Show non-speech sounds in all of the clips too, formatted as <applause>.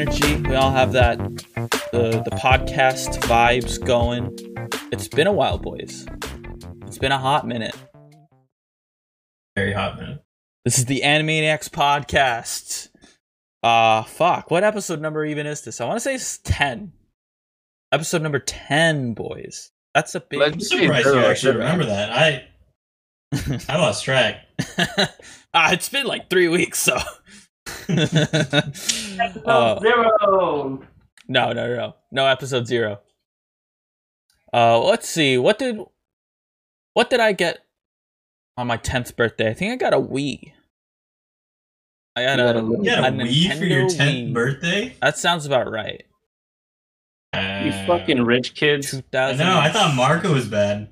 energy. We all have that the the podcast vibes going. It's been a while, boys. It's been a hot minute. Very hot man. This is the Animaniacs podcast. Uh fuck. What episode number even is this? I want to say it's 10. Episode number 10, boys. That's a big I'm Let's- surprised you actually remember that. I I lost track. <laughs> ah, it's been like 3 weeks, so Uh, <laughs> Zero. No, no, no, no. Episode zero. Uh, let's see. What did, what did I get on my tenth birthday? I think I got a Wii. I got, You got a, a Wii? You got a a Wii for your 10th birthday? That sounds about right. You Uh, fucking rich kids. No, I thousand. know, I thought Marco was bad.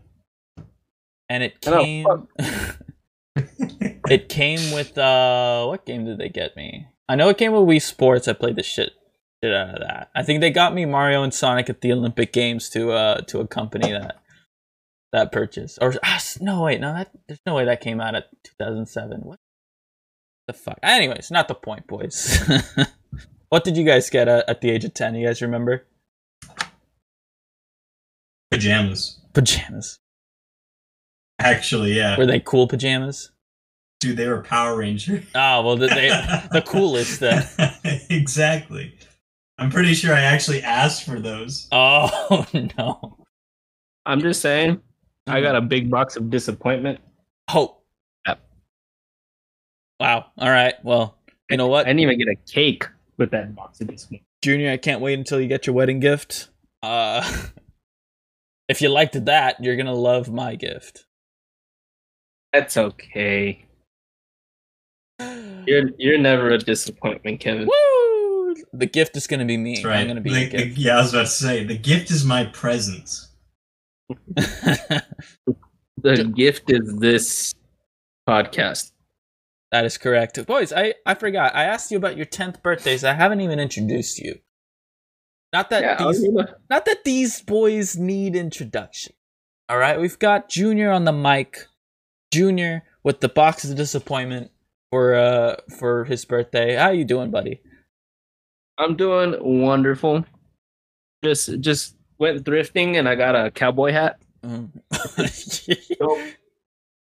And it I know, came. <laughs> it came with uh, what game did they get me? I know it came with Wii Sports. I played the shit shit out of that. I think they got me Mario and Sonic at the Olympic Games to uh to accompany that that purchase. Or ah, no, wait, no, that there's no way that came out at 2007. What the fuck? Anyways, not the point, boys. <laughs> what did you guys get at, at the age of 10? You guys remember? Pajamas. Pajamas. Actually, yeah. Were they cool pajamas? Dude, they were Power Ranger. Oh <laughs> well, the, they, the coolest. Then. <laughs> exactly. I'm pretty sure I actually asked for those. Oh <laughs> no. I'm just saying. I got a big box of disappointment. Oh. Yep. Wow. All right. Well, you know what, I didn't even get a cake with that box of disappointment. Junior? I can't wait until you get your wedding gift. Uh, if you liked that, you're gonna love my gift. That's okay. You're you're never a disappointment, Kevin. Woo! The gift is gonna be me. That's right. I'm gonna be The- the the- gift. yeah, I was about to say, the gift is my presence. <laughs> The gift is this podcast. that is correct, boys. I I forgot. I asked you about your tenth birthdays. I haven't even introduced you. Not that Yeah, these gonna- not that these boys need introduction. All right, we've got Junior on the mic. Junior with the box of disappointment for uh for his birthday. How you doing, buddy? I'm doing wonderful. Just just went thrifting and I got a cowboy hat. Mm. <laughs>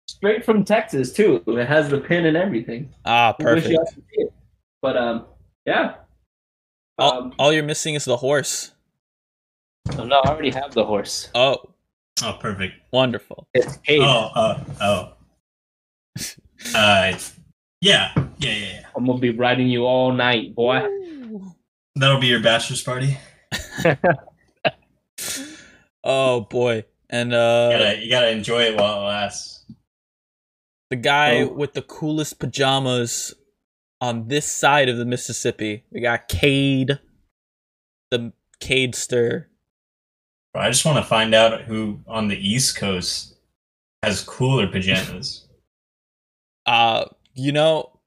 Straight from Texas too. It has the pin and everything. ah, perfect. you all could see it. But um, yeah. All, Um, all you're missing is the horse. no, I already have the horse. Oh, Oh, perfect. wonderful. It's paid. Oh, <laughs> uh, oh. Uh, yeah, yeah, yeah, yeah. I'm gonna be riding you all night, boy. That'll be your bachelor's party. <laughs> Oh boy, and You uh, gotta, you gotta enjoy it while it lasts. the guy Oh. with the coolest pajamas on this side of the Mississippi. We got Cade, the Cadester. I just want to find out who on the East Coast has cooler pajamas. <laughs> Uh, you know,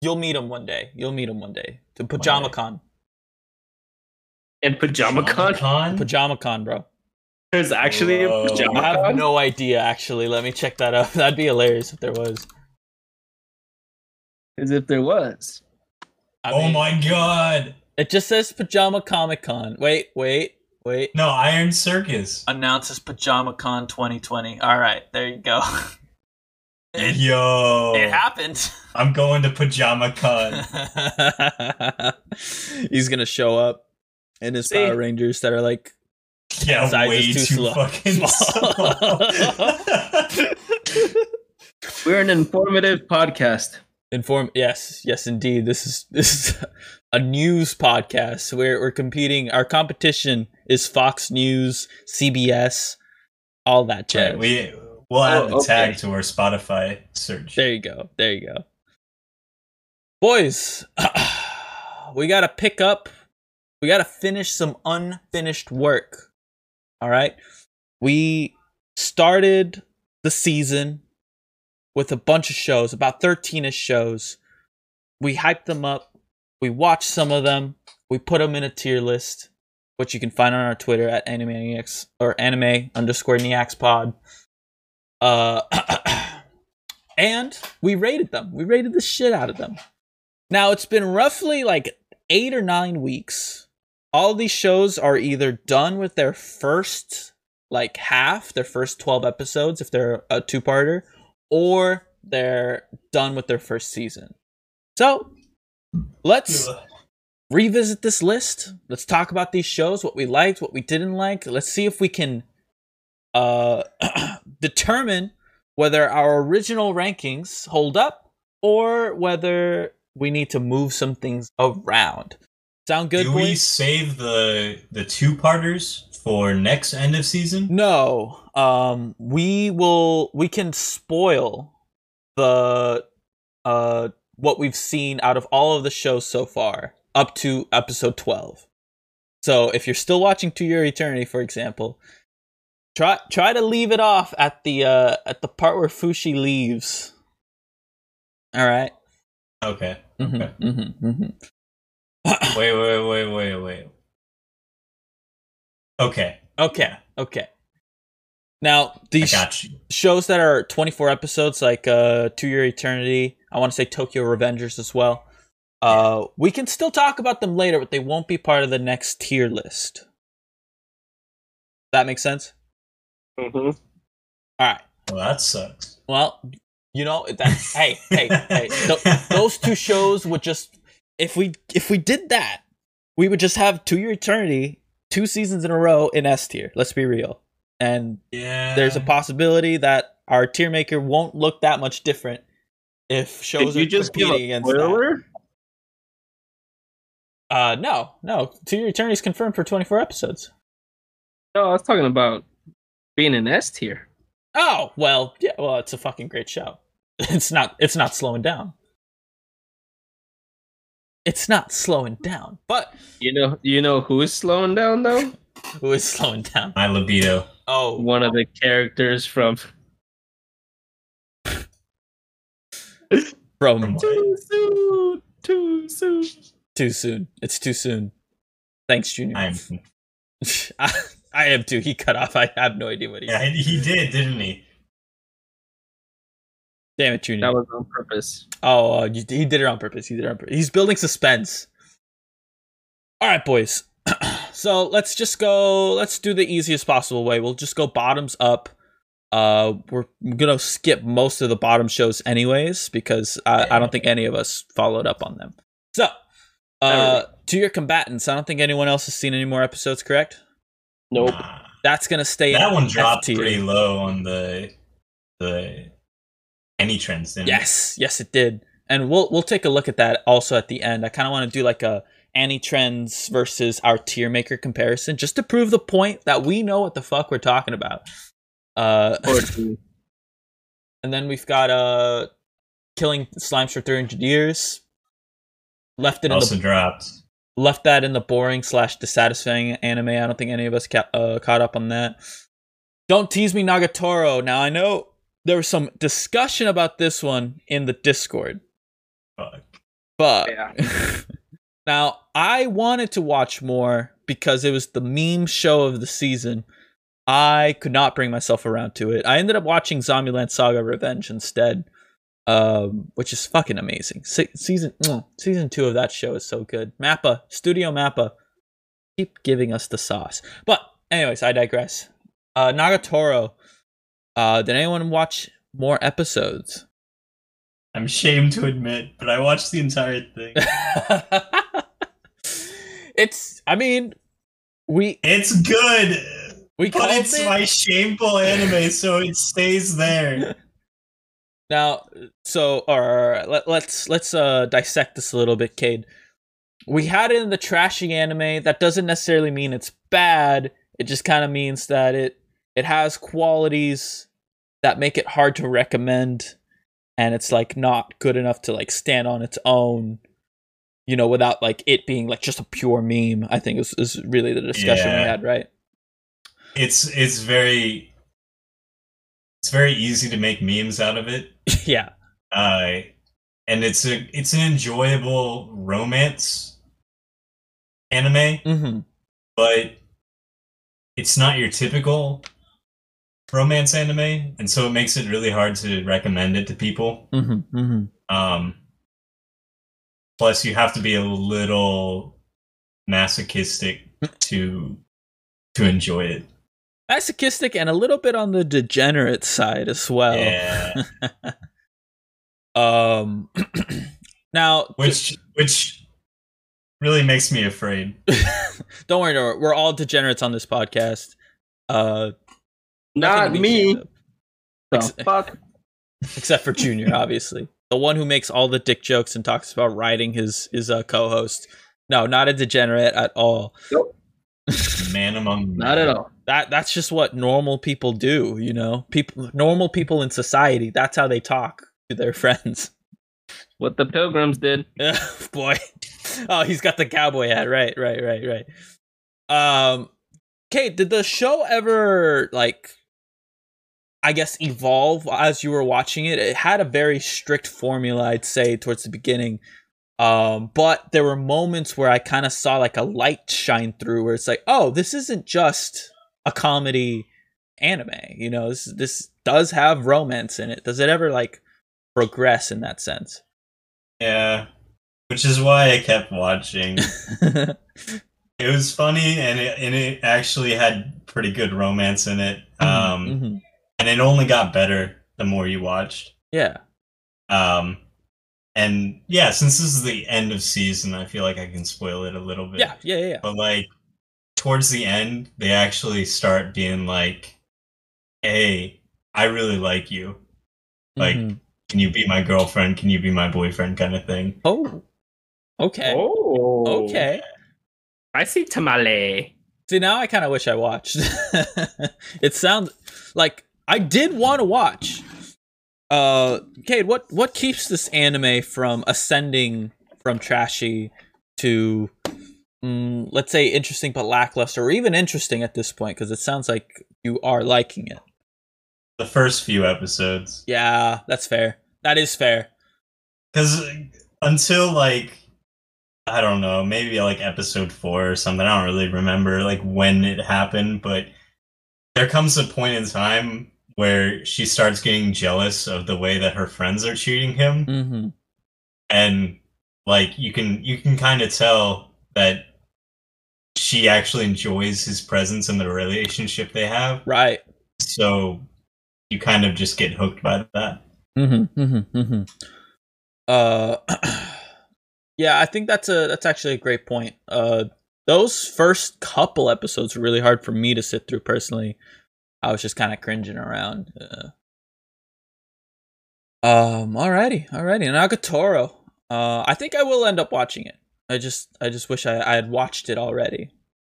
you'll meet him one day. You'll meet him one day. To Pajama. Con. And pajama con. Con? Pajama Con, bro. There's actually Whoa. a pajama I have no idea, actually. Let me check that up. <laughs> That'd be hilarious if there was. As if there was. I oh mean, my god! It just says Pajama Comic Con. Wait, wait, wait. No, Iron Circus. Announces Pajama Con 2020. All right, there you go. <laughs> it, Yo, it happened. <laughs> I'm going to Pajama Con. <laughs> He's gonna show up in his See? Power Rangers that are like Yeah, Size way is too, too slow. fucking Small. <laughs> small. We're an informative podcast. inform. Yes, yes, indeed. This is this is a news podcast. We're we're competing. Our competition is Fox News, CBS, all that jazz. Right, we we'll add Oh, the okay. tag to our Spotify search. There you go. There you go. Boys, <clears throat> we got to pick up. We got to finish some unfinished work. All right? We started the season with a bunch of shows, about 13 ish shows. We hyped them up. We watched some of them. We put them in a tier list, which you can find on our Twitter at animaniacs or anime underscore niacs pod. Uh, <clears throat> and we rated them. We rated the shit out of them. Now it's been roughly like eight or nine weeks. All these shows are either done with their first like half, their first 12 episodes if they're a two-parter, or they're done with their first season. So, let's revisit this list. Let's talk about these shows, what we liked, what we didn't like. Let's see if we can uh <clears throat> determine whether our original rankings hold up or whether we need to move some things around. Sound good, Do boys? we save the the two parters for next end of season? No. Um we will we can spoil the uh what we've seen out of all of the shows so far up to episode 12. So if you're still watching To Your Eternity for example, try try to leave it off at the uh at the part where Fushi leaves. All right. Okay. Mhm, Okay. mhm, mhm. <coughs> Wait, wait, wait, wait, wait. Okay. okay. Okay. Now these shows that are 24 episodes like uh to your eternity i want to say tokyo revengers as well uh we can still talk about them later but they won't be part of the next tier list that makes sense Mm-hmm. all right Well, that sucks. well you know that hey hey hey <laughs> th- those two shows would just if we if we did that we would just have to your eternity two seasons in a row in s tier let's be real and Yeah. there's a possibility that our tier maker won't look that much different if shows Did you are just give competing a against that. spoiler? Uh, no, no. To Your Eternity is confirmed for 24 episodes. No, I was talking about being an S tier. Oh well, yeah. Well, it's a fucking great show. <laughs> It's not. It's not slowing down. It's not slowing down. But You know, you know who is slowing down though? <laughs> who is slowing down? My libido. Oh, One of the characters from from From- Too soon, too soon. too soon. It's too soon. Thanks, Junior. I'm. <laughs> I, I am too. He cut off. <laughs> I have no idea what he. Yeah, he he did, didn't he? Damn it, Junior. That was on purpose. Oh, uh, you- he did it on purpose. He did it on purpose. He's building suspense. All right, boys. <clears throat> so let's just go. Let's do the easiest possible way. We'll just go bottoms up. Uh, we're gonna skip most of the bottom shows anyways because I, I don't think any of us followed up on them. So, uh, to your combatants, I don't think anyone else has seen any more episodes. Correct? Nope. That's gonna stay. that in one F dropped tier. pretty low on the the AniTrendz. Didn't it? Yes, yes, it did, and we'll we'll take a look at that also at the end. I kind of want to do like a AniTrendz versus our tier maker comparison, just to prove the point that we know what the fuck we're talking about. Uh, <laughs> and then we've got uh, killing slimes for three hundred years. Left it in Also the dropped. Left that in the boring slash dissatisfying anime. I don't think any of us ca- uh, caught up on that. Don't tease me, Nagatoro. Now I know there was some discussion about this one in the Discord. Fuck. But Yeah. <laughs> now I wanted to watch more because it was the meme show of the season. I could not bring myself around to it. I ended up watching Zombieland Saga Revenge instead, um, which is fucking amazing. Se- season mm, season two of that show is so good. Mappa Studio Mappa, keep giving us the sauce. But anyways, I digress. Uh, Nagatoro. Uh, did anyone watch more episodes? I'm ashamed to admit, but I watched the entire thing. <laughs> it's i mean we it's good, we but it's it my shameful anime, so it stays there. <laughs> now so or let, let's let's uh dissect this a little bit cade. We had it in the trashy anime. That doesn't necessarily mean it's bad. It just kind of means that it it has qualities that make it hard to recommend and it's like not good enough to like stand on its own you know without like it being like just a pure meme i think is, is really the discussion we had right? It's it's very it's very easy to make memes out of it. <laughs> yeah. Uh, and it's a it's an enjoyable romance anime, Mm-hmm. but it's not your typical romance anime, and so it makes it really hard to recommend it to people. Mm-hmm. Mm-hmm. Um, plus, you have to be a little masochistic to to enjoy it. Masochistic and a little bit on the degenerate side as well. Yeah, <laughs> Um. <clears throat> now, which which really makes me afraid. <laughs> don't worry, don't worry, we're all degenerates on this podcast. Uh, Not me. ashamed Ex- fuck? <laughs> except for Junior, obviously, the one who makes all the dick jokes and talks about riding his his uh, co-host. No, not a degenerate at all. Nope. Man among men. Not at all. That that's just what normal people do, you know. People, normal people in society. That's how they talk to their <laughs> friends. What the pilgrims did. <laughs> Boy. Oh, he's got the cowboy hat. Right, right, right, right. Um, Cade, did the show ever like, I guess, evolve as you were watching it? It had a very strict formula, I'd say, towards the beginning. Um, but there were moments where I kind of saw like a light shine through, where it's like, oh, this isn't just a comedy anime. You know, this this does have romance in it. Does it ever like progress in that sense? Yeah, which is why I kept watching. <laughs> it was funny, and it and it actually had pretty good romance in it. Um, Mhm. and it only got better the more you watched. Yeah. Um, and yeah, since this is the end of season, I feel like I can spoil it a little bit. Yeah, yeah, yeah. But like towards the end, they actually start being like, "Hey, I really like you. Like, Mhm. can you be my girlfriend? Can you be my boyfriend?" Kind of thing. oh, okay, Oh. okay. I see tamale. See, now I kind of wish I watched. <laughs> it sounds like I did want to watch. Uh, Cade, what what keeps this anime from ascending from trashy to, mm, let's say, interesting but lackluster, or even interesting at this point? Because it sounds like you are liking it. The first few episodes. Yeah, that's fair. That is fair. Because until like I don't know, maybe like episode four or something. I don't really remember like when it happened, but there comes a point in time where she starts getting jealous of the way that her friends are treating him, Mm-hmm. and like you can you can kind of tell that she actually enjoys his presence and the relationship they have. Right. So you kind of just get hooked by that. Mm-hmm, mm-hmm, mm-hmm. Uh, <clears throat> yeah, I think that's a that's actually a great point. Uh, those first couple episodes were really hard for me to sit through personally. I was just kind of cringing around. Uh, um, alrighty, alrighty, Nagatoro. Uh, I think I will end up watching it. I just I just wish I, I had watched it already,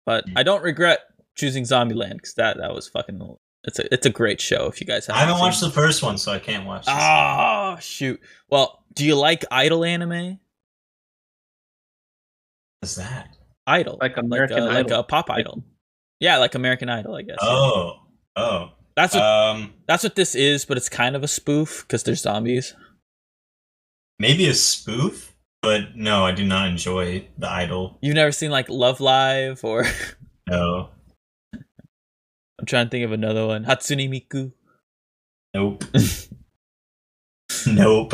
but I don't regret choosing Zombieland because that that was fucking. It's a it's a great show. If you guys I haven't haven't seen watched the first one, so I can't watch. This. Ah, shoot. Well, do you like idol anime? What's that? Idol, Like American like, a, like a pop idol. Yeah, like American Idol, I guess. yeah. Oh, oh. that's what Um, that's what this is, but it's kind of a spoof because there's zombies. maybe a spoof, but no, I do not enjoy the idol. You've never seen like Love Live or No, I'm trying to think of another one. Hatsune Miku. nope, <laughs> nope.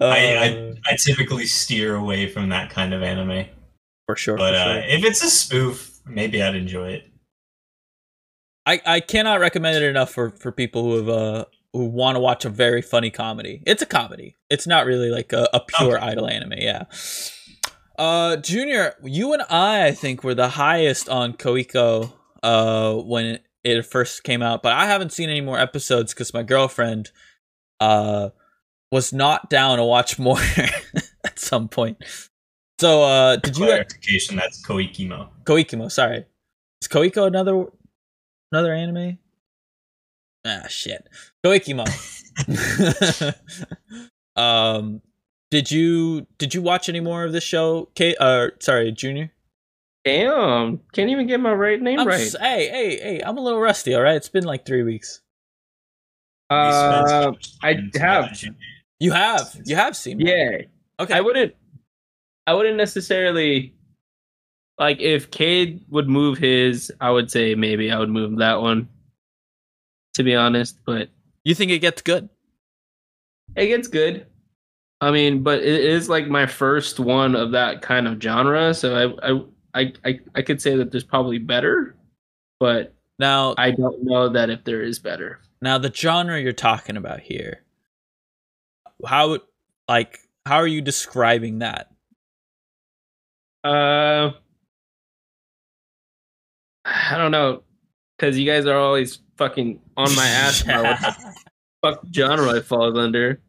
Uh, I, I typically steer away from that kind of anime. for sure. But for uh, if it's a spoof, maybe I'd enjoy it. I, I cannot recommend it enough for, for people who have uh who want to watch a very funny comedy. It's a comedy. It's not really like a, a pure Okay. idol anime. Yeah. Uh, Junior, you and I, I think, were the highest on Koiko uh when it, first came out, but I haven't seen any more episodes because my girlfriend uh was not down to watch more <laughs> at some point. So, uh, did you Clarification: That's Koikimo. Koikimo, sorry. Is Koiko another another anime? Ah shit. Koikimo. <laughs> um did you did you watch any more of this show? K uh sorry, Junior? Damn. Can't even get my right name I'm right. s- hey, hey, hey, I'm a little rusty, alright? It's been like three weeks. Uh, I have. You have. You have seen. one. Yeah. Okay. I wouldn't. I wouldn't necessarily. Like if Cade would move his, I would say maybe I would move that one. To be honest, but you think it gets good? it gets good. I mean, but it is like my first one of that kind of genre, so I I I I, I could say that there's probably better, but Now, I don't know that if there is better. now the genre you're talking about here. How like how are you describing that? Uh, I don't know, because you guys are always fucking on my ass about what the <laughs> fuck genre it falls under.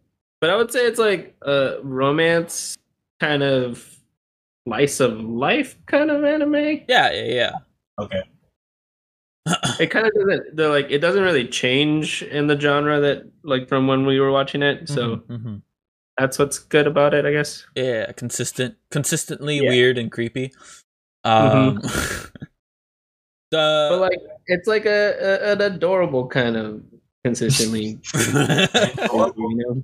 But I would say it's like a romance kind of slice of life kind of anime. yeah, yeah, yeah. Okay. It kind of doesn't. They're like it doesn't really change in the genre that like from when we were watching it. So Mhm, mhm. that's what's good about it, I guess. yeah, consistent, consistently Yeah. weird and creepy. Um, But <laughs> the like it's like a, a an adorable kind of consistently. <laughs> you know?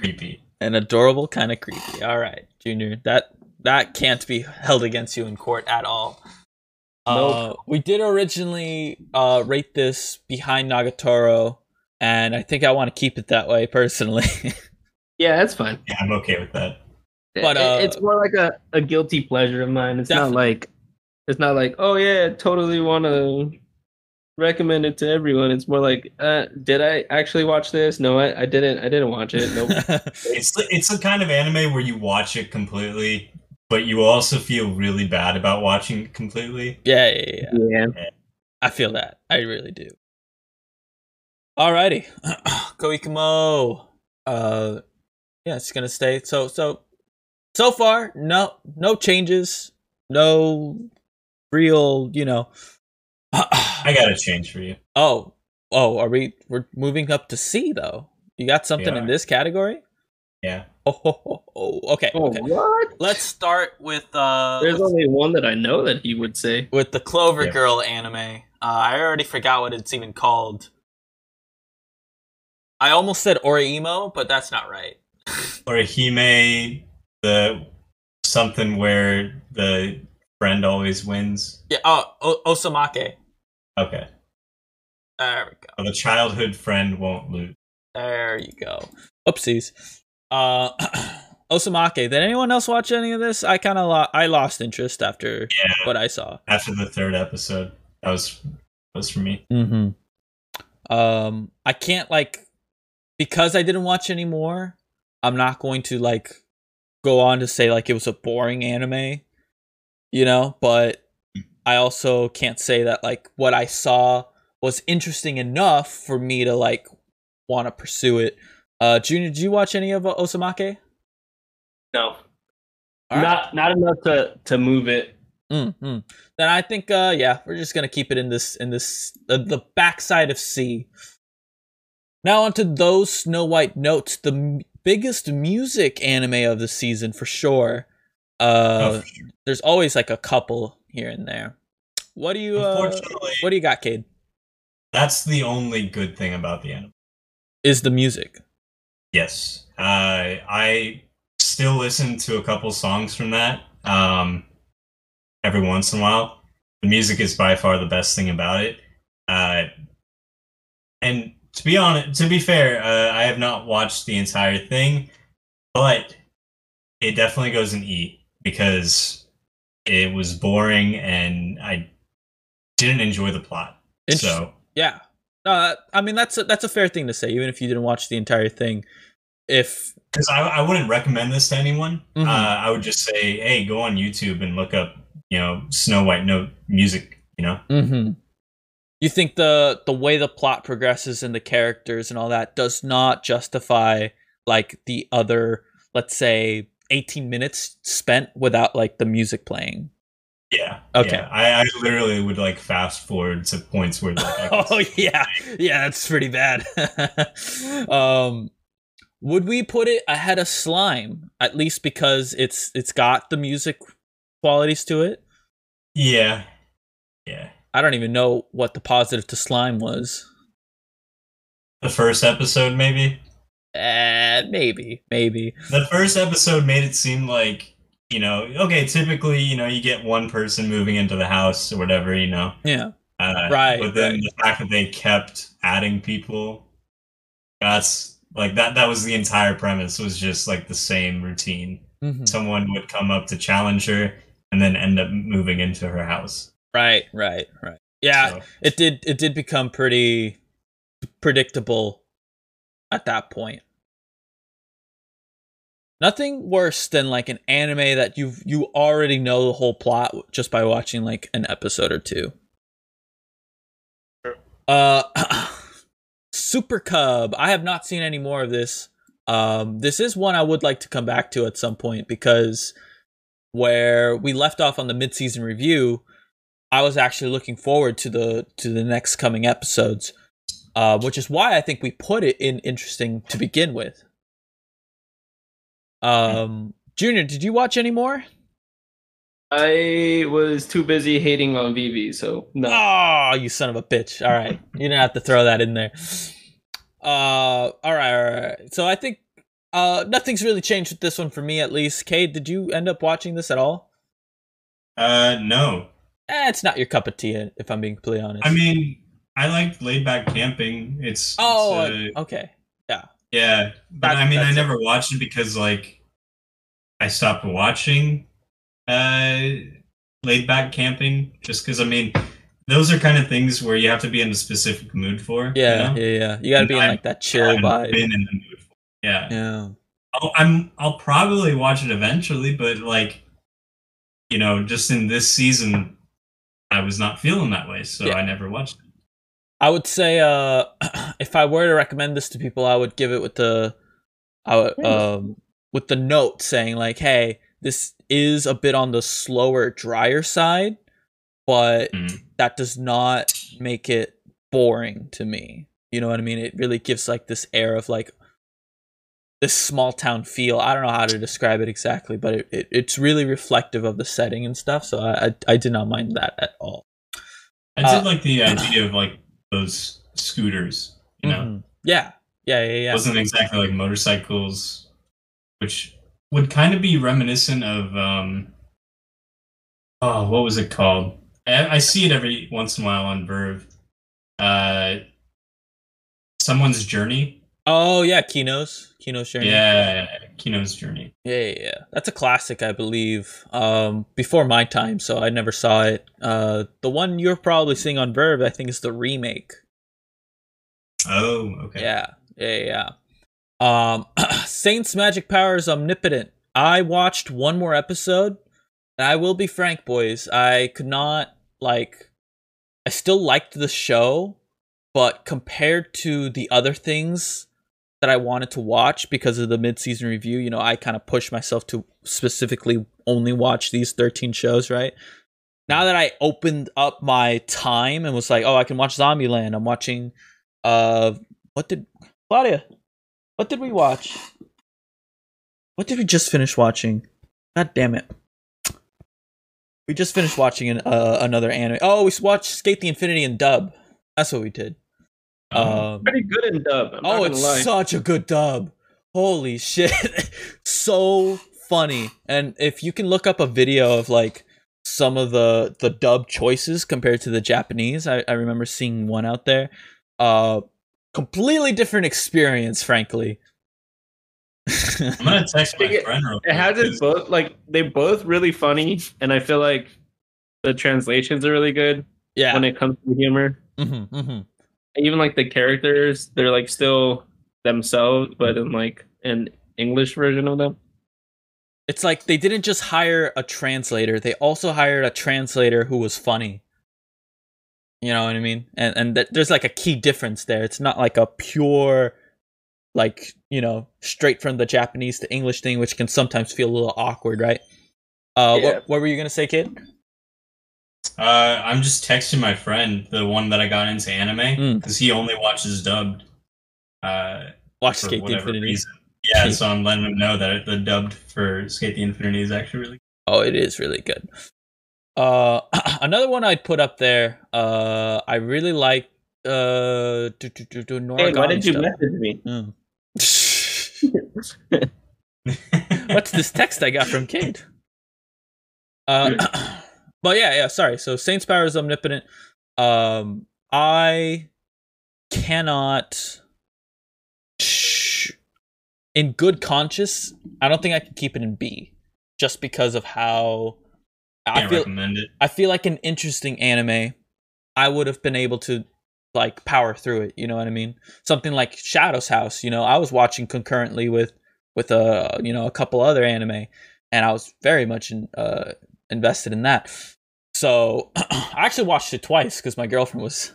Creepy. an adorable kind of creepy. All right, Junior, that that can't be held against you in court at all. Uh, Nope. we did originally uh, rate this behind Nagatoro, and I think I want to keep it that way personally. <laughs> Yeah, that's fine. Yeah, I'm okay with that. But, uh, it's more like a, a guilty pleasure of mine. It's Definitely. not like it's not like oh yeah, I totally want to recommend it to everyone. It's more like uh, did I actually watch this? No, I, I didn't. I didn't watch it. Nope. <laughs> It's the, it's the kind of anime where you watch it completely, but you also feel really bad about watching it completely. yeah, yeah, yeah. yeah. I feel that. I really do. Alrighty, <clears throat> Koikimo. Uh, yeah, it's gonna stay. So, so, so far, no, no changes, no real, you know. I got a change for you. oh, oh, are we? We're moving up to C though. You got something in this category? Yeah. <laughs> Oh, ho, ho, ho. okay, Oh okay. what? Let's start with uh, There's only one that I know that he would say. with the Clover Yeah. Girl anime. Uh, I already forgot what it's even called. I almost said Oreimo, but that's not right. <laughs> Or Hime, the something where the friend always wins. Yeah, oh, o- Osamake. Okay. There we go. Well, the childhood friend won't lose. There you go. Oopsies. Uh, <clears throat> Osamake. Did anyone else watch any of this? I kind of lo- I lost interest after Yeah. what I saw. After the third episode, that was that was for me. Mm-hmm. Um, I can't like because I didn't watch any more. I'm not going to like go on to say like it was a boring anime, you know. But I also can't say that like what I saw was interesting enough for me to like want to pursue it. Uh, Junior, did you watch any of uh, Osamake? No, All right. not not enough to to move it. Mm-hmm. Then I think, uh, yeah, we're just gonna keep it in this in this the, the backside of C. Now onto those Snow White notes, the m- biggest music anime of the season for sure. Uh, Oh, sure. there's always like a couple here and there. What do you? Uh, what do you got, Cade? that's the only good thing about the anime. Is the music? Yes. Uh, I still listen to a couple songs from that um, every once in a while. The music is by far the best thing about it. Uh, and to be honest, to be fair, uh, I have not watched the entire thing, but it definitely goes in E because it was boring and I didn't enjoy the plot. So Yeah. That, I mean that's a, that's a fair thing to say, even if you didn't watch the entire thing. If because I, I wouldn't recommend this to anyone. Mhm. Uh, I would just say, hey, go on YouTube and look up, you know, Snow White note music. You know, Mm-hmm. You think the the way the plot progresses and the characters and all that does not justify like the other, let's say, eighteen minutes spent without like the music playing. yeah. Okay. yeah. I, I literally would like fast forward to points where like, <laughs> oh yeah, yeah, that's pretty bad. <laughs> um, would we put it ahead of Slime at least because it's it's got the music qualities to it? yeah, yeah. I don't even know what the positive to Slime was. the first episode, maybe. Uh, maybe, maybe. The first episode made it seem like you know, okay, typically, you know, you get one person moving into the house or whatever, you know. Yeah. Uh, Right, But then right. the fact that they kept adding people, that's like that. That was the entire premise. Was just like the same routine. Mhm. Someone would come up to challenge her, and then end up moving into her house. Right, right, right. Yeah, So, it did. It did become pretty predictable at that point. Nothing worse than like an anime that you you already know the whole plot just by watching like an episode or two. Uh, <clears throat> Super Cub. I have not seen any more of this. Um, this is one I would like to come back to at some point because where we left off on the mid-season review, I was actually looking forward to the to the next coming episodes, uh, which is why I think we put it in interesting to begin with. Um, Junior, did you watch any more? I was too busy hating on Vivi, so no. Oh, you son of a bitch! All right, <laughs> you didn't have to throw that in there. Uh, all right, all right. So I think uh nothing's really changed with this one for me at least. Cade, did you end up watching this at all? uh, no. Eh, it's not your cup of tea, if I'm being completely honest. I mean, I like laid back camping. It's oh, it's, uh, okay. Yeah, yeah. but That- I mean, I it. never watched it because like I stopped watching uh laid back camping just because I mean those are kind of things where you have to be in a specific mood for. Yeah, you know? yeah, yeah. You got to be in like that chill vibe. been in the mood for. Yeah, Yeah. I'll, I'm I'll probably watch it eventually, but like you know, just in this season, I was not feeling that way, so Yeah. I never watched it. I would say uh <clears throat> if I were to recommend this to people, I would give it with the I would, um with the note saying like, "Hey, this is a bit on the slower, drier side, but Mhm. that does not make it boring to me." You know what I mean? It really gives like this air of like this small town feel. I don't know how to describe it exactly, but it, it it's really reflective of the setting and stuff. So I I, I did not mind that at all. I Uh, did like the <clears throat> idea of like those scooters, you know. Mhm. Yeah. Yeah, yeah, yeah. wasn't exactly like motorcycles, which would kind of be reminiscent of um oh what was it called? I, I see it every once in a while on VRV. Uh, someone's journey. Oh yeah, Kino's Kino's journey. Yeah, Kino's journey. yeah, yeah, yeah. That's a classic, I believe. Um, before my time, so I never saw it. Uh, the one you're probably seeing on VRV, I think, is the remake. Oh, okay. Yeah, yeah, yeah. Um, <clears throat> Saints' magic power is omnipotent. I watched one more episode. And I will be frank, boys. I could not like. I still liked the show, but compared to the other things that I wanted to watch because of the mid-season review, you know, I kind of pushed myself to specifically only watch these 13 shows, right? Now that I opened up my time and was like, "Oh, I can watch Zombieland." I'm watching uh what did Claudia? What did we watch? What did we just finish watching? God damn it. We just finished watching an, uh, another anime. Oh, we watched SK8 the Infinity in dub. That's what we did. Um, Pretty good in dub. I'm oh, it's lie. such a good dub. Holy <laughs> shit. so funny. And if you can look up a video of like some of the the dub choices compared to the Japanese, I, I remember seeing one out there. Uh completely different experience, frankly. I'm gonna <laughs> text my it- friend real It has quick, it both like they both really funny, and I feel like the translations are really good yeah. when it comes to humor. hmm hmm Even like the characters, they're like still themselves, but in like an English version of them. It's like they didn't just hire a translator; they also hired a translator who was funny. You know what I mean? And and th- there's like a key difference there. It's not like a pure, like you know, straight from the Japanese to English thing, which can sometimes feel a little awkward, right? Uh, Yeah. what what were you gonna say, kid? Uh, I'm just texting my friend, the one that I got into anime, Mm. because he only watches dubbed. Uh, Watch for SK8 the Infinity. reason. Yeah, <laughs> so I'm letting him know that the dubbed for SK8 the Infinity is actually really. Oh, it is really good. Uh, <clears throat> another one I'd put up there. Uh, I really like Uh, do, do, do, do, Hey, why did you stuff. message me? <laughs> Mm. <laughs> What's this text I got from Cade? Uh, <clears throat> but yeah, yeah. Sorry. So Saints Power is omnipotent. Um, I cannot, in good conscience, I don't think I can keep it in B, just because of how I feel. recommend it. I feel like an interesting anime. I would have been able to like power through it. You know what I mean? Something like Shadow's House. You know, I was watching concurrently with with a you know a couple other anime, and I was very much in, uh, invested in that. So <clears throat> I actually watched it twice because my girlfriend was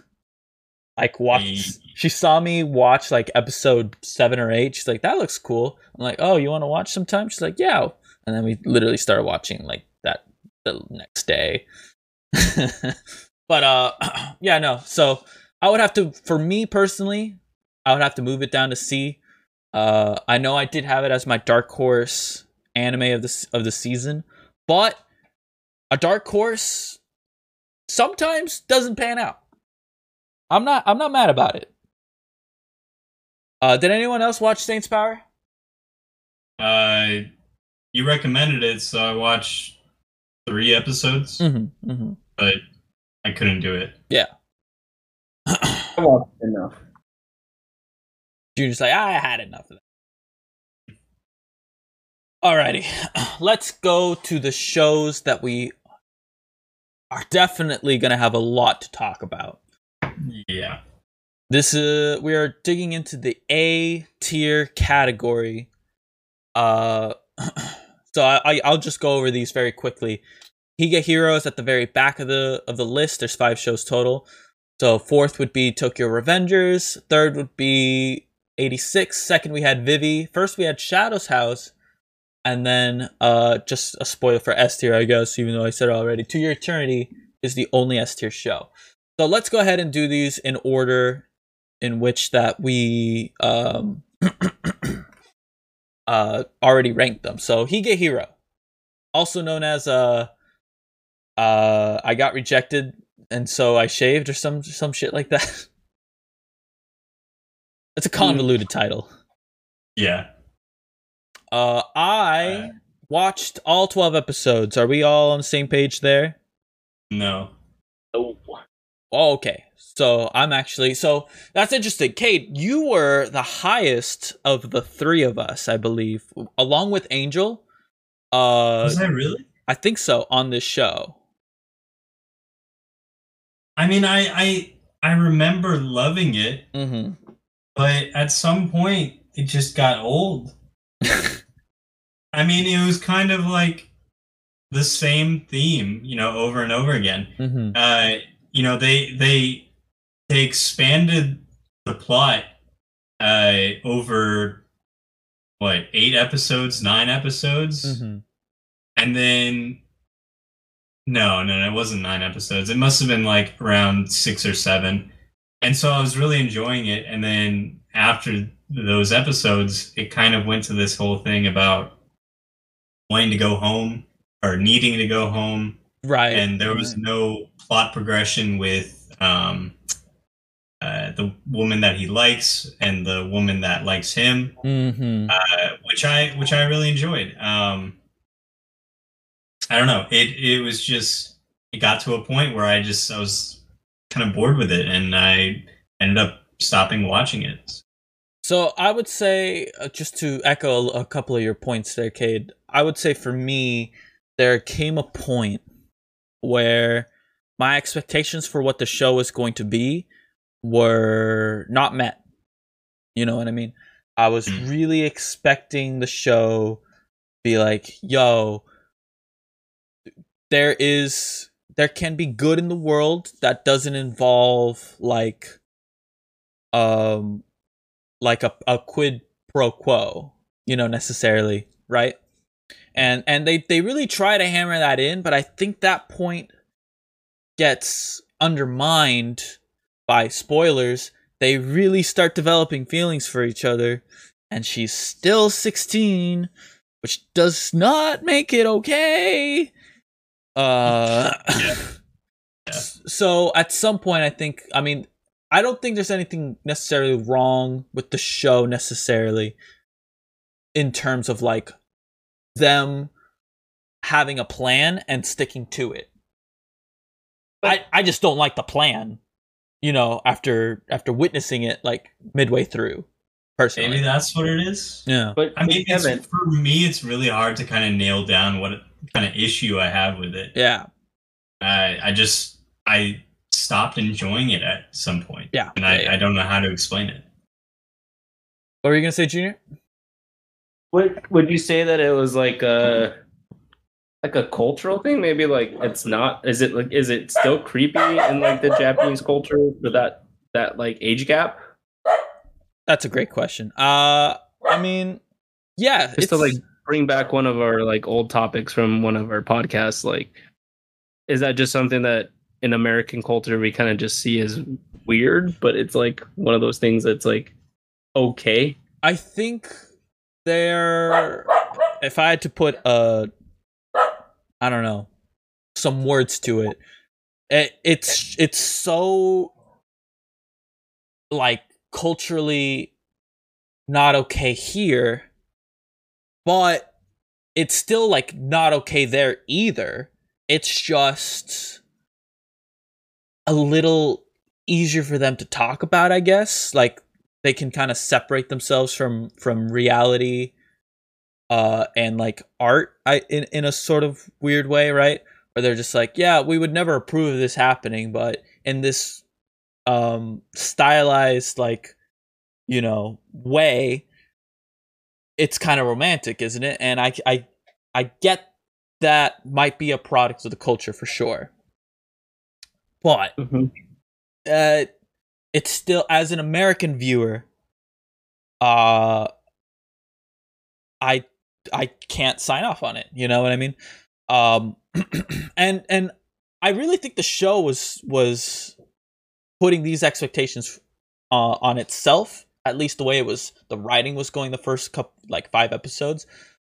like watch. Hey. She saw me watch like episode seven or eight. She's like, "That looks cool." I'm like, "Oh, you want to watch sometime?" She's like, "Yeah." And then we literally started watching like that the next day. <laughs> but uh, <clears throat> yeah, no. So I would have to, for me personally, I would have to move it down to C. Uh, I know I did have it as my dark horse anime of the of the season, but a dark horse sometimes doesn't pan out. I'm not I'm not mad about it. Uh, did anyone else watch Saints Power? Uh, you recommended it, so I watched three episodes, Mm-hmm, mm-hmm. but I couldn't do it. Yeah, <coughs> I watched enough. Junior's like, I had enough of that. Alrighty, <coughs> let's go to the shows that we are definitely going to have a lot to talk about. Yeah. This is we are digging into the A tier category. Uh, <clears throat> so I, I I'll just go over these very quickly. Higa Heroes at the very back of the of the list. There's five shows total. So fourth would be Tokyo Revengers. Third would be 86. Second we had Vivi. First we had Shadow's House. And then uh just a spoiler for S tier, I guess, even though I said it already. To Your Eternity is the only S tier show. So let's go ahead and do these in order in which that we um <clears throat> uh already ranked them. So Higehiro, also known as uh uh I got rejected and so I shaved or some some shit like that. <laughs> It's a convoluted title. Yeah. Uh I watched all 12 episodes. Are we all on the same page there? No. Oh, Oh, okay. So I'm actually so that's interesting. Cade, you were the highest of the three of us, I believe, along with Angel. Uh, Was I really? I think so on this show. I mean, I I I remember loving it, Mm-hmm. but at some point it just got old. <laughs> I mean, it was kind of like the same theme, you know, over and over again. mm-hmm. uh, you know they they they expanded the plot uh, over what eight episodes, nine episodes, Mm-hmm. and then no, no, no, it wasn't nine episodes. It must have been like around six or seven. And so I was really enjoying it. And then after those episodes, it kind of went to this whole thing about wanting to go home or needing to go home Right. and there was no plot progression with um, uh, the woman that he likes and the woman that likes him, mm-hmm. uh, which I which I really enjoyed. Um, I don't know. It it was just it got to a point where I just I was kind of bored with it, and I ended up stopping watching it. So I would say, uh, just to echo a couple of your points there, Cade, I would say for me, there came a point where my expectations for what the show was going to be were not met. You know what I mean? I was Mm. really expecting the show be like, yo, there is there can be good in the world that doesn't involve like um like a, a quid pro quo you know necessarily right and and they they really try to hammer that in but i think that point gets undermined by spoilers they really start developing feelings for each other and she's still 16 which does not make it okay uh <laughs> Yeah. <laughs> Yeah. so at some point i think i mean I don't think there's anything necessarily wrong with the show necessarily in terms of like them having a plan and sticking to it. I I just don't like the plan, you know, after after witnessing it like midway through. Personally. Maybe that's what it is. yeah. But I mean, it's, for me, it's really hard to kind of nail down what kind of issue I have with it. Yeah. I I just I stopped enjoying it at some point, Yeah. and I, yeah, yeah. I don't know how to explain it. What were you gonna say, Junior? Would would you say that it was like a like a cultural thing? Maybe like it's not. Is it like is it still creepy in like the Japanese culture for that that like age gap? That's a great question. Uh I mean, yeah, Just to it's- like bring back one of our like old topics from one of our podcasts. Like, is that just something that in American culture we kind of just see as weird, but it's like one of those things that's like okay. I think there if I had to put a I don't know some words to it, it it's it's so like culturally not okay here but it's still like not okay there either. It's just a little easier for them to talk about i guess. Like they can kind of separate themselves from from reality uh and like art i in, in a sort of weird way right? Where they're just like yeah we would never approve of this happening but in this um stylized like you know way it's kind of romantic isn't it? And i i i get that might be a product of the culture for sure. But uh it's still as an American viewer, uh I I can't sign off on it. You know what I mean? Um <clears throat> and and I really think the show was was putting these expectations uh, on itself, at least the way it was the writing was going the first couple like 5 episodes.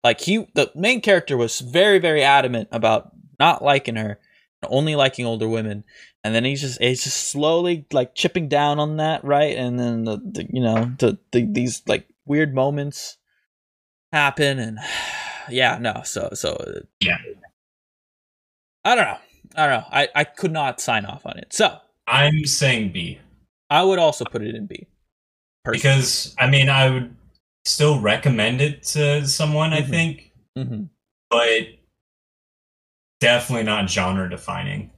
Like he the main character was very very adamant about not liking her, only liking older women and then he's just he's just slowly like chipping down on that right and then the, the you know the, the these like weird moments happen and <sighs> yeah no so so uh, Yeah. i don't know i don't know i i could not sign off on it so I'm saying B i would also put it in b personally. because I mean I would still recommend it to someone. I Mhm. think, Mhm. but definitely not genre defining.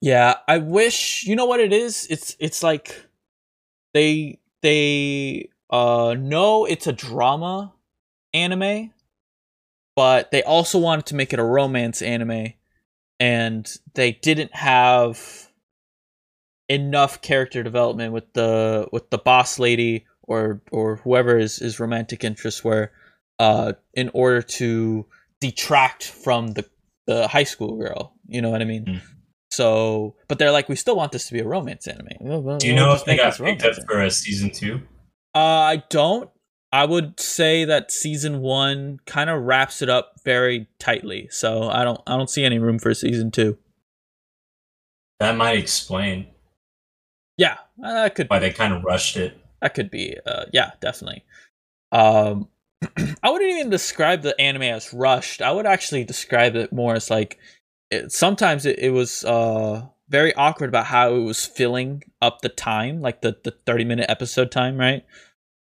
Yeah, I wish you know what it is. It's it's like they they uh know it's a drama anime, but they also wanted to make it a romance anime, and they didn't have enough character development with the with the boss lady or or whoever is is romantic interest where uh in order to detract from the the high school girl you know what i mean Mm. so but they're like we still want this to be a romance anime Do you know if they got picked up for a season two? uh, I don't. I would say that season one kind of wraps it up very tightly. So I don't. I don't see any room for season two. That might explain Yeah, uh, that could. why they kind of rushed it. That could be. Uh, yeah, definitely. Um, I wouldn't even describe the anime as rushed. I would actually describe it more as like. It, sometimes it, it was uh very awkward about how it was filling up the time, like the the thirty minute episode time, right?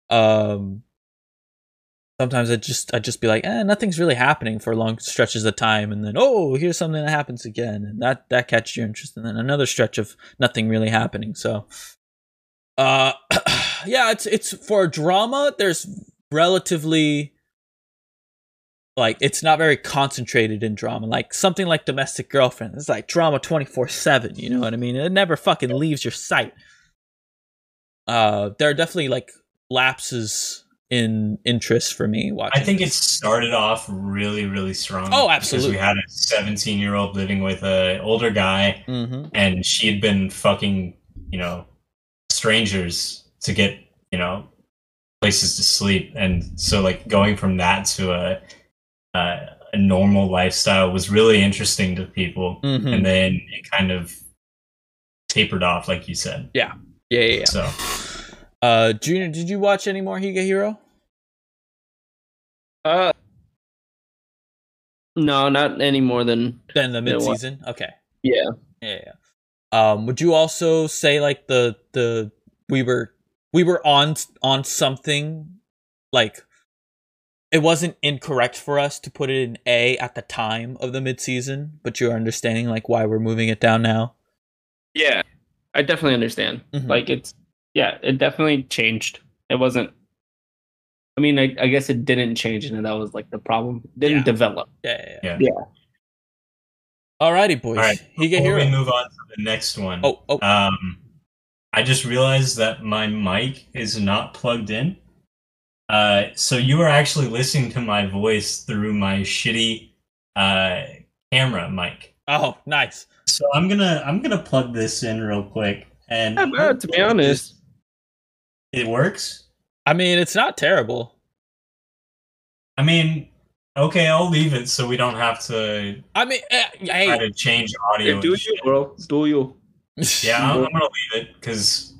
Um. Sometimes I just I just be like, eh, nothing's really happening for long stretches of time, and then oh, here's something that happens again, and that that catches your interest, and then another stretch of nothing really happening. So, uh, <clears throat> yeah, it's it's for drama. There's relatively like it's not very concentrated in drama. Like something like Domestic Girlfriend, it's like drama twenty four seven. You know what I mean? It never fucking leaves your sight. Uh, there are definitely like lapses in interest for me watching. I think it started off really, really strong. Oh, absolutely Because we had a 17 year old living with a older guy, Mhm. and she had been fucking, you know, strangers to get, you know, places to sleep, and so like going from that to a a, a normal lifestyle was really interesting to people, Mhm. and then it kind of tapered off, like you said. Yeah, Yeah, yeah. yeah. So Uh, Junior, did you watch any more Higehiro? Uh, no, not any more than Than the Yeah, mid what- season? Okay. yeah. Yeah, yeah. Um, would you also say like the the we were we were on on something like it wasn't incorrect for us to put it in A at the time of the midseason, but you're understanding like why we're moving it down now. Yeah, I definitely understand. Mhm. Like it's yeah, it definitely changed. It wasn't. I mean, I, I guess it didn't change, and that was like the problem. It didn't Yeah. develop. Yeah, yeah, yeah. Yeah. Yeah. Alrighty, boys. all right, Higa before Hero. we move on to the next one. Oh, oh. Um, I just realized that my mic is not plugged in. Uh, so you are actually listening to my voice through my shitty uh, camera mic. oh, nice. So I'm gonna I'm gonna plug this in real quick, and Yeah, bro, to be honest, it works. I mean, it's not terrible. I mean, okay, I'll leave it so we don't have to I mean, try hey, to change audio. yeah, do you, shit. bro? Do you? <laughs> Yeah, I'm, I'm gonna leave it because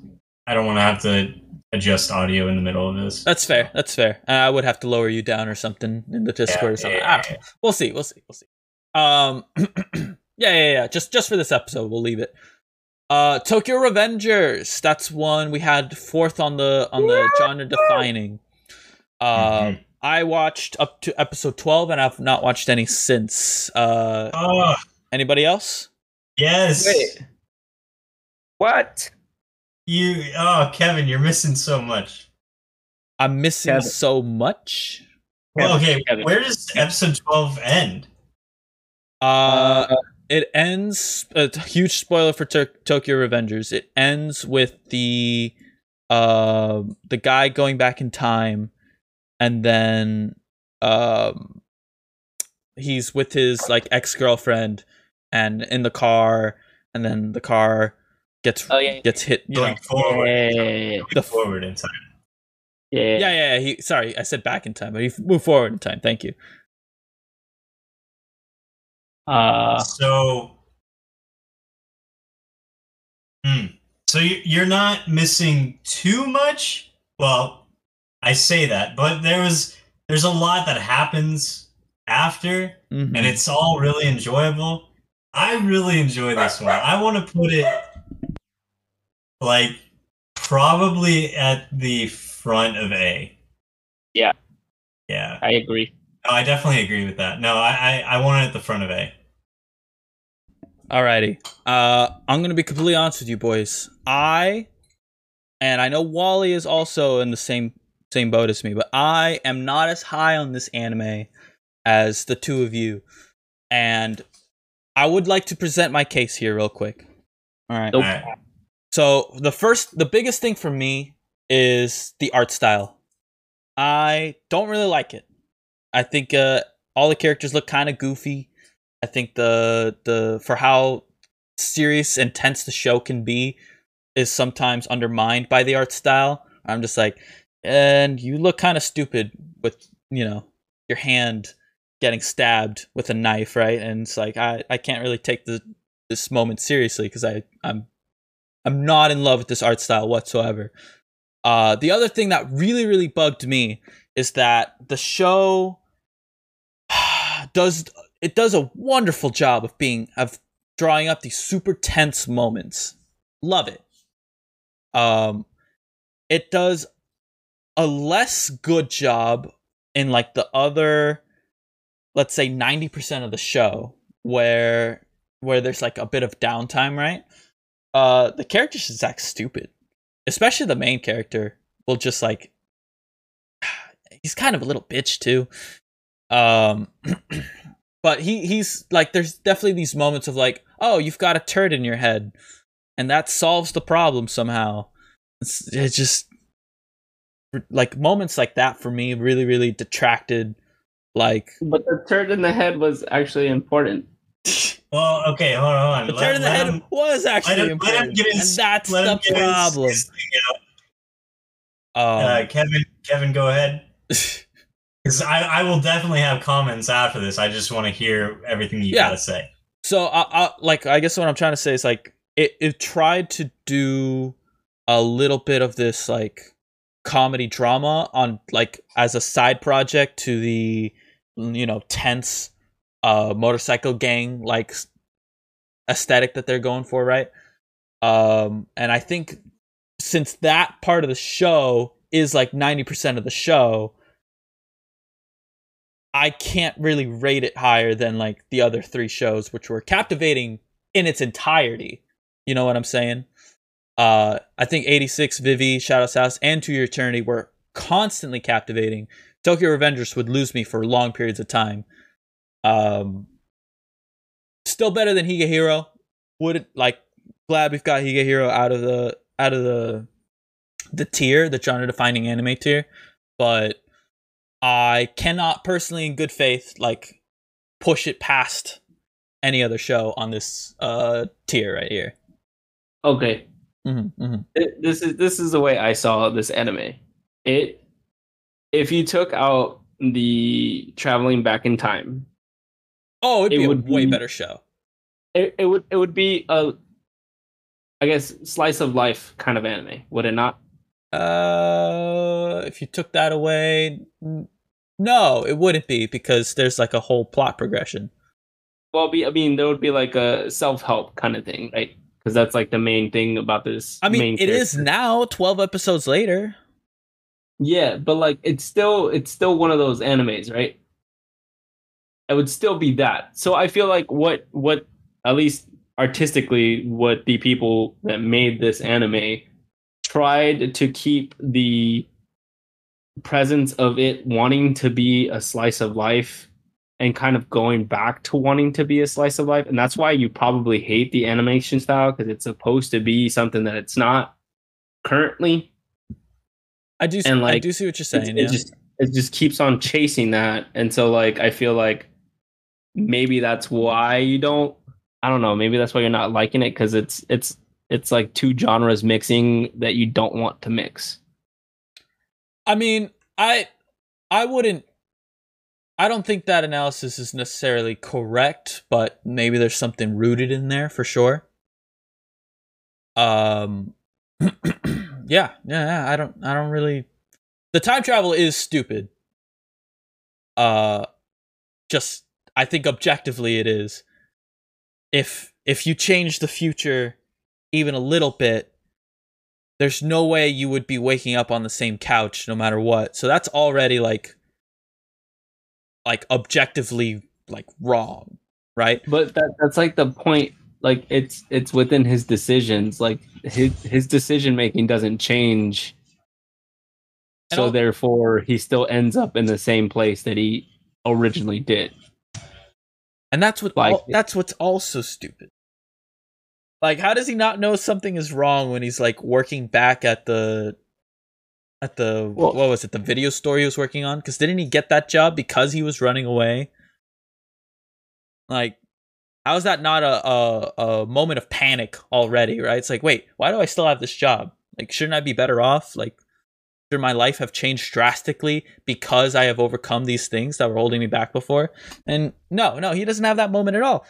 I don't want to have to adjust audio in the middle of this. That's fair. That's fair. Uh, I would have to lower you down or something in the Discord or something. I don't. We'll see. We'll see. We'll see. Um, <clears throat> yeah, yeah, yeah. Just, just for this episode, we'll leave it. Uh, Tokyo Revengers. That's one we had fourth on the on the genre defining. Uh, Mhm. I watched up to episode twelve, and I've not watched any since. Uh, Oh anybody else? yes, Wait. What? you. Oh, Kevin, you're missing so much. I'm missing Kevin. so much. Well, okay, Kevin. where does episode twelve end? Uh, it ends. A huge spoiler for Tur- Tokyo Revengers. It ends with the uh, the guy going back in time, and then um, he's with his like ex girlfriend, and in the car, and then the car gets Oh, yeah. gets hit. You Going know, forward, Yeah, going The- forward in time. yeah, yeah, yeah. He sorry, I said back in time, but he moved forward in time. Thank you. Uh, So, hmm. So you- you're not missing too much. Well, I say that, but there was there's a lot that happens after, Mhm. and it's all really enjoyable. I really enjoy this one. I want to put it like probably at the front of A. Yeah. Yeah. I agree. No, I definitely agree with that. No, I, I, I want it at the front of A. Alrighty. Uh, I'm gonna be completely honest with you, boys. I, and I know Wally is also in the same same boat as me, but I am not as high on this anime as the two of you, and I would like to present my case here real quick. All right. Nope. Alright. So the first, the biggest thing for me is the art style. I don't really like it. I think uh, all the characters look kind of goofy. I think the the for how serious and tense the show can be is sometimes undermined by the art style. I'm just like, and you look kind of stupid with you know your hand getting stabbed with a knife, right? And it's like I I can't really take the this moment seriously because I I'm I'm not in love with this art style whatsoever. Uh, the other thing that really, really bugged me is that the show <sighs> does it does a wonderful job of being of drawing up these super tense moments. Love it. Um, it does a less good job in like the other, let's say ninety percent of the show where where there's like a bit of downtime, right? Uh the characters just act stupid. Especially the main character will just like <sighs> he's kind of a little bitch too. Um <clears throat> but he he's like there's definitely these moments of like oh you've got a turd in your head. And that solves the problem somehow. It's, it's just like moments like that for me really really detracted like But the turd in the head was actually important. <laughs> Well, okay, hold on. Hold on. the turd in the head him- was actually him- important get his- and that's the his- problem his thing um. Uh, Kevin, Kevin, go ahead. <laughs> Because I, I will definitely have comments after this. I just want to hear everything you Yeah. gotta say. So I, I like I guess what I'm trying to say is like it it tried to do a little bit of this like comedy drama on like as a side project to the you know tense uh motorcycle gang like aesthetic that they're going for right um and i think since that part of the show is like 90% of the show i can't really rate it higher than like the other three shows which were captivating in its entirety you know what i'm saying uh, I think 86, Vivy, Shadow's House, and To Your Eternity were constantly captivating. Tokyo Revengers would lose me for long periods of time. Um, still better than Higehiro. Would like glad we've got Higehiro out of the out of the the tier, the genre defining anime tier, but I cannot personally, in good faith, like push it past any other show on this uh tier right here. Okay, Mm-hmm, mm-hmm. It, this is this is the way I saw this anime. It if you took out the traveling back in time, oh, it'd It be a way be- better show. it, it would it would be a I guess slice of life kind of anime, would it not? Uh, if you took that away, no, it wouldn't be because there's like a whole plot progression. Well, be I mean there would be like a self help kind of thing, right? Because that's like the main thing about this. I mean, it is now 12 episodes later. Yeah, but like it's still it's still one of those animes, right? It would still be that. So I feel like what what at least artistically what the people that made this anime tried to keep the presence of it wanting to be a slice of life and kind of going back to wanting to be a slice of life and that's why you probably hate the animation style because it's supposed to be something that it's not currently I do, And, like, I do see what you're saying. it yeah. just it just keeps on chasing that and so like i feel like maybe that's why you don't i don't know maybe that's why you're not liking it because it's it's it's like two genres mixing that you don't want to mix I mean, I, I wouldn't. I don't think that analysis is necessarily correct, but maybe there's something rooted in there for sure. Um, <clears throat> yeah, yeah, yeah. I don't, I don't really. The time travel is stupid. Uh, just I think objectively it is. If if you change the future even a little bit, there's no way you would be waking up on the same couch no matter what. So that's already like like objectively like wrong, right? but that that's like the point like it's it's within his decisions like his his decision making doesn't change And so therefore he still ends up in the same place that he originally did And that's what Like- al- that's what's also stupid. Like how does he not know something is wrong when he's like working back at the at the Well- what was it the video store he was working on cuz didn't he get that job because he was running away? Like how is that not a, a a moment of panic already, right? It's like, wait, why do I still have this job? Like shouldn't I be better off? Like should my life have changed drastically because I have overcome these things that were holding me back before? And no, no, he doesn't have that moment at all.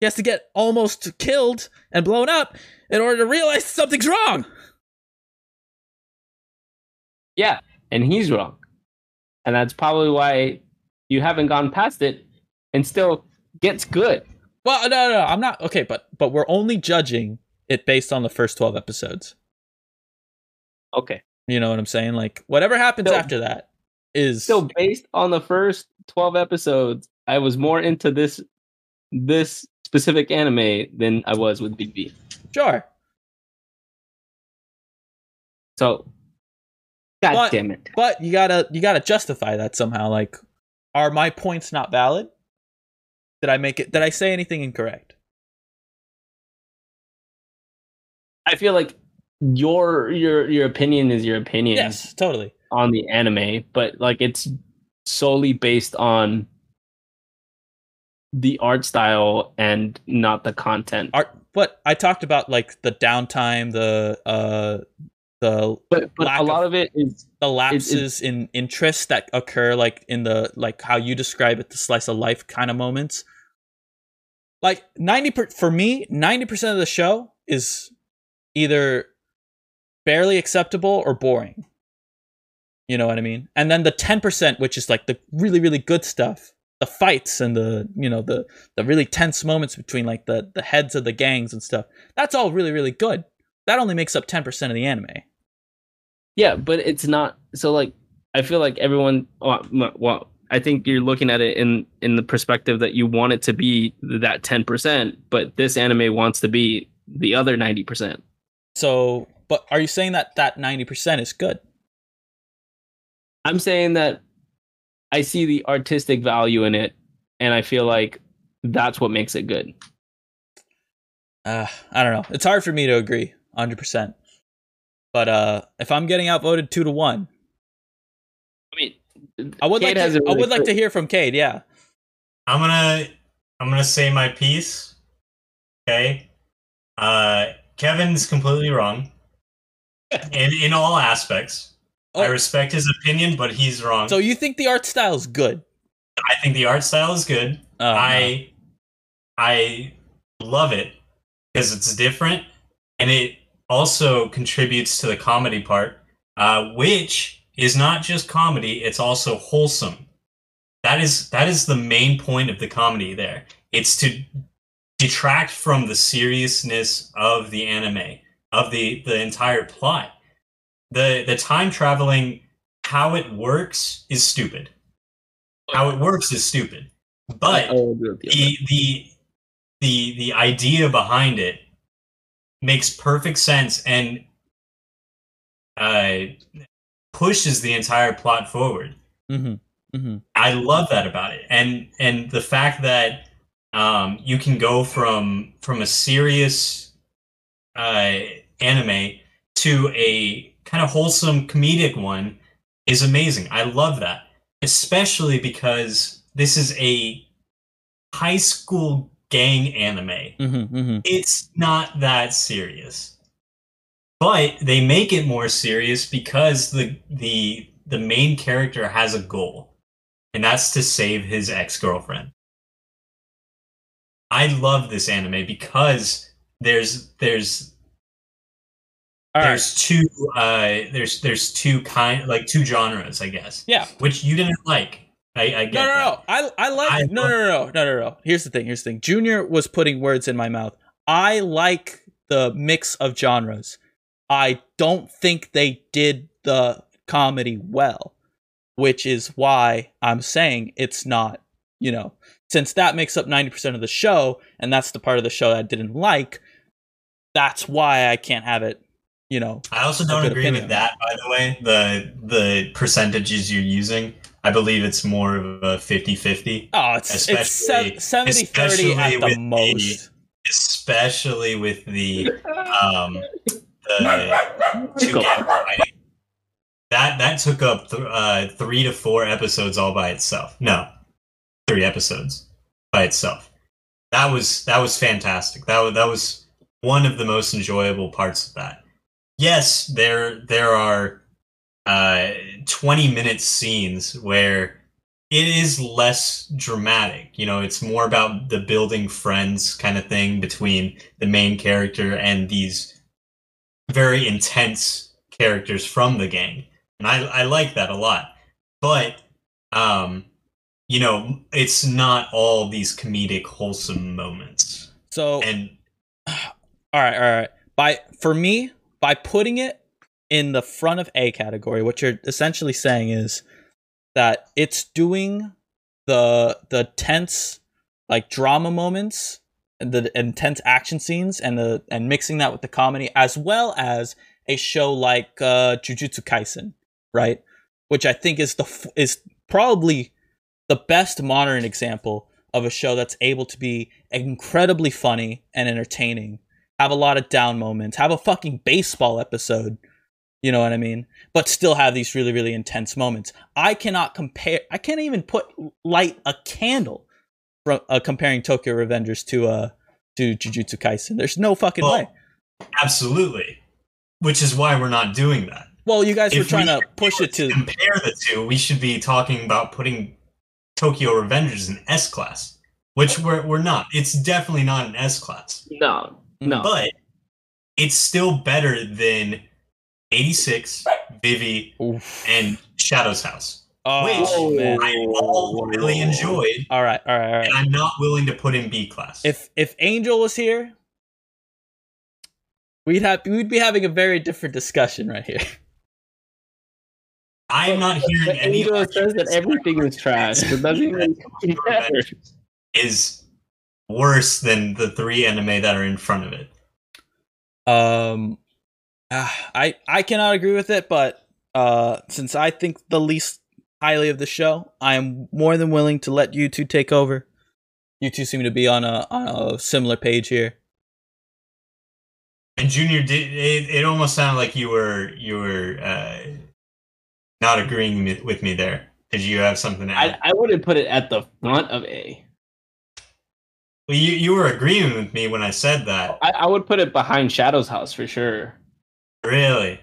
He has to get almost killed and blown up in order to realize something's wrong. Yeah, and he's wrong. And that's probably why you haven't gone past it and still gets good. Well, no, no, no, I'm not okay, but but we're only judging it based on the first twelve episodes. Okay. You know what I'm saying? Like whatever happens Still- after that is So based on the first 12 episodes, I was more into this this specific anime than I was with Vivy. sure. So God But- damn it. But you gotta you gotta justify that somehow. Like, are my points not valid? Did I make it? Did I say anything incorrect? I feel like your your your opinion is your opinion Yes, totally. on the anime, but like it's solely based on the art style and not the content. Art, but I talked about like the downtime, the uh, the But but a lot of it is the lapses in interest that occur like in the like how you describe it the slice of life kind of moments like 90 per, for me 90% of the show is either barely acceptable or boring. You know what I mean? And then the 10%, which is like the really, really good stuff, the fights and the, you know, the the really tense moments between like the the heads of the gangs and stuff. That's all really, really good. That only makes up 10% of the anime. Yeah, but it's not so like I feel like everyone uh, well, well I think you're looking at it in in the perspective that you want it to be that 10%, but this anime wants to be the other 90%. So, but are you saying that that 90% is good? I'm saying that I see the artistic value in it and I feel like that's what makes it good. Uh, I don't know. It's hard for me to agree 100%. But uh if I'm getting outvoted 2 to 1, I mean, I would Cade like to, a I really would like to hear from Cade, yeah. I'm gonna I'm gonna say my piece. Okay. Uh Kevin's completely wrong. In in all aspects. I Oh. respect his opinion, but he's wrong. So you think the art style is good? I think the art style is good. Oh, no. I I love it because it's different and it also contributes to the comedy part, uh, which is not just comedy; it's also wholesome. That is that is the main point of the comedy. There, it's to detract from the seriousness of the anime of the the entire plot. the The time traveling, how it works, is stupid. How it works is stupid, but I will agree with you on that. the the the the idea behind it makes perfect sense and uh pushes the entire plot forward Mhm. Mhm. i love that about it and and the fact that um you can go from from a serious uh anime to a kind of wholesome comedic one is amazing i love that especially because this is a high school gang anime Mhm. Mhm. it's not that serious but they make it more serious because the the the main character has a goal and that's to save his ex-girlfriend i love this anime because there's there's All right. there's two uh there's there's two kind like two genres i guess Yeah. which you didn't like i i get No, no, no. I, I like. I no, no, no, no, no, no, no. Here's the thing. Here's the thing. Junior was putting words in my mouth. I like the mix of genres. I don't think they did the comedy well, which is why I'm saying it's not. You know, since that makes up ninety percent of the show, and that's the part of the show that I didn't like. That's why I can't have it. You know, I also don't agree opinion. with that, by the way. The the percentages you're using, I believe it's more of a 50-50, oh, it's it's Especially- 70 30 especially at with the the- most. especially with the <laughs> um the two. That that took up th- uh, three to four episodes all by itself. No, three episodes by itself. That was that was fantastic. That was that was one of the most enjoyable parts of that. Yes, there there are uh, twenty minute scenes where it is less dramatic. You know, it's more about the building friends kind of thing between the main character and these very intense characters from the gang. And I, I like that a lot. But, um, you know, it's not all these comedic, wholesome moments. So And <sighs> all right, all right. By for me, by putting it in the front of A category, what you're essentially saying is that it's doing the the tense like drama moments and the intense action scenes and the and mixing that with the comedy as well as a show like uh Jujutsu Kaisen, right? Which I think is the is probably the best modern example of a show that's able to be incredibly funny and entertaining, have a lot of down moments, have a fucking baseball episode, you know what I mean? But still have these really, really intense moments. I cannot compare, I can't even put light a candle from uh, comparing Tokyo Revengers to uh to Jujutsu Kaisen. There's no fucking Well, way. absolutely. Which is why we're not doing that. Well, you guys were if trying we- to push it to compare the two, we should be talking about putting Tokyo Revengers in S class, which we're we're not. It's definitely not an S class, No, no. but it's still better than 86, Vivy, Oof. and Shadow's House. Oh, which man. I all really enjoyed, All right, all right, all right. and I'm not willing to put in B class. if if Angel was here, we'd have we'd be having a very different discussion right here. I'm not hearing The any Angel says that everything is trash. It doesn't <laughs> even matter. is worse than the three anime that are in front of it. Um, ah, I I cannot agree with it, but uh, since I think the least highly of the show, I am more than willing to let you two take over. You two seem to be on a on a similar page here. And Junior did it, it almost sounded like you were you were uh, not agreeing with- with me there. Did you have something to add? I, I wouldn't put it at the front of A. well, you you were agreeing with me when I said that. I, I would put it behind Shadow's house for sure. Really,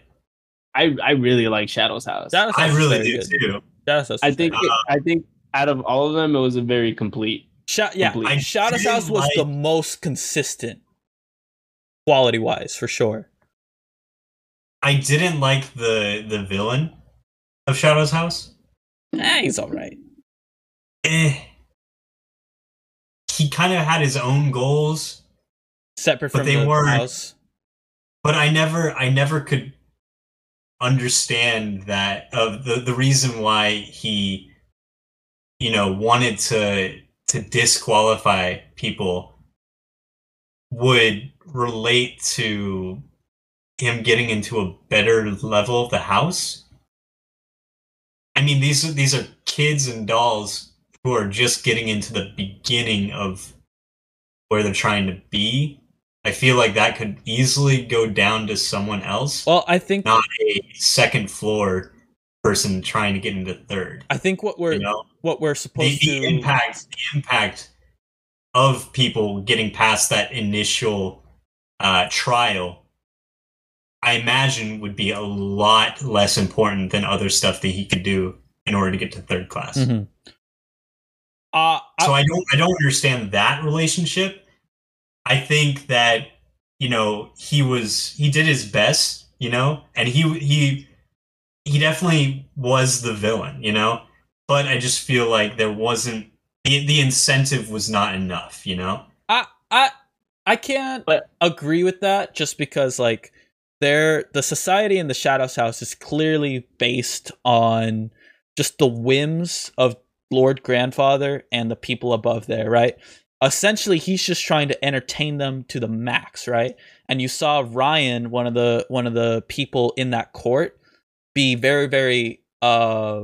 I, I really like Shadow's house. That I really do good. too. That sounds I think Uh, it, I think out of all of them, it was a very complete. Shot, yeah, Complete. I Shadow's House was the most consistent, quality wise, for sure. I didn't like the the villain of Shadow's House. Eh, he's all right. Eh. He kind of had his own goals, Separate But from they the weren't- house. but I never I never could understand that of the the reason why he you know wanted to to disqualify people would relate to him getting into a better level of the house. I mean these are these are kids and dolls who are just getting into the beginning of where they're trying to be I feel like that could easily go down to someone else, Well, I think not a second floor person trying to get into third. I think what we're You know, what we're supposed the to impact, the impact of people getting past that initial uh, trial, I imagine would be a lot less important than other stuff that he could do in order to get to third class. Mhm. Uh, So I, I don't I don't understand that relationship. I think that you know he was he did his best, you know, and he he he definitely was the villain, you know. But I just feel like there wasn't the the incentive was not enough, you know. I I I can't But- agree with that just because like there the society in the Shadows House is clearly based on just the whims of Lord Grandfather and the people above there, right? Essentially, he's just trying to entertain them to the max, right? And you saw Ryan, one of the one of the people in that court, be very very uh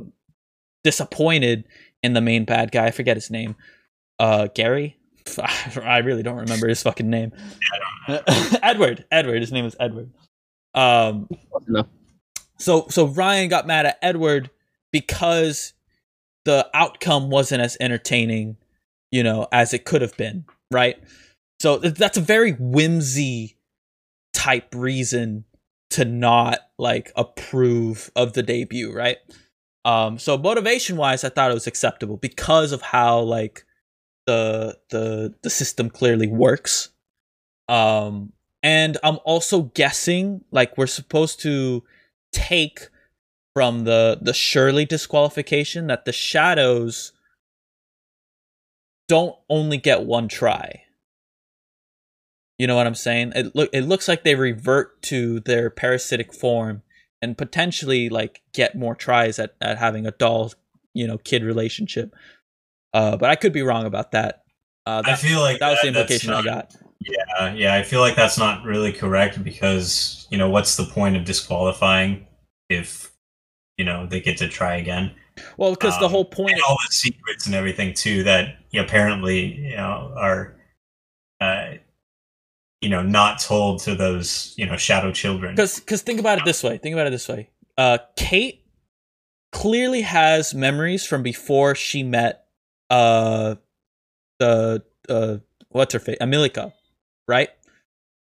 disappointed in the main bad guy. I forget his name. Uh Gary? <laughs> I really don't remember his fucking name. <laughs> Edward. Edward. His name is Edward. Um enough. so so Ryan got mad at Edward because the outcome wasn't as entertaining, you know, as it could have been, right? So th- that's a very whimsy type reason to not like approve of the debut, right? Um so motivation wise I thought it was acceptable because of how like the the the system clearly works. Um and I'm also guessing like we're supposed to take from the the Shirley disqualification that the shadows don't only get one try. You know what I'm saying? It look it looks like they revert to their parasitic form and potentially like get more tries at, at having a doll, you know, kid relationship. Uh, but I could be wrong about that. Uh, I feel like that was the that's implication I got. Yeah, yeah, I feel like that's not really correct because you know what's the point of disqualifying if you know they get to try again? Well, because the um, whole point and all the secrets and everything too that you apparently you know are uh, you know not told to those you know shadow children. because because think about it this way think about it this way uh kate clearly has memories from before she met uh the uh what's her face Emilico, right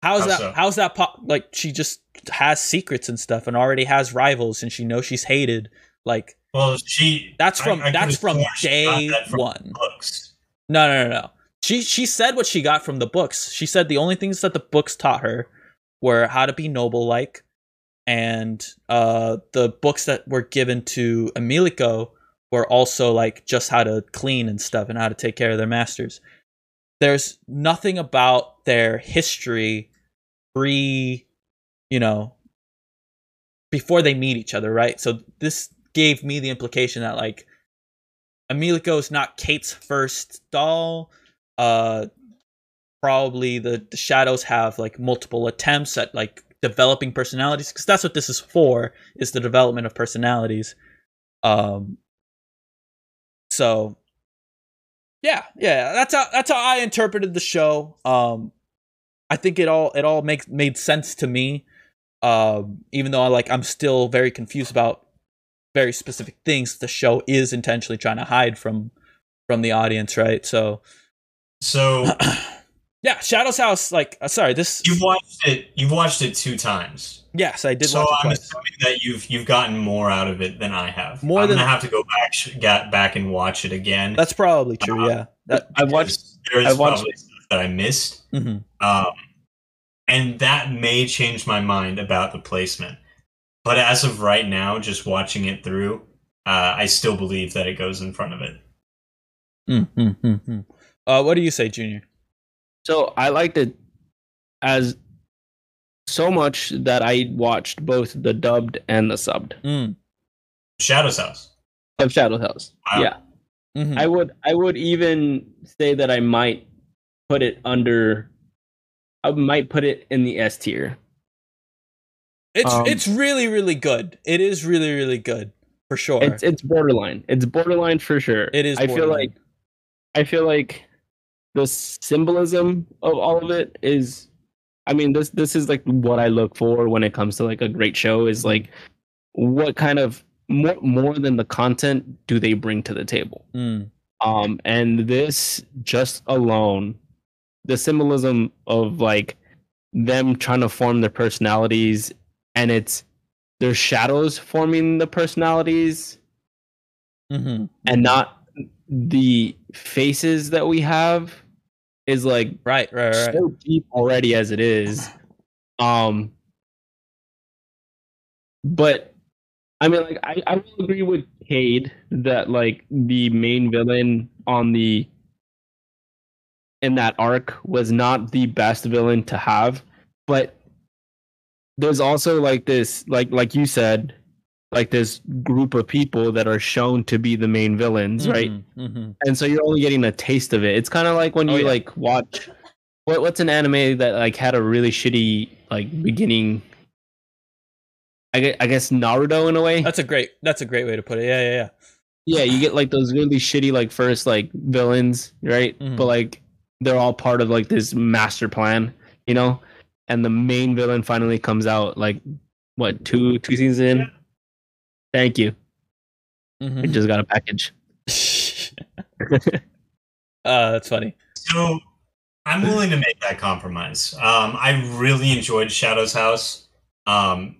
how's How that so? how's that pop like she just has secrets and stuff and already has rivals and she knows she's hated like Well, she that's from I that's from day that from one Books. no, no, no, no. She she said what she got from the books. She said the only things that the books taught her were how to be noble like and uh, the books that were given to Emilico were also like just how to clean and stuff and how to take care of their masters. There's nothing about their history pre, you know, before they meet each other, right? So this gave me the implication that like Emilico is not Kate's first doll. Uh, probably the, the shadows have like multiple attempts at like developing personalities because that's what this is for is the development of personalities um so yeah yeah that's how that's how i interpreted the show. Um i think it all it all makes made sense to me um even though i like i'm still very confused about very specific things the show is intentionally trying to hide from from the audience right? So So <clears throat> yeah shadow's house like uh, sorry this you've watched it. You've watched it two times. yes i did so watch it I'm twice assuming that you've you've gotten more out of it than I have. More I'm than- gonna have to go back sh- get back and watch it again. that's probably true Uh, yeah that I watched. There is I watched- probably stuff that I missed. mhm. Um, and that may change my mind about the placement. But as of right now, just watching it through, uh, I still believe that it goes in front of it. Mm, mm, mm, mm. Uh, what do you say, Junior? So I liked it as so much that I watched both the dubbed and the subbed Mm, Shadow's House. of Shadow House. Wow. Yeah, mhm. I would. I would even say that I might put it under. I might put it in the S tier. it's um, it's really really good. It is really really good for sure. It's it's borderline. It's borderline for sure. it is. I feel like I feel like the symbolism of all of it is I mean this this is like what I look for when it comes to like a great show is like what kind of more more than the content do they bring to the table. Mm, Um and this just alone the symbolism of like them trying to form their personalities and it's their shadows forming the personalities mhm. and not the faces that we have is like right, right, right. so deep already as it is um but i mean like i, I will agree with cade that like the main villain on the in that arc was not the best villain to have but there's also like this like like you said like this group of people that are shown to be the main villains right Mhm, mhm. and so you're only getting a taste of it. It's kind of like when Oh, you yeah. like watch what what's an anime that like had a really shitty like beginning. I guess, I guess Naruto in a way. That's a great. That's a great way to put it. Yeah, yeah, yeah. yeah, you get like those really shitty like first like villains, right? Mhm. But like they're all part of like this master plan, you know. And the main villain finally comes out like what two two seasons in. Thank you. I Mhm. just got a package. <laughs> <laughs> uh, that's funny. So I'm willing to make that compromise. Um, I really enjoyed Shadow's House, um,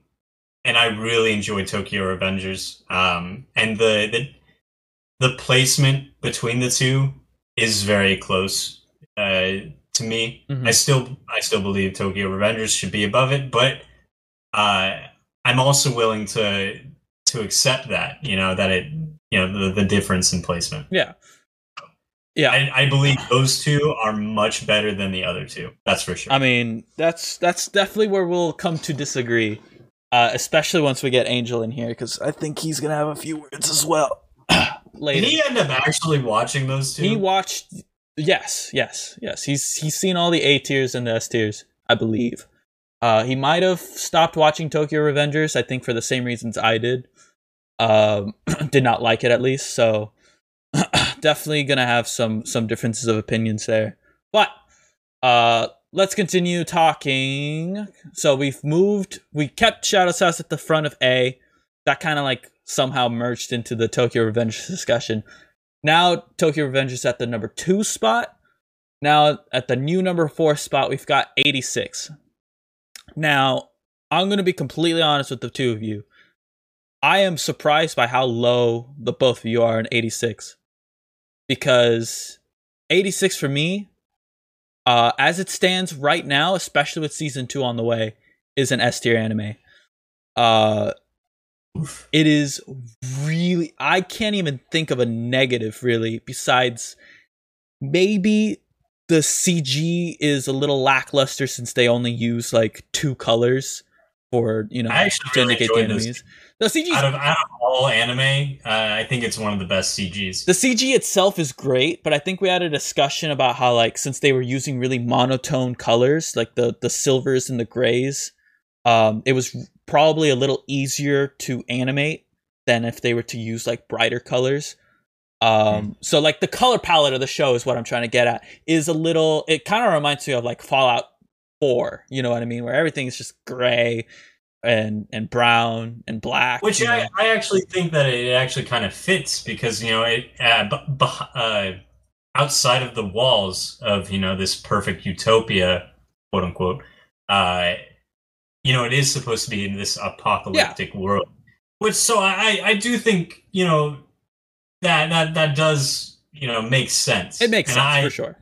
and I really enjoyed Tokyo Revengers. Um, and the, the the placement between the two is very close uh, to me. Mhm. I still I still believe Tokyo Revengers should be above it, but uh, I'm also willing to to accept that you know that it you know the, the difference in placement. Yeah. Yeah. I, I believe those two are much better than the other two. That's for sure. I mean, that's that's definitely where we'll come to disagree, uh, especially once we get Angel in here, because I think he's gonna have a few words as well <clears throat> later. Did he end up actually watching those two? He watched. Yes, yes, yes. He's he's seen all the A tiers and the S tiers, I believe. Uh, he might have stopped watching Tokyo Revengers. I think for the same reasons I did. Um, <clears throat> did not like it at least. So <clears throat> definitely gonna have some some differences of opinions there. But uh, let's continue talking. So we've moved. We kept Shadow House at the front of A. That kind of like somehow merged into the Tokyo Revengers discussion. Now Tokyo Revengers is at the number two spot. Now at the new number four spot, we've got 86. Now, I'm gonna be completely honest with the two of you. I am surprised by how low the both of you are in 86. Because 86 for me, uh, as it stands right now, especially with season two on the way, is an S tier anime. Uh, it is really I can't even think of a negative really besides maybe the CG is a little lackluster since they only use like two colors for you know to indicate the enjoyed this. The CG Out of, out of all anime, uh, I think it's one of the best CGs. the CG itself is great, but I think we had a discussion about how like since they were using really monotone colors, like the the silvers and the grays, um, it was probably a little easier to animate than if they were to use like brighter colors. Um, so like the color palette of the show is what I'm trying to get at is a little. It kind of reminds me of like Fallout Four. You know what I mean? Where everything is just gray and and brown and black. Which know? I, I actually think that it actually kind of fits because you know it uh, b- beh- uh, outside of the walls of you know this perfect utopia, quote unquote. Uh, you know, it is supposed to be in this apocalyptic world. Which so I I do think you know that that that does you know make sense. it makes And sense I, for sure.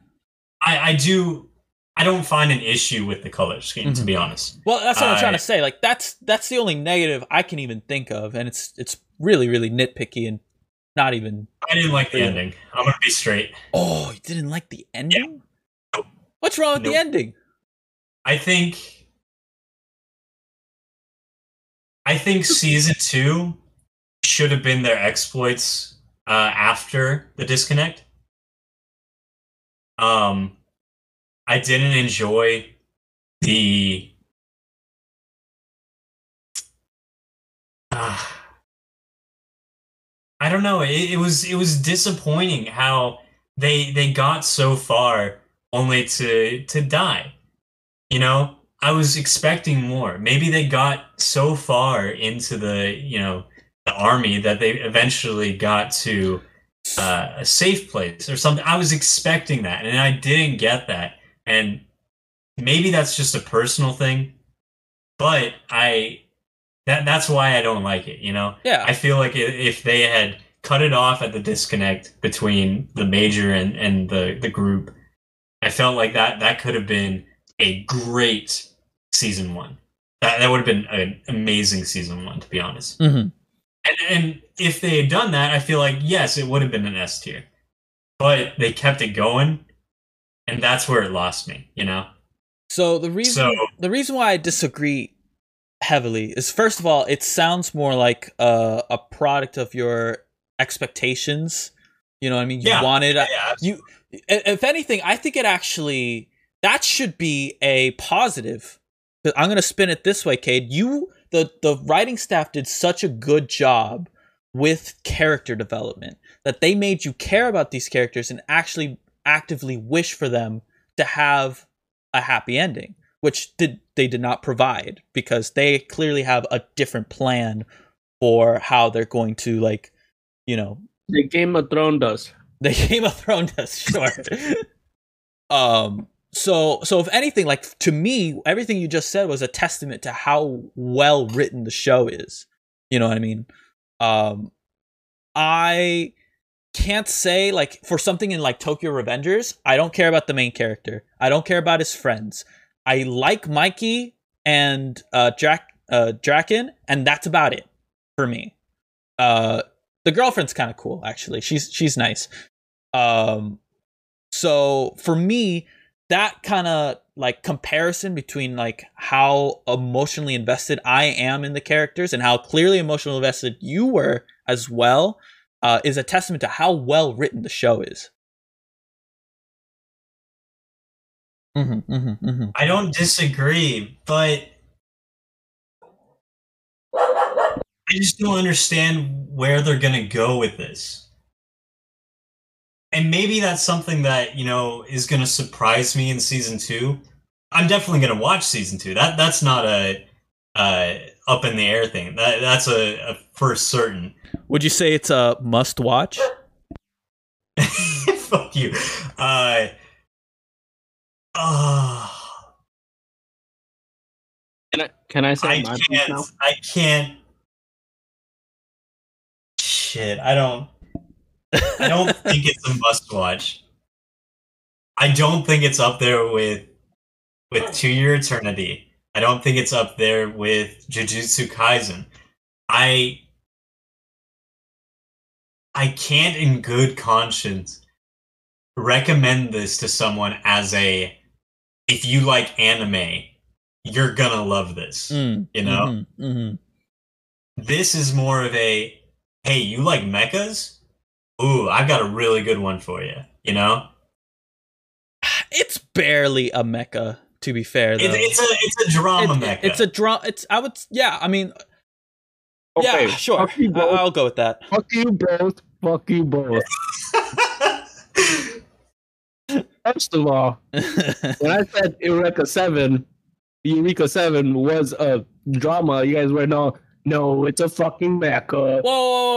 I I do. I don't find an issue with the color scheme, to Mhm. be honest. Well, that's what I'm trying to say. Like that's that's the only negative I can even think of, and it's it's really really nitpicky and not even. I didn't like the Yeah. ending. I'm gonna be straight. Oh, you didn't like the ending? Nope. What's wrong with the ending? I think I think season two should have been their exploits uh, after the disconnect. Um, I didn't enjoy the. Uh, I don't know. It, it was it was disappointing how they they got so far only to to die. You know, I was expecting more. Maybe they got so far into the you know the army that they eventually got to uh, a safe place or something. I was expecting that, and I didn't get that. And maybe that's just a personal thing, but I that that's why I don't like it. You know, Yeah, I feel like if they had cut it off at the disconnect between the major and, and the, the group, I felt like that that could have been a great season one. That that would have been an amazing season one, to be honest. Mhm. And and if they had done that, I feel like yes, it would have been an S tier. But they kept it going, and that's where it lost me. You know. So the reason So the reason why I disagree heavily is first of all, it sounds more like a, a product of your expectations. You know what I mean? You Yeah. wanted yeah, you if anything i think it actually that should be a positive i'm going to spin it this way cade you the the writing staff did such a good job with character development that they made you care about these characters and actually actively wish for them to have a happy ending which did they did not provide because they clearly have a different plan for how they're going to like you know The Game of Thrones does. <laughs> the Game of Thrones does, sure. <laughs> um. So, so if anything, like to me, everything you just said was a testament to how well written the show is. You know what I mean? Um, I can't say like for something in like Tokyo Revengers, I don't care about the main character. I don't care about his friends. I like Mikey and uh Jack uh Draken, and that's about it for me. Uh the girlfriend's kind of cool actually. She's she's nice. Um so for me that kind of like comparison between like how emotionally invested I am in the characters and how clearly emotionally invested you were as well uh, is a testament to how well written the show is. Mm-hmm, mm-hmm, mm-hmm. I don't disagree, but I just don't understand where they're gonna go with this. And maybe that's something that, you know, is gonna surprise me in season two. I'm definitely gonna watch season two. That that's not a uh up in the air thing. That that's a, a for certain. Would you say it's a must watch? <laughs> Fuck you. Uh oh, Can I, can I say I my piece now? can't. I can't. Shit, I don't. I don't <laughs> think it's a must watch. I don't think it's up there with with To Your Eternity. I don't think it's up there with Jujutsu Kaisen. I I can't in good conscience recommend this to someone as a if you like anime, you're gonna love this. Mm, You know? mhm, mhm. This is more of a hey, you like mechas? Ooh, I've got a really good one for you. You know? It's barely a mecha, to be fair. Though. It, it's a it's a drama It- mecha. It's a drama. It's I would. Yeah, I mean, Okay, yeah, <laughs> sure. Fuck you I- both. I'll go with that. Fuck you both. Fuck you both. <laughs> First of all, when I said Eureka Seven, Eureka Seven was a drama. You guys were no, no, it's a fucking mecha. whoa, whoa,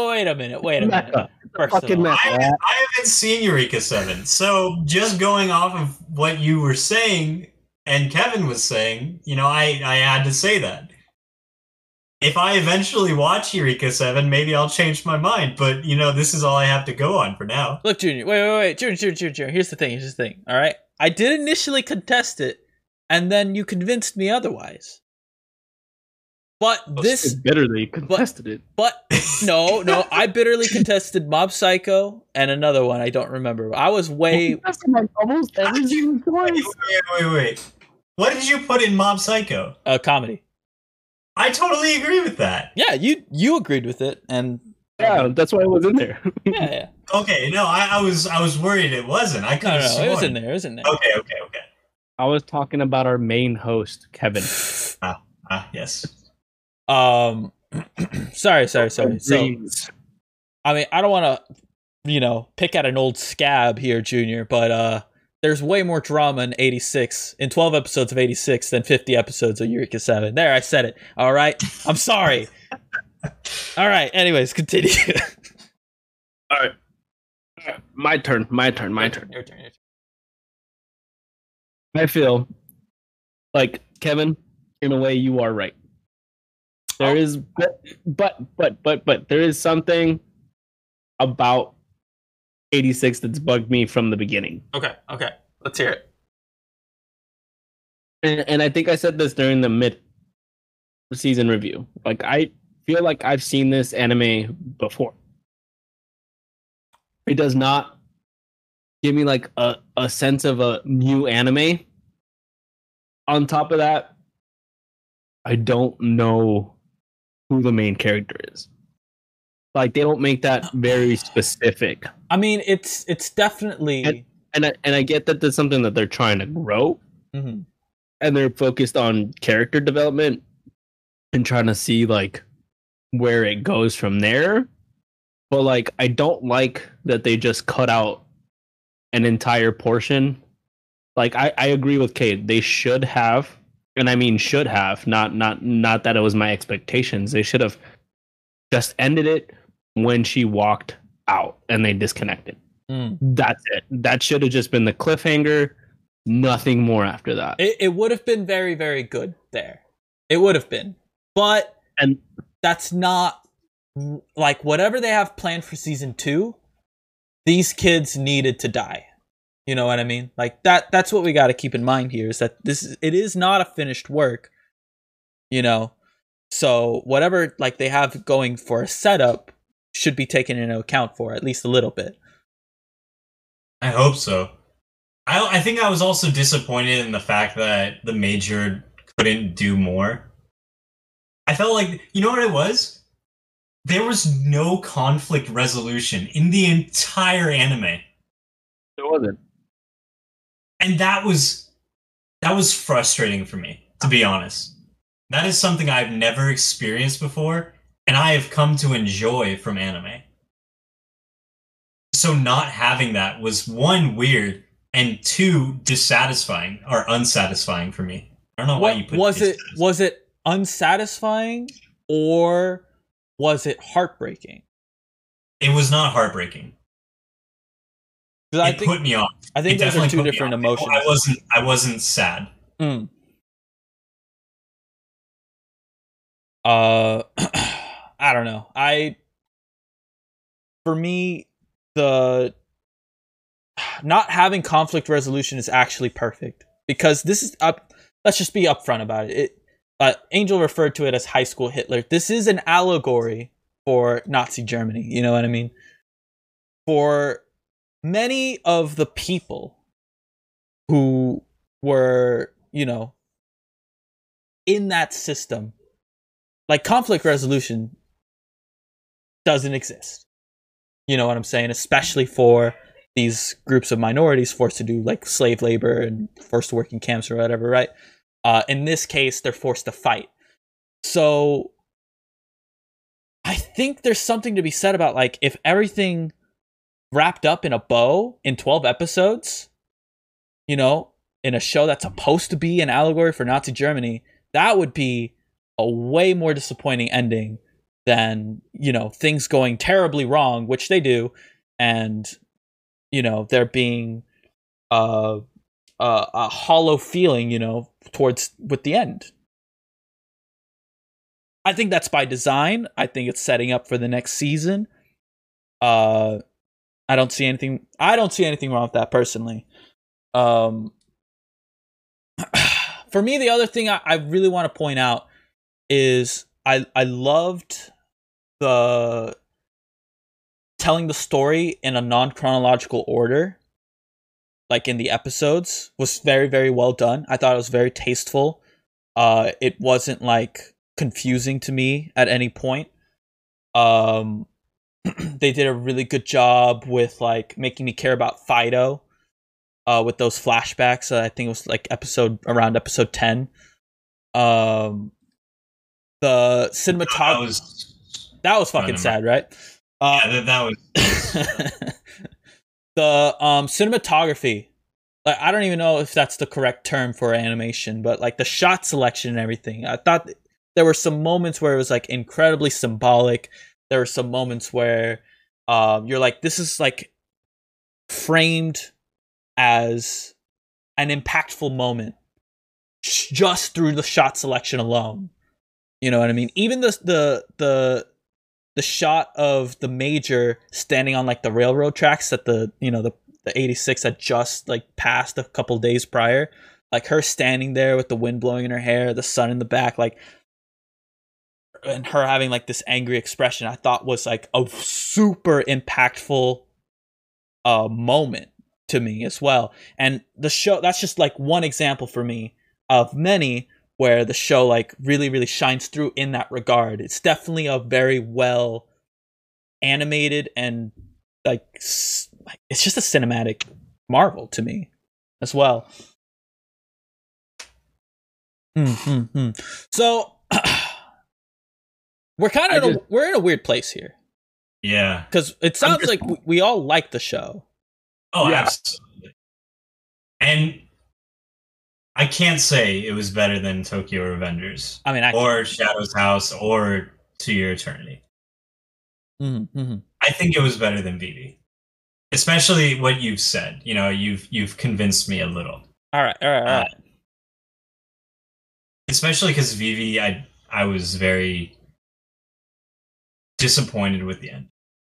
whoa, wait a minute. Wait a minute. Mecha. First fucking all, I haven't, I haven't seen Eureka 7. So just going off of what you were saying and Kevin was saying, you know, I, I had to say that. If I eventually watch Eureka 7, maybe I'll change my mind. But, you know, this is all I have to go on for now. Look, Junior. Wait, wait, wait. Junior, Junior, Junior, Junior. Here's the thing. Here's the thing. All right. I did initially contest it, and then you convinced me otherwise. But It's this, bitterly that you contested it. but <laughs> no, no. I bitterly contested Mob Psycho and another one. I don't remember. I was way. That's like almost every <laughs> single Wait, wait, wait, wait. What did you put in Mob Psycho? Uh, comedy. I totally agree with that. Yeah, you you agreed with it, and Yeah, that's why it was in there. <laughs> yeah, yeah. Okay, no, I, I was I was worried it wasn't. I could No, no, it was sworn. in there. It was in there. Okay, okay, okay. I was talking about our main host, Kevin. <sighs> Ah, ah, yes. Um, <clears throat> sorry, sorry, sorry. So, I mean, I don't want to, you know, pick at an old scab here, Junior, but uh, there's way more drama in 86, in 12 episodes of 86 than 50 episodes of Eureka 7. There, I said it. All right. I'm sorry. <laughs> All right. Anyways, continue. All right. All right. My turn. My turn. My turn. Your turn. Your turn. I feel like Kevin, in a way, you are right. There oh. is, but, but, but, but, but, there is something about 86 that's bugged me from the beginning. Okay. Okay. Let's hear it. And, and I think I said this during the mid season review. Like, I feel like I've seen this anime before. It does not give me like a, a sense of a new anime. On top of that, I don't know who the main character is. Like they don't make that very specific. I mean, it's it's definitely. And I, and I get that that's something that they're trying to grow Mhm. and they're focused on character development and trying to see like where it goes from there. But like I don't like that they just cut out an entire portion. Like I, I agree with Cade. They should have and I mean should have, not not not that it was my expectations. They should have just ended it when she walked out and they disconnected. Mm. That's it. That should have just been the cliffhanger. Nothing more after that. It, it would have been very, very good there. It would have been. But And- that's not like whatever they have planned for season two, these kids needed to die. You know what I mean? Like that that's what we gotta keep in mind here is that this is it is not a finished work. You know. So whatever like they have going for a setup should be taken into account for at least a little bit. I hope so. I I think I was also disappointed in the fact that the major couldn't do more. I felt like you know what it was? There was no conflict resolution in the entire anime. There wasn't. And that was that was frustrating for me, to be honest. That is something I've never experienced before, and I have come to enjoy from anime. So not having that was one weird and two dissatisfying or unsatisfying for me. I don't know why you What, put was it was it unsatisfying or was it heartbreaking? It was not heartbreaking. I it think put me off. I think It those are two different emotions. I wasn't I wasn't sad. Mm. Uh, <clears throat> I don't know. I, for me, the not having conflict resolution is actually perfect because this is up. Let's just be upfront about it. It uh, Angel referred to it as high school Hitler. This is an allegory for Nazi Germany. You know what I mean? For many of the people who were, you know, in that system, like conflict resolution doesn't exist. You know what I'm saying? Especially for these groups of minorities forced to do like slave labor and forced to work in camps or whatever, right? Uh, in this case, they're forced to fight. So I think there's something to be said about like if everything wrapped up in a bow in 12 episodes, you know, in a show that's supposed to be an allegory for Nazi Germany, that would be a way more disappointing ending than, you know, things going terribly wrong, which they do, and, you know, there being a hollow feeling, you know, towards with the end. I think that's by design. I think it's setting up for the next season. Uh, I don't see anything. I don't see anything wrong with that personally. Um, <clears throat> for me, the other thing I, I really want to point out is I I loved the telling the story in a non chronological order, like in the episodes, was very very well done. I thought it was very tasteful. Uh, it wasn't like confusing to me at any point. Um, <clears throat> they did a really good job with like making me care about Fido uh, with those flashbacks. Uh, I think it was like episode around episode ten. Um, the cinematography That was that was fucking sad, right? Uh, yeah, that, that was <laughs> the um cinematography, like I don't even know if that's the correct term for animation, but like the shot selection and everything. I thought there were some moments where it was like incredibly symbolic. There were some moments where um you're like, this is like framed as an impactful moment just through the shot selection alone. You know what I mean? Even the the the the shot of the major standing on like the railroad tracks that the you know the the 86 had just like passed a couple days prior like her standing there with the wind blowing in her hair the sun in the back like and her having like this angry expression i thought was like a super impactful uh moment to me as well and the show that's just like one example for me of many where the show like really really shines through in that regard it's definitely a very well animated and like it's just a cinematic marvel to me as well mm-hmm. so <clears throat> we're kind of in a, just- we're in a weird place here yeah. because it sounds just- like we, we all like the show Oh, Yeah. absolutely. And I can't say it was better than Tokyo Revengers i mean I, or Shadow's House or To Your Eternity. Mhm, mhm. I think it was better than Vivy. Especially what you've said. You know, you've you've convinced me a little. all right all right all Uh, Especially because Vivy, I I was very disappointed with the end.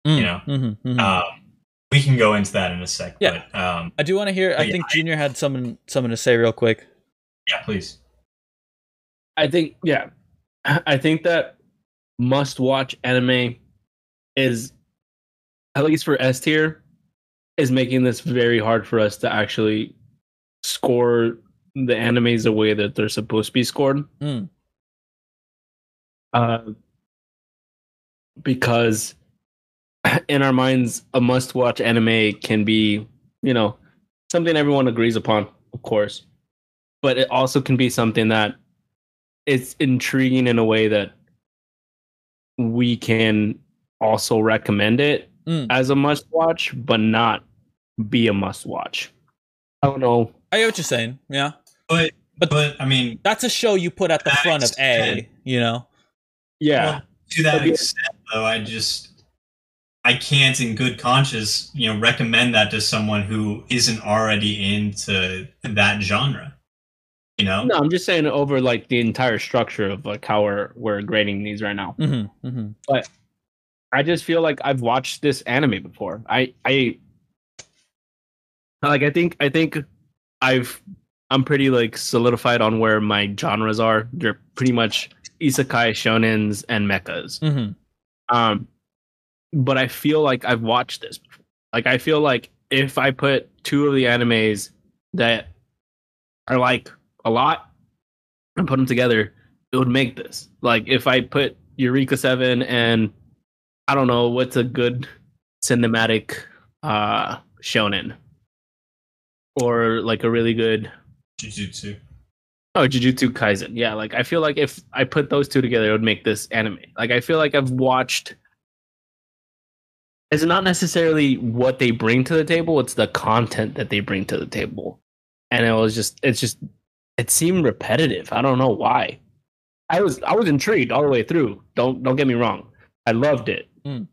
Mm, know, mhm, mhm. Um, we can go into that in a sec. Yeah. But um, i do want to hear i yeah, think junior had something something to say real quick yeah, please. I think yeah, I think that must watch anime is at least for S tier is making this very hard for us to actually score the animes the way that they're supposed to be scored. Mm. Uh, because in our minds, a must watch anime can be, you know, something everyone agrees upon, of course, but it also can be something that it's intriguing in a way that we can also recommend it Mm. as a must watch, but not be a must watch. I don't know. i get what you're saying yeah But But- but, I mean, that's a show you put at the That front of A, you know? Yeah. well, to that But extent, though, I just I can't, in good conscience, you know, recommend that to someone who isn't already into that genre. You know, No, I'm just saying over like the entire structure of like how we're we're grading these right now. Mm-hmm, mm-hmm. I just feel like I've watched this anime before. I I like I think I think I've I'm pretty like solidified on where my genres are. They're pretty much isekai, shonens, and mechas. Mm-hmm. Um, but I feel like I've watched this. Before. Like I feel like if I put two of the animes that are like a lot and put them together, it would make this. Like if I put Eureka Seven and I don't know what's a good cinematic uh shonen or like a really good Jujutsu. Oh, Jujutsu Kaisen. Yeah, like I feel like if I put those two together, it would make this anime. Like I feel like I've watched. It's not necessarily what they bring to the table; it's the content that they bring to the table, and it was just, it's just, it seemed repetitive. I don't know why. I was, I was intrigued all the way through. Don't, don't get me wrong. I loved it. Mm.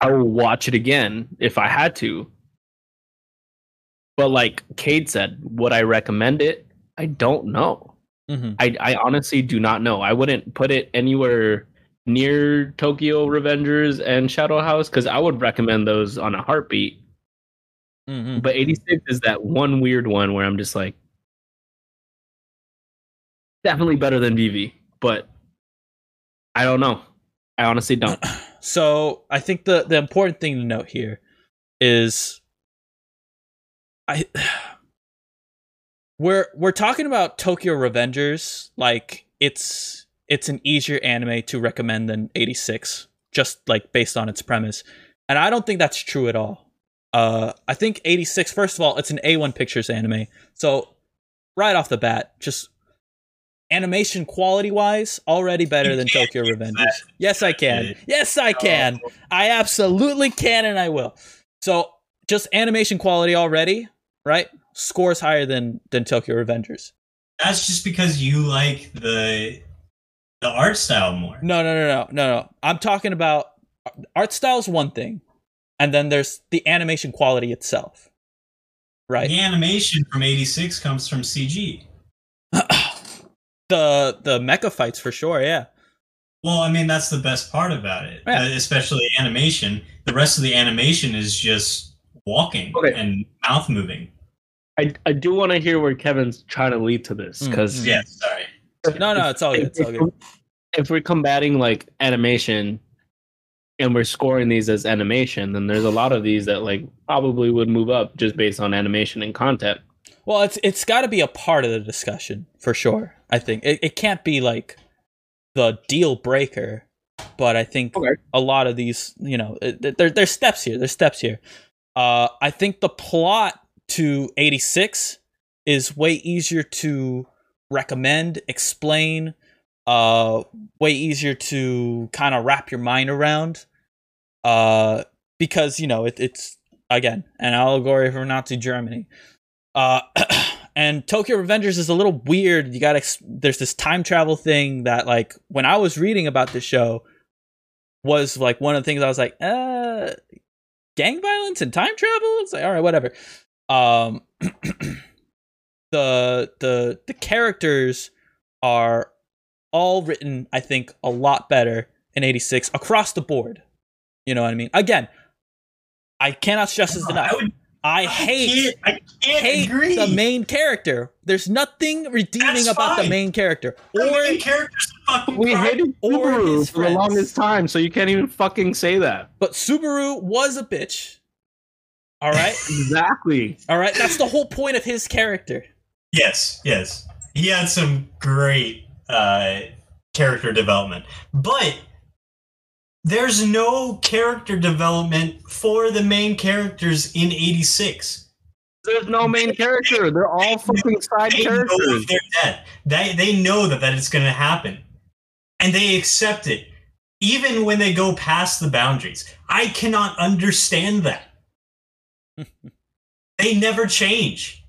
I will watch it again if I had to. But like Cade said, would I recommend it? I don't know. Mm-hmm. I, I honestly do not know. I wouldn't put it anywhere near Tokyo Revengers and Shadow House because I would recommend those on a heartbeat. Mm-hmm. But 86 is that one weird one where I'm just like, definitely better than Vivy, but I don't know. I honestly don't. <clears throat> So I think the the important thing to note here is I <sighs> we're we're talking about Tokyo Revengers like it's it's an easier anime to recommend than 86 just like based on its premise. And I don't think that's true at all. Uh I think 86 first of all it's an A1 Pictures anime. So right off the bat just animation quality wise already better than Tokyo Revengers. Yes I can. Yes I can. I absolutely can and I will. So just animation quality already, right? Scores higher than than Tokyo Revengers. That's just because you like the the art style more. No, no, no, no, no, no. I'm talking about art style's one thing, and then there's the animation quality itself. Right. The animation from '86 comes from CG. <clears throat> the the mecha fights for sure, yeah. Well, I mean that's the best part about it, Yeah. uh, especially animation. The rest of the animation is just walking Okay. and mouth moving. I, I do want to hear where Kevin's trying to lead to this Mm, because mm. Yeah, sorry. No, no, it's all good. It's all good. if we're combating like animation and we're scoring these as animation, then there's a lot of these that like probably would move up just based on animation and content. Well, it's it's got to be a part of the discussion for sure. I think it, it can't be like the deal breaker, but I think Okay. a lot of these, you know, there there's steps here. There's steps here. Uh, I think the plot to 86 is way easier to recommend, explain, uh, way easier to kind of wrap your mind around, uh, because you know it, it's again an allegory for Nazi Germany. Uh, <clears throat> and Tokyo Revengers is a little weird. You got to there's this time travel thing that like when I was reading about the show was like one of the things I was like, uh, gang violence and time travel. It's like all right, whatever. Um, <clears throat> the the the characters are all written, I think, a lot better in '86 across the board. You know what I mean? Again, I cannot stress this enough. I, would, I hate can't, I can't hate agree. the main character. There's nothing redeeming That's about the main character. The Or main character's a fucking We crime. hated or Subaru his for the longest time, so you can't even fucking say that. but Subaru was a bitch. All right? <laughs> Exactly. All right? That's the whole point of his character. Yes, yes. He had some great uh, character development. But there's no character development for the main characters in 86. There's no main character. They're all fucking side They know characters. they're dead. They, they know that, that it's going to happen. And they accept it. Even when they go past the boundaries. I cannot understand that. <laughs> they never change.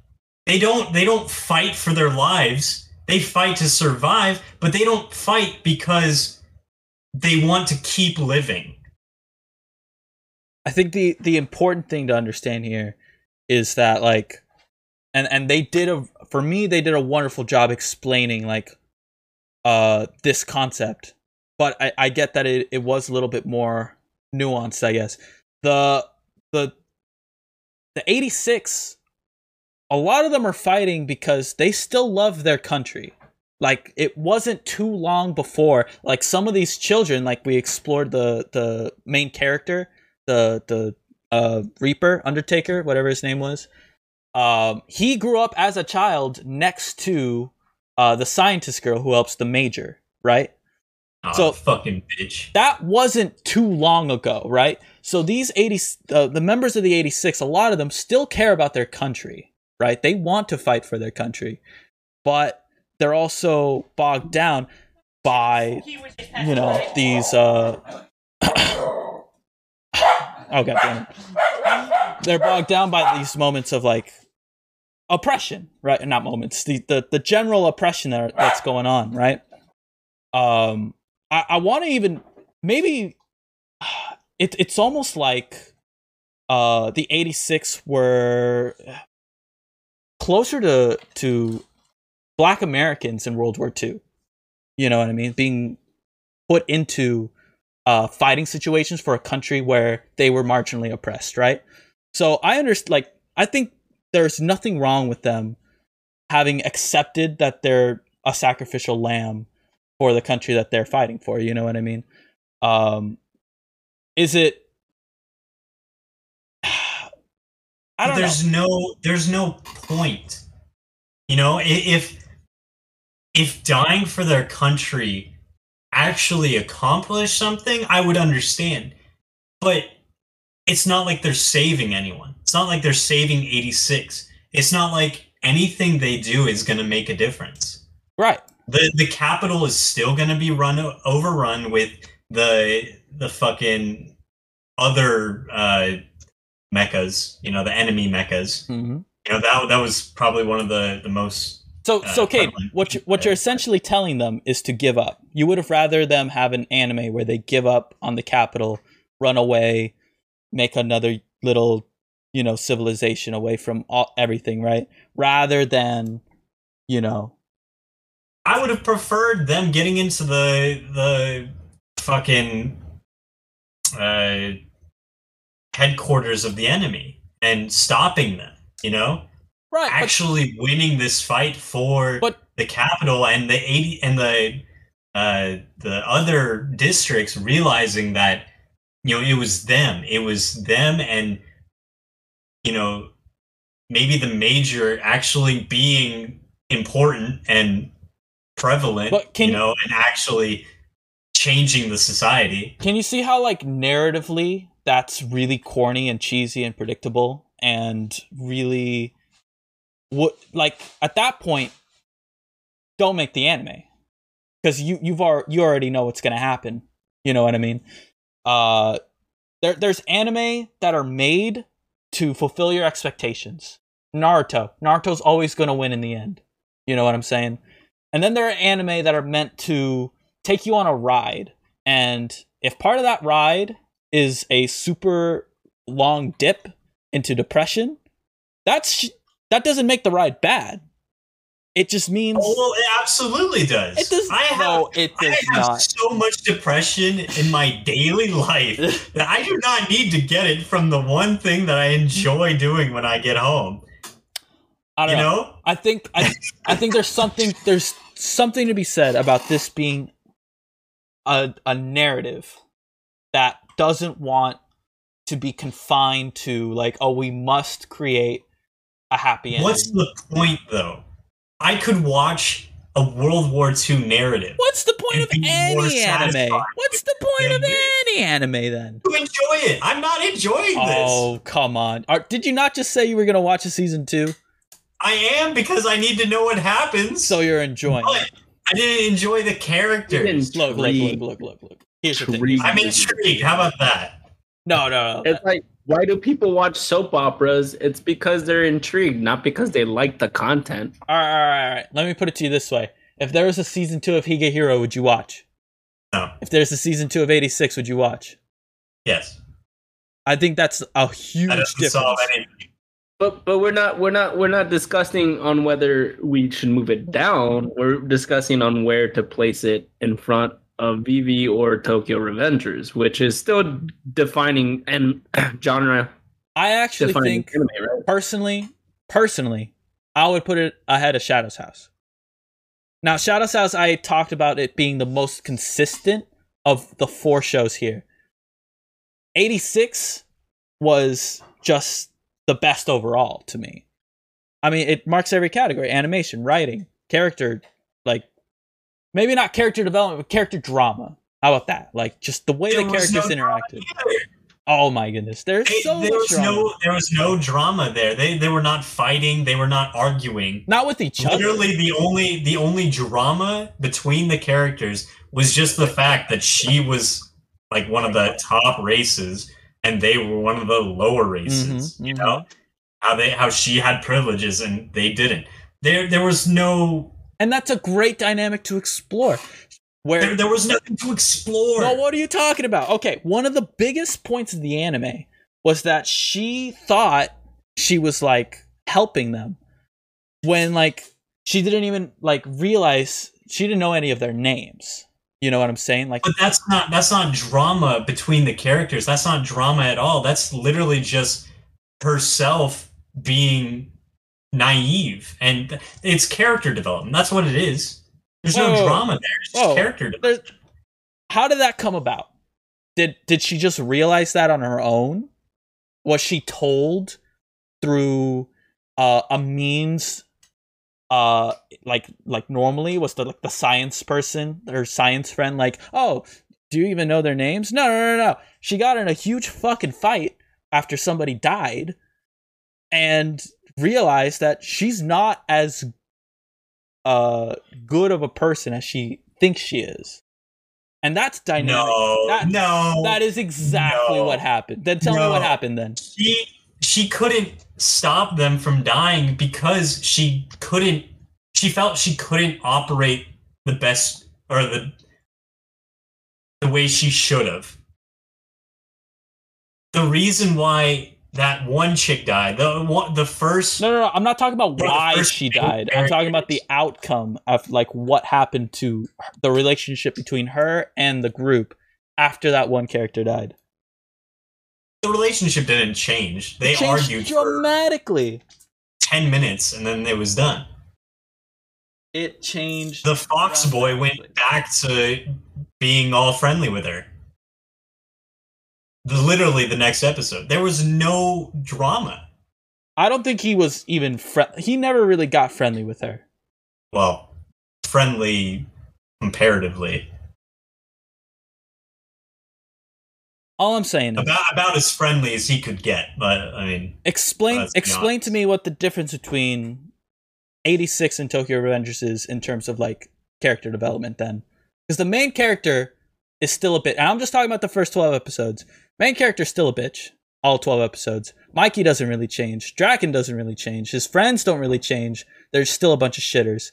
They don't they don't fight for their lives. They fight to survive, but they don't fight because they want to keep living. I think the the important thing to understand here is that like and and they did a for me they did a wonderful job explaining like uh this concept but i i get that it, it was a little bit more nuanced i guess the the the 86 a lot of them are fighting because they still love their country. Like it wasn't too long before like some of these children like we explored the the main character, the the uh Reaper, Undertaker, whatever his name was. Um he grew up as a child next to uh the scientist girl who helps the major, right? Oh, So- fucking bitch. that wasn't too long ago, right? So these 80 uh, the members of the 86, a lot of them still care about their country, right? They want to fight for their country. But they're also bogged down by you know, these uh <coughs> Oh god damn it. They're bogged down by these moments of like oppression, right? Not moments, the the, the general oppression that, that's going on, right? Um I, I want to even maybe <sighs> it, it's almost like uh the 86 were closer to to black americans in world war ii you know what i mean being put into uh fighting situations for a country where they were marginally oppressed right so i understand like i think there's nothing wrong with them having accepted that they're a sacrificial lamb for the country that they're fighting for. You know what I mean? Um, is it? <sighs> I don't there's know. no there's no point you know if if dying for their country actually accomplished something i would understand. But it's not like they're saving anyone. It's not like they're saving 86 it's not like anything they do is going to make a difference. Right. the the capital is still going to be run overrun with the the fucking other uh mechas you know the enemy mechas hmm you know that that was probably one of the the most So, Uh, so Cade, what you, what you're essentially telling them is to give up. You would have rather them have an anime where they give up on the capital, run away, make another little, you know, civilization away from all, everything, right? Rather than, you know, i would have preferred them getting into the the fucking uh headquarters of the enemy and stopping them you know right? but- actually winning this fight for But- the capital and the 80 and the uh the other districts realizing that you know it was them it was them and you know maybe the major actually being important and prevalent But can you- know and actually changing the society Can you see how like narratively that's really corny and cheesy and predictable and really what like at that point don't make the anime. Because you you've already you already know what's gonna happen. You know what I mean? Uh there there's anime that are made to fulfill your expectations. Naruto. Naruto's always gonna win in the end. You know what I'm saying? And then there are anime that are meant to take you on a ride. And if part of that ride is a super long dip into depression, that's that doesn't make the ride bad. It just means oh well it absolutely does it does. i have no, it I have not. so much depression in my daily life <laughs> that I do not need to get it from the one thing that I enjoy doing when I get home. I You don't know. know? I think I, I think there's something there's something to be said about this being a a narrative that doesn't want to be confined to like oh we must create a happy ending. What's the point, though? I could watch a World War II narrative What's the point point of any anime? What's the point of any anime then? to enjoy it. I'm not enjoying this. Oh come on! Are, did you not just say you were gonna watch a season two? I am because I need to know what happens. So you're enjoying. but it. I didn't enjoy the characters. Look, look, look, look, look, look. Here's the thing. I'm intrigued. How about that? No, no, no. It's like, why do people watch soap operas? It's because they're intrigued, not because they like the content. All right, all right, all right. Let me put it to you this way: If there was a season two of Higehiro, would you watch? No. If there's a season two of 86, would you watch? Yes. I think that's a huge That difference. solve anything. But but we're not we're not we're not discussing on whether we should move it down. We're discussing on where to place it in front of Vivy or Tokyo Revengers, which is still defining and <clears throat> genre I actually think anime, right? personally, personally, I would put it ahead of Shadow's House. Now, Shadow's House, I talked about it being the most consistent of the four shows here. 86 was just the best overall to me. I mean, it marks every category animation, writing, character, like maybe not character development, but character drama. How about that? Like just the way There the characters no interacted. Oh my goodness, there's They- so there much was drama. no there was no drama there. They they were not fighting. They were not arguing. Not with each other. Literally, the only the only drama between the characters was just the fact that she was like one of the top races and they were one of the lower races. Mhm, you know how they how she had privileges and they didn't. There there was no And that's a great dynamic to explore. Where there, there was nothing to explore. No, what are you talking about? Okay, one of the biggest points of the anime was that she thought she was like helping them when like she didn't even like realize she didn't know any of their names. You know what I'm saying? Like But that's not that's not drama between the characters. That's not drama at all. That's literally just herself being naive and it's character development. That's what it is. There's Whoa, no drama there. It's whoa. character development. how did that come about? Did did she just realize that on her own? Was she told through uh, a means uh like like normally was the like the science person her science friend like oh do you even know their names no no no no she got in a huge fucking fight after somebody died and realized that she's not as uh good of a person as she thinks she is. And that's dynamic. No, That- no. that is exactly No. what happened. Then tell me what happened then. She she couldn't stop them from dying because she couldn't she felt she couldn't operate the best or the the way she should have. The reason why that one chick died the one the first No, no, no. I'm not talking about why she died. I'm talking about the outcome of like what happened to the relationship between her and the group after that one character died. the relationship didn't change they changed argued dramatically. 10 minutes and then it was done It changed. the fox boy went back to being all friendly with her literally the next episode there was no drama I don't think he was even He never really got friendly with her. well friendly comparatively All I'm saying is, about about as friendly as he could get but i mean explain explain to me what the difference between 86 and Tokyo Revengers is in terms of like character development. Then, because the main character is still a bit. And I'm just talking about the first 12 episodes. Main character is still a bitch. All 12 episodes. Mikey doesn't really change. Draken doesn't really change. His friends don't really change. There's still a bunch of shitters.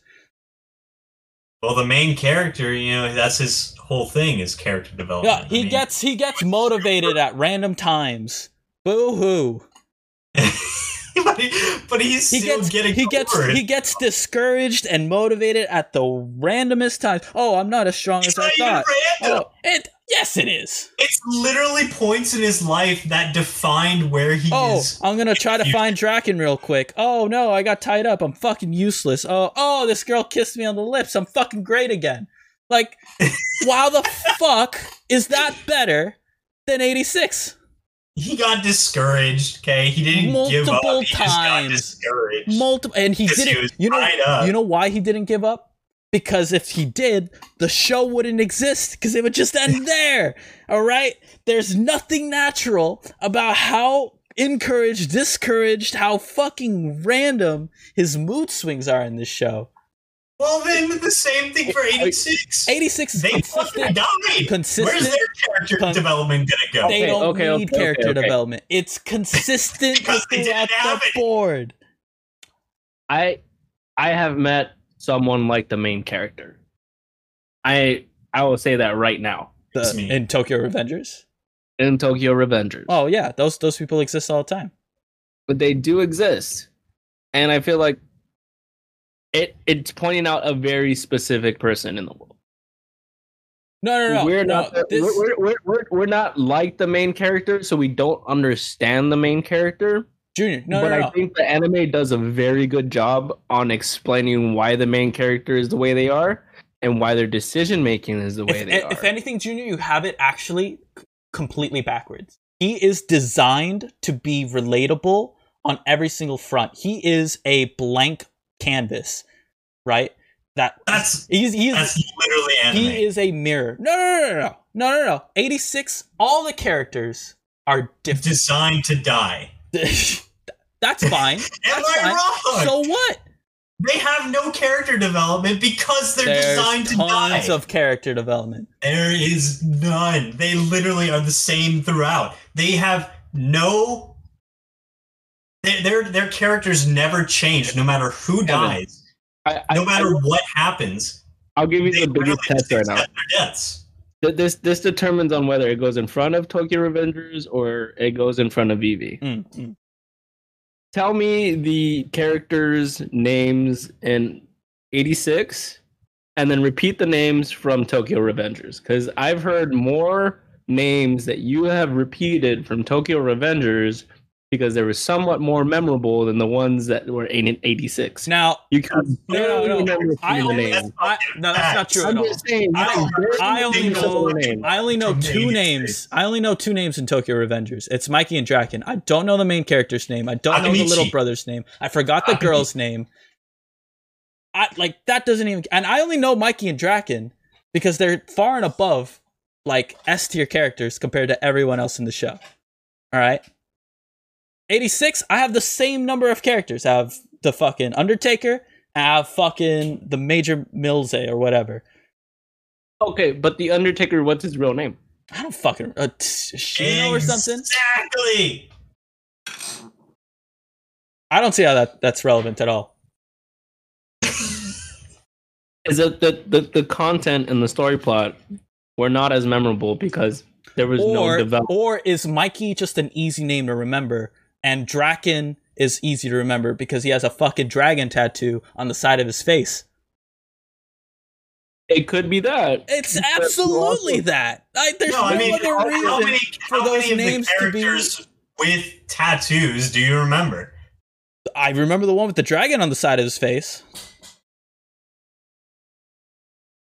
well the main character you know that's his whole thing is character development Yeah, I he mean- gets he gets motivated at random times. Boo hoo. <laughs> but, he, but he's he still gets getting he gets forward. he gets discouraged and motivated at the randomest times. Oh, I'm not as strong It's as I thought. Oh, it yes, it is. It's literally points in his life that defined where he Oh, is. I'm gonna try to find Draken real quick. Oh no, I got tied up. I'm fucking useless. Oh, oh, this girl kissed me on the lips. I'm fucking great again. Like, <laughs> wow, the fuck is that better than 86? He got discouraged. Okay, he didn't give Multiple up. He just got times. discouraged. Multiple, and he didn't. was you know, up. you know why he didn't give up? Because if he did, the show wouldn't exist. Because it would just end <laughs> there. All right. There's nothing natural about how encouraged, discouraged, how fucking random his mood swings are in this show. Well, then the same thing for eighty six. 86 is They fucking consistent. died. consistent- Where's their character con- development gonna go? They Okay, don't okay, need okay, character okay. development. It's consistent <laughs> Because they throughout didn't have the it. board. I I have met someone like the main character. I I will say that right now The, in Tokyo Revengers. in Tokyo Revengers. Oh yeah, those those people exist all the time. but they do exist, and I feel like it it's pointing out a very specific person in the world. No, no, no. we're no, not the- this- we're, we're, we're, we're not like the main character, so we don't understand the main character. Junior. No, but no, no. I think the anime does a very good job on explaining why the main character is the way they are and why their decision making is the way if, they are. if anything, Junior, you have it actually completely backwards. He is designed to be relatable on every single front. He is a blank canvas, right? That That's he's he's that's literally anime. he is a mirror. No, no, no, no, no, no, no, no. Eighty six. All the characters are different. designed to die. <laughs> That's fine. <laughs> Am That's I fine. wrong? So what? they have no character development because they're There's designed to die. tons of character development. There is none. They literally are the same throughout. They have no. Their their, their characters never change, no matter who dies, I, I, no matter I, what happens. I'll give you the literally biggest test right now. deaths. This this determines on whether it goes in front of Tokyo Revengers or it goes in front of Vivy. Mm, mm. Tell me the characters' names in 86 and then repeat the names from Tokyo Revengers because I've heard more names that you have repeated from Tokyo Revengers because they were somewhat more memorable than the ones that were in 86. Now, You can No, no, no. remember I the only, names. I, no, that's not true at I'm all. just saying, I- I only think of some of know- I only know two names. I only know two names in Tokyo Revengers. It's Mikey and Draken. I don't know the main character's name. I don't know the little brother's name. I forgot the girl's name. I like that doesn't even and I only know Mikey and Draken because they're far and above like S tier characters compared to everyone else in the show. All right. 86, I have the same number of characters. I have the fucking Undertaker, I have fucking the Major Milze or whatever. Okay, but the Undertaker, what's his real name? I don't fucking uh, t- Shino or something. Exactly. I don't see how that that's relevant at all. Is that the, the the content and the story plot were not as memorable because there was no development. or is Mikey just an easy name to remember, and Draken is easy to remember because he has a fucking dragon tattoo on the side of his face. It could be that. It's But absolutely also- that. I, there's No, no, I mean, other how, reason how many, for those many of the names to be. characters with tattoos do you remember? I remember the one with the dragon on the side of his face.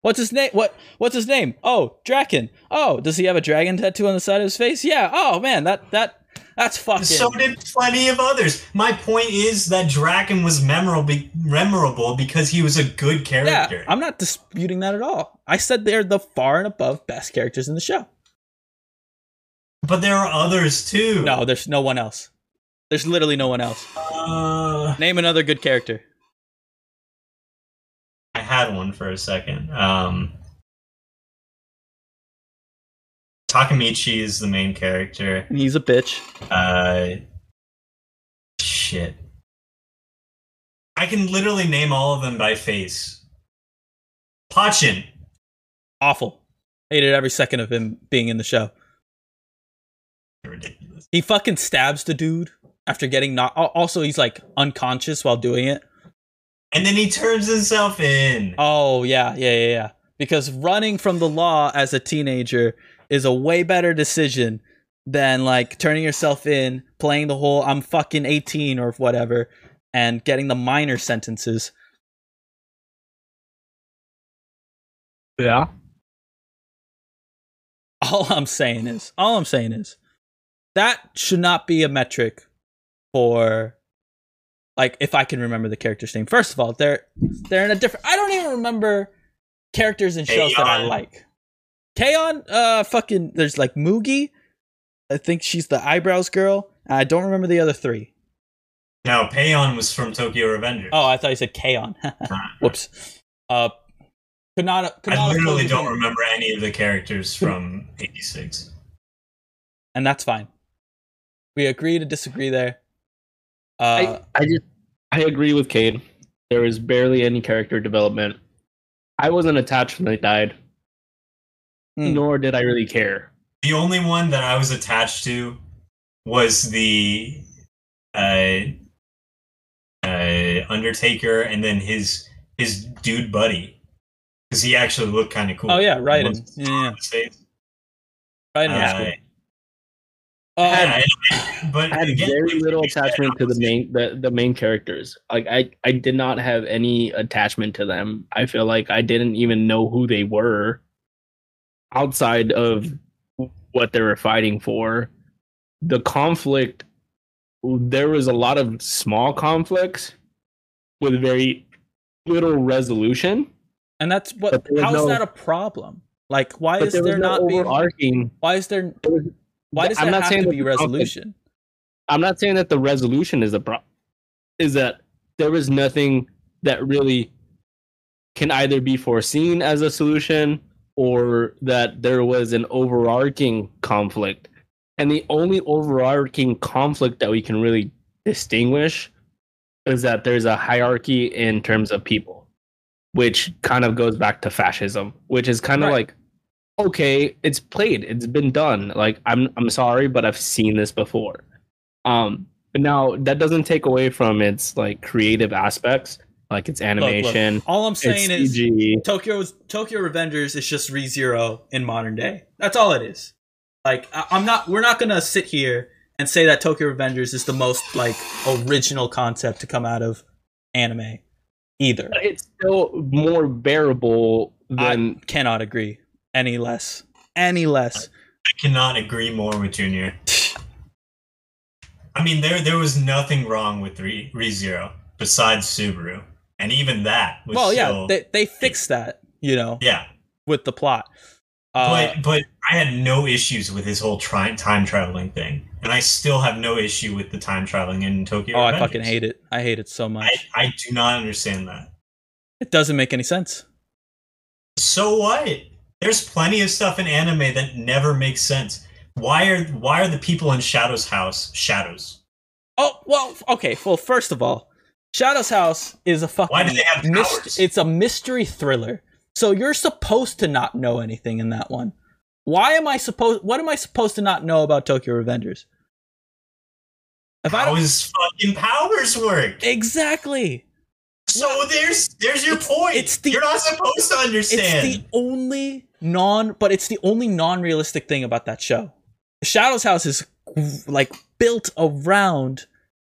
What's his name? What What's his name? Oh, Draken. Oh, does he have a dragon tattoo on the side of his face? Yeah. Oh man, that that that's fucking. So did plenty of others. My point is that Draken was memorable, memorable because he was a good character. Yeah, I'm not disputing that at all. I said they're the far and above best characters in the show. but there are others too. No, there's no one else. There's literally no one else. Uh, Name another good character. I had one for a second. Um, Takemichi is the main character. And he's a bitch. Uh, shit. I can literally name all of them by face. Pachin. Awful. Hated every second of him being in the show. Ridiculous. He fucking stabs the dude after getting knocked. Also, he's like unconscious while doing it. And then he turns himself in. Oh yeah, yeah, yeah, yeah. Because running from the law as a teenager is a way better decision than like turning yourself in, playing the whole I'm fucking 18 or whatever, and getting the minor sentences. Yeah. All I'm saying is, all I'm saying is, that should not be a metric for like if I can remember the character's name. First of all, they're they're in a different. I don't even remember characters in shows that I um, like. Kaon, uh, fucking. There's like Moogie. I think she's the eyebrows girl. I don't remember the other three. No, Peyan was from Tokyo Revengers. Oh, I thought you said Kaon. <laughs> <laughs> Whoops. Uh, could not. Could I literally don't the remember any of the characters from 86. and that's fine. We agree to disagree there. Uh, I, I just I agree with Cade. There was barely any character development. I wasn't attached when they died, Hmm. nor did I really care. The only one that I was attached to was the uh, uh, Undertaker and then his his dude buddy. Because he actually looked kind of cool. Oh, yeah, Raiden. Almost Yeah, yeah. on his face. right. Uh, Um, Yeah, but I had again, very little attachment to the main the, the main characters. Like I I did not have any attachment to them. I feel like I didn't even know who they were outside of what they were fighting for. The conflict there was a lot of small conflicts with very little resolution. and that's what. But there was How is no- that a problem? Like, why is there there no not being? Why is there? Why does I'm there not have saying to be resolution? I'm not saying that the resolution is a problem. Is that there was nothing that really can either be foreseen as a solution or that there was an overarching conflict. And the only overarching conflict that we can really distinguish is that there's a hierarchy in terms of people, which kind of goes back to fascism, which is kind of Right. like okay, it's played, it's been done. Like I'm I'm sorry, but I've seen this before. Um, but now that doesn't take away from its like creative aspects, like its Look, look, animation, all I'm saying is CG. Tokyo's Tokyo Revengers is just ReZero in modern day. That's all it is. Like I, I'm not. We're not gonna sit here and say that Tokyo Revengers is the most like original concept to come out of anime, either. But it's still more bearable I than cannot agree any less. Any less. I cannot agree more with Junior. I mean, there there was nothing wrong with Re ReZero besides Subaru, and even that was Well, yeah, they they fixed that. You know, yeah. with the plot. Uh, but but I had no issues with his whole tri- time traveling thing, and I still have no issue with the time traveling in Tokyo. oh, I fucking hate it. I hate it so much. I, I do not understand that. it doesn't make any sense. So what? There's plenty of stuff in anime that never makes sense. Why are why are the people in Shadow's house shadows? Oh well, okay. Well, first of all, Shadow's House is a fucking Why do they have mys- powers? it's a mystery thriller. So you're supposed to not know anything in that one. Why am I supposed? What am I supposed to not know about Tokyo Revengers? If I How don't his fucking powers work? exactly, So there's there's your It's- point. it's the- You're not supposed to understand. it's the only non, but it's the only non-realistic thing about that show. Shadow's House is like built around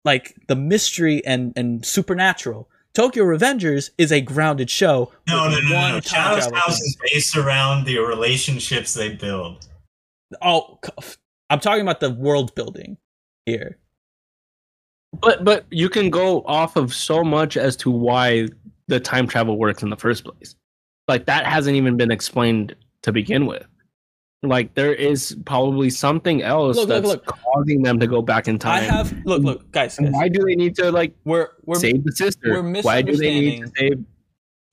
like the mystery and and supernatural. Tokyo Revengers is a grounded show. no, no, no, no, one Shadow's house thing. is based around the relationships they build. Oh, I'm talking about the world building here. but but you can go off of so much as to why the time travel works in the first place. Like that hasn't even been explained to begin with. Like there is probably something else Look, look, that's look. causing them to go back in time. I have look, look, guys, guys why do they need to like we're we're save the sister? we're Why do they need to save?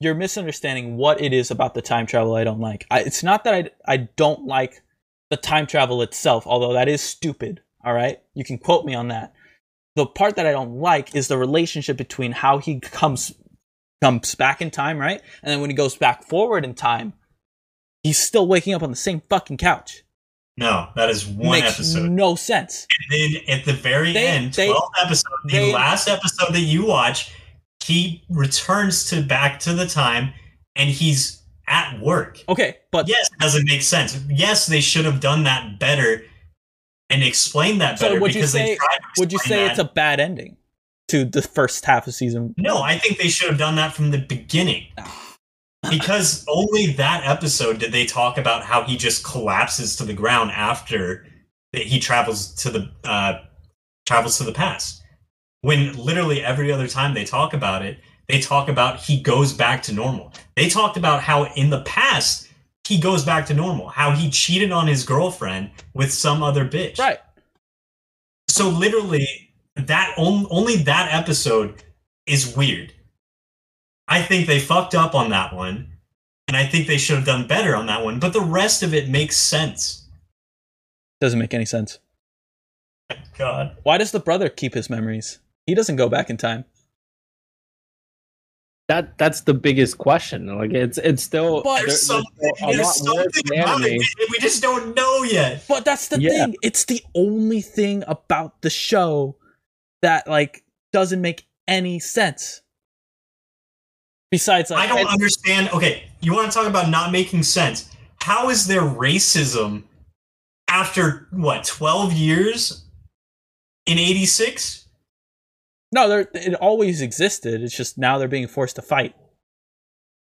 you're misunderstanding what it is about the time travel I don't like. I, it's not that I I don't like the time travel itself, although that is stupid. All right, you can quote me on that. The part that I don't like is the relationship between how he comes comes back in time, right, and then when he goes back forward in time, he's still waking up on the same fucking couch. No, that is one Makes episode. no sense. And then at the very They- end, they- 12th episode, the they- last episode that you watch, he returns to back to the time and he's at work. Okay, but Yes, it doesn't make sense. Yes, they should have done that better and explained that better. So would you because they say- tried to would you say that. it's a bad ending to the first half of season? No, I think they should have done that from the beginning. Ah. Because only that episode did they talk about how he just collapses to the ground after that he travels to the uh, travels to the past. When literally every other time they talk about it, they talk about he goes back to normal. They talked about how in the past he goes back to normal, how he cheated on his girlfriend with some other bitch. Right. So literally, that on, only that episode is weird. I think they fucked up on that one, and I think they should have done better on that one. But the rest of it makes sense. Doesn't make any sense. God, Why does the brother keep his memories? He doesn't go back in time. That that's the biggest question. Like it's it's still But- there- there's something, still a there's lot something about anime. it we- we just don't know yet. But that's the Yeah. thing. It's the only thing about the show that like doesn't make any sense. Besides, I don't understand. Okay, you want to talk about not making sense? How is there racism after what 12 years in 86 No, they're, it always existed. It's just now they're being forced to fight,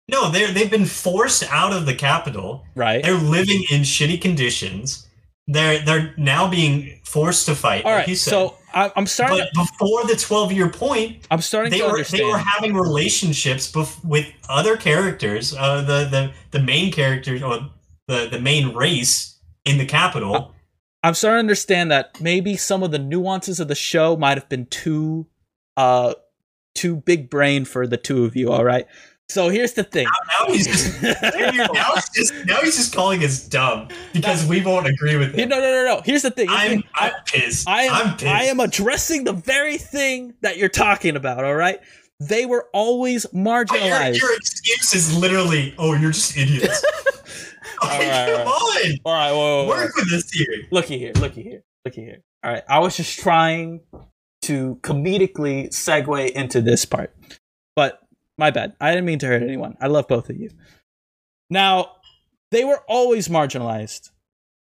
no they're they've been forced out of the capital right? they're living in shitty conditions they're they're now being forced to fight All like right, said so I, I'm starting. but before the 12 year point I'm starting they to were understand. they were having relationships bef- with other characters uh the the the main characters or the the main race in the capital I'm starting to understand that maybe some of the nuances of the show might have been too, uh, too big brain for the two of you. All right. So here's the thing. now he's just now he's just now he's just calling us dumb because we won't agree with him. no, no, no. no. Here's the thing. Here's I'm. I'm pissed. I am I'm pissed. I am addressing the very thing that you're talking about, all right? They were always But your, marginalized. your excuse is literally, oh, you're just idiots. <laughs> <laughs> okay, Alright, come on, all right, whoa, whoa, whoa. work with us here. looky here, looky here, looky here. All right, I was just trying to comedically segue into this part, my bad. I didn't mean to hurt anyone. I love both of you. Now, they were always marginalized.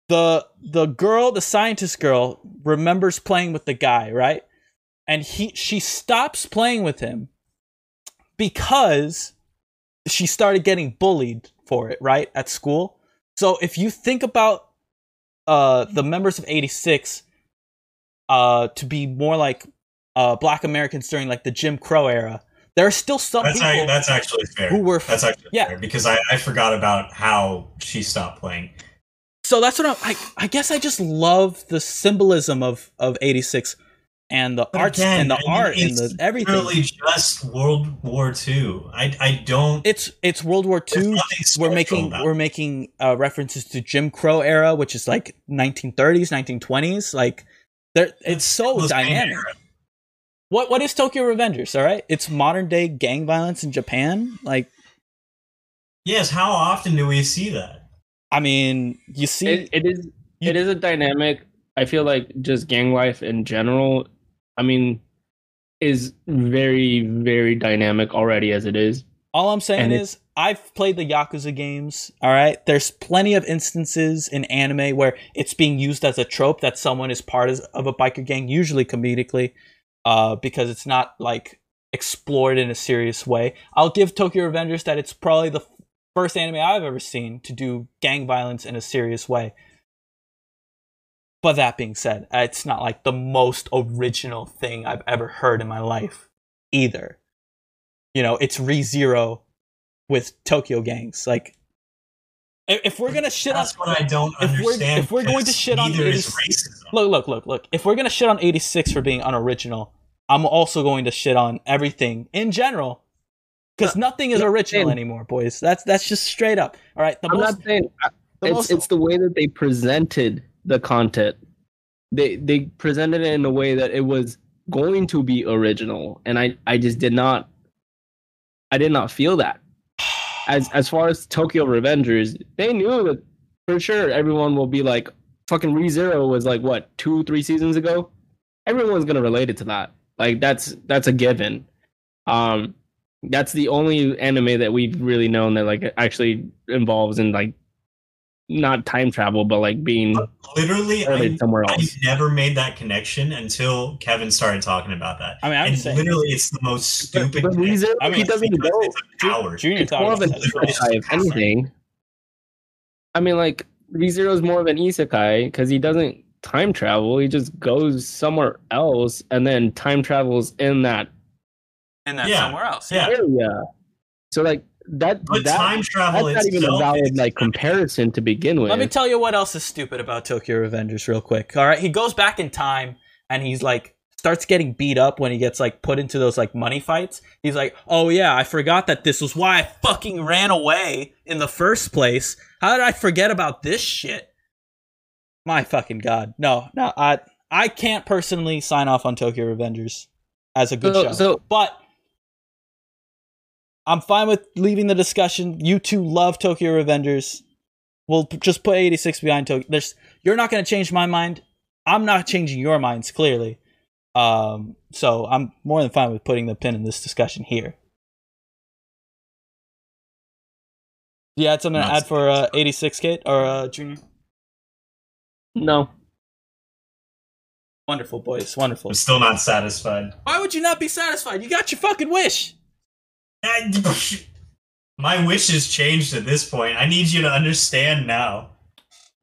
the The girl, the scientist girl, remembers playing with the guy, right? And he, she stops playing with him because she started getting bullied for it, right, at school. So if you think about uh, the members of 86 uh, to be more like uh, black Americans during like the Jim Crow era, there are still some That's, people ac- that's actually fair. who were that's actually yeah. fair because I, I forgot about how she stopped playing. so that's what I'm, I I guess I just love the symbolism of of 86 and the But arts again, and the I mean, art and the everything. Really, just World War II. I I don't. it's it's World War II. We're making we're making uh, references to Jim Crow era, which is like 1930s, 1920s. Like there, it's so dynamic. era. What what is Tokyo Revengers? All right, it's modern day gang violence in Japan. Like, Yes. How often do we see that? I mean, you see, It, it is you- it is a dynamic. I feel like just gang life in general. I mean, is very very dynamic already as it is. all I'm saying and it- is, I've played the Yakuza games. All right, there's plenty of instances in anime where it's being used as a trope that someone is part of of a biker gang, usually comedically, uh, because it's not like explored in a serious way. I'll give Tokyo Revengers that it's probably the first anime I've ever seen to do gang violence in a serious way. But that being said, it's not like the most original thing I've ever heard in my life either. You know, it's ReZero with Tokyo gangs. Like, if, if we're gonna shit on That's what I don't if we're- understand. if we're going to shit on neither is look, look, look, look. If we're gonna shit on 86 for being unoriginal, I'm also going to shit on everything in general. Because nothing is no, original same. anymore, boys. That's that's just straight up. All right. The I'm most, not saying the it's most it's the way that they presented the content. They they presented it in a way that it was going to be original, and I I just did not. I did not feel that. As as far as Tokyo Revengers, they knew that for sure everyone will be like, fucking ReZero was like what two three seasons ago. Everyone's gonna relate it to that. Like that's that's a given. Um, that's the only anime that we've really known that like actually involves in like not time travel, but like being Literally, I, transported somewhere I else. never made that connection until Kevin started talking about that. I mean, I'm and saying literally, it's the most stupid. but thing ReZero, I mean, he doesn't because go. it's. Junior It's more of an talks isekai, if anything. I mean, like ReZero is more of an isekai because he doesn't time travel. He just goes somewhere else and then time travels in that and then Yeah. somewhere else. Yeah. area. So like that, But that time travel that's not even a valid like comparison to begin with. Let me tell you what else is stupid about Tokyo Revengers, real quick. All right, he goes back in time and he's like starts getting beat up when he gets like put into those like money fights. He's like, "Oh yeah, I forgot that this was why I fucking ran away in the first place. How did I forget about this shit?" My fucking god, no, no, I I can't personally sign off on Tokyo Revengers as a good So- show, so- but. I'm fine with leaving the discussion. You two love Tokyo Revengers. We'll just put 86 behind Tokyo. There's you're not going to change my mind. I'm not changing your minds clearly. Um, so I'm more than fine with putting the pin in this discussion here. Yeah, it's something to add for uh, 86 Cade or uh, Junior? No. Wonderful, boys. Wonderful. I'm still not satisfied. Why would you not be satisfied? You got your fucking wish. <laughs> My wish has changed at this point. I need you to understand now.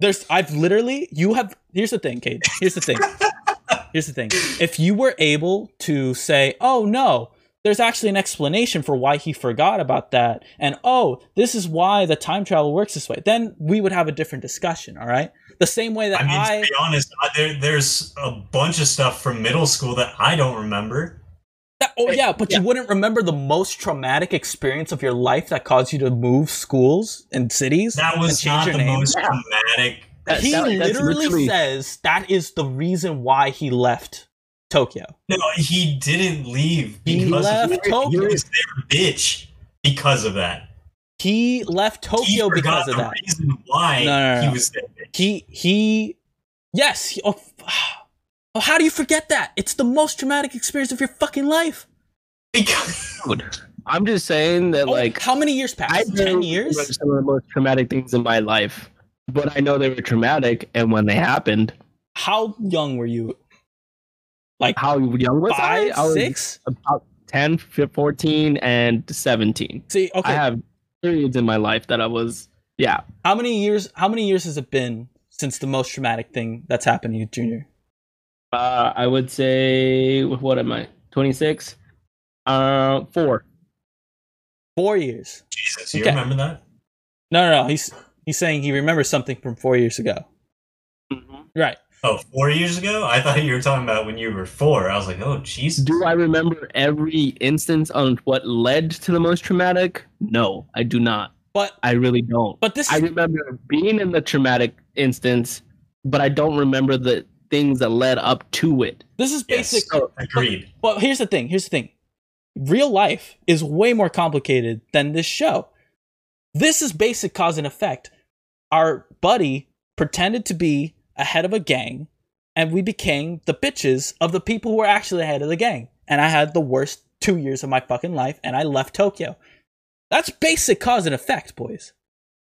There's I've literally you have here's the thing, Cade. Here's the thing. <laughs> here's the thing. If you were able to say, "Oh no, there's actually an explanation for why he forgot about that," and oh, this is why the time travel works this way, then we would have a different discussion, all right? The same way that I I mean, I, to be honest, I- there, there's a bunch of stuff from middle school that I don't remember. That- oh yeah, but you wouldn't remember the most traumatic experience of your life that caused you to move schools and cities. That and was change not the name. most traumatic. That- he that- that's literally, says that is the reason why he left Tokyo. No, he didn't leave He because left of, Tokyo. He was their bitch because of that. He left Tokyo forgot because of the that. reason why No, no, no, he was their bitch. He he yes. He, oh, f- oh, how do you forget that? It's the most traumatic experience of your fucking life. Because I'm just saying that, Oh, like, how many years passed? I? Ten years. some of the most traumatic things in my life, but I know they were traumatic, and when they happened, How young were you? Like how young was five, I? I was six? about 10, 14, and 17. See, okay. I have periods in my life that I was, yeah, how many years? How many years has it been since the most traumatic thing that's happened to you, Junior? Uh, I would say, what am I, 26? Uh, four. Four years. Jesus, you Okay. remember that? No, no, no. He's he's saying he remembers something from four years ago. Right. Oh, four years ago? I thought you were talking about when you were four. I was like, oh, Jesus. Do I remember every instance on what led to the most traumatic? No, I do not. But I really don't. but this I remember being in the traumatic instance, but I don't remember the things that led up to it. this is Yes. basic. Oh, Agreed. But here's the thing. Here's the thing. Real life is way more complicated than this show. This is basic cause and effect. Our buddy pretended to be a head of a gang, and we became the bitches of the people who were actually the head of the gang. And I had the worst two years of my fucking life, and I left Tokyo. That's basic cause and effect, boys.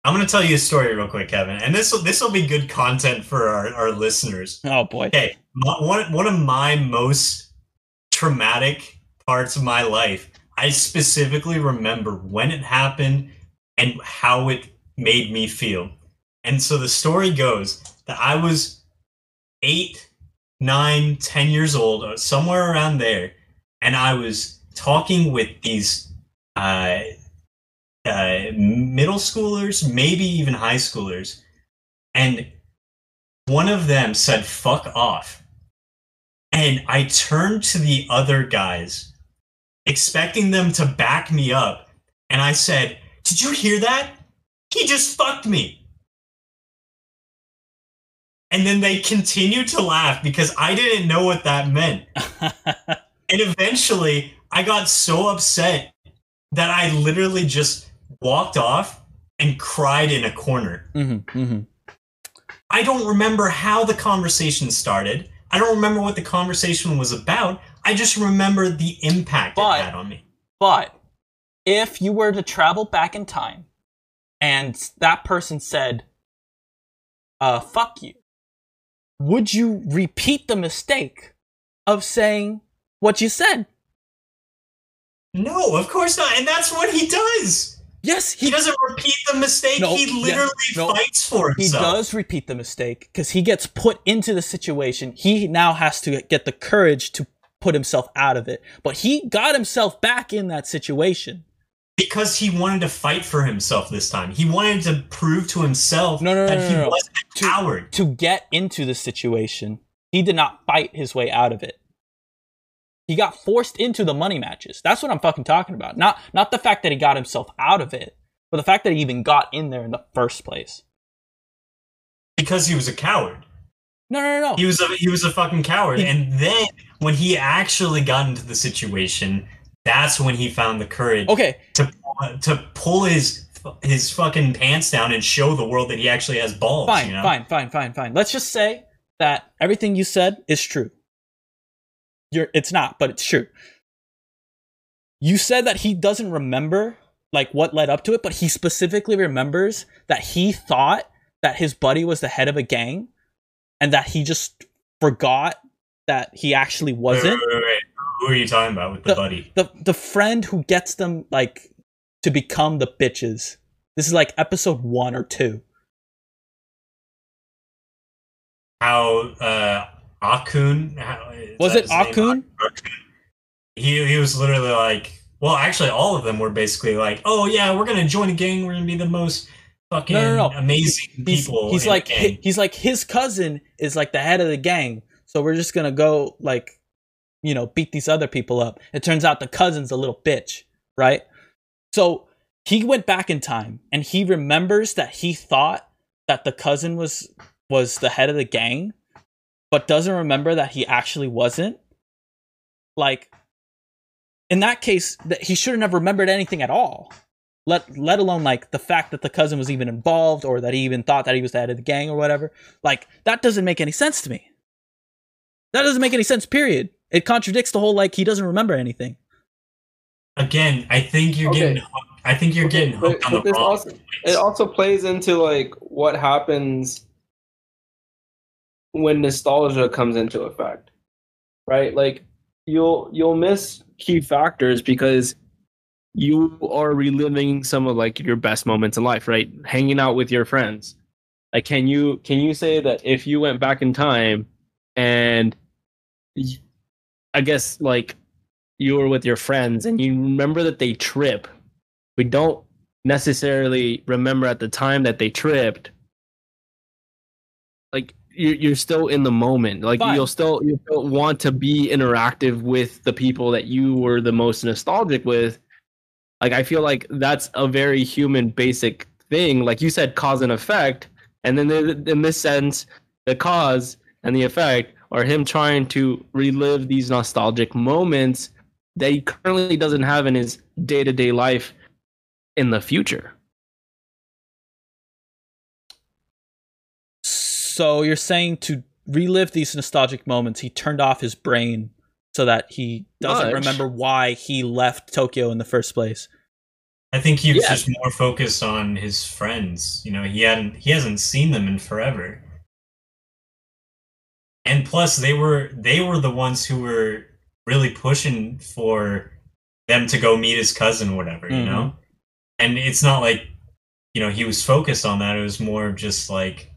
I'm gonna tell you a story real quick, Kevin, and this will this will be good content for our, our listeners. Oh boy. Okay, one one of my most traumatic parts of my life. I specifically remember when it happened and how it made me feel. And so the story goes that I was eight, nine, ten years old, or somewhere around there, and I was talking with these uh, uh, middle schoolers, maybe even high schoolers, and one of them said "fuck off," and I turned to the other guys, expecting them to back me up, and I said, "Did you hear that? He just fucked me." And then they continued to laugh because I didn't know what that meant. <laughs> And eventually, I got so upset that I literally just walked off and cried in a corner. hmm hmm I don't remember how the conversation started. I don't remember what the conversation was about. I just remember the impact But- it had on me. But if you were to travel back in time and that person said, uh, fuck you, would you repeat the mistake of saying what you said? No, of course not. And that's what he does. Yes, He he, doesn't repeat the mistake. No, he literally no. fights for himself. he does repeat the mistake because he gets put into the situation. He now has to get the courage to put himself out of it. But he got himself back in that situation. Because he wanted to fight for himself this time. He wanted to prove to himself No, no, no, that no, he wasn't a To- coward. to get into the situation. He did not fight his way out of it. He got forced into the money matches. That's what I'm fucking talking about. Not not the fact that he got himself out of it, but the fact that he even got in there in the first place. Because he was a coward. No, no, no, no. He was a he was a fucking coward. He- and then when he actually got into the situation, that's when he found the courage Okay, to to pull his his fucking pants down and show the world that he actually has balls. fine, you know? fine, fine, fine, fine. Let's just say that everything you said is true. You're it's not, but it's true. You said that he doesn't remember like what led up to it, but he specifically remembers that he thought that his buddy was the head of a gang and that he just forgot that he actually wasn't. wait, wait, wait. Who are you talking about with the, buddy? The the friend who gets them like to become the bitches. This is like episode one or two. How uh Akkun Was it his? Akkun? He he was literally like well actually all of them were basically like, Oh yeah, we're gonna join a gang, we're gonna be the most fucking No, no, no. amazing He's, people. he's like the gang. hi- he's like his cousin is like the head of the gang, so we're just gonna go like, you know, beat these other people up. It turns out the cousin's a little bitch, right? So he went back in time and he remembers that he thought that the cousin was was the head of the gang, but doesn't remember that he actually wasn't. Like in that case, that he shouldn't have remembered anything at all. Let let alone like the fact that the cousin was even involved or that he even thought that he was the head of the gang or whatever. Like that doesn't make any sense to me. That doesn't make any sense, period. It contradicts the whole like he doesn't remember anything. Again, I think you're Okay. getting hooked- I think you're Okay, getting but- hooked on but the this wrong also- points. It also plays into like what happens when nostalgia comes into effect. Right? Like you'll you'll miss key factors because you are reliving some of like your best moments in life, right? Hanging out with your friends. Like can you can you say that if you went back in time and I guess like you were with your friends and you remember that they trip, we don't necessarily remember at the time that they tripped. You're you're still in the moment. Like Fine. you'll still you still want to be interactive with the people that you were the most nostalgic with. Like I feel like that's a very human basic thing. Like you said, cause and effect, and then in this sense, the cause and the effect are him trying to relive these nostalgic moments that he currently doesn't have in his day to day life in the future. So you're saying to relive these nostalgic moments, he turned off his brain so that he doesn't Much. remember why he left Tokyo in the first place. I think he was Yeah. just more focused on his friends. You know, he hadn't he hasn't seen them in forever. And plus they were they were the ones who were really pushing for them to go meet his cousin whatever, you know? Mm-hmm. And it's not like you know, he was focused on that. It was more just like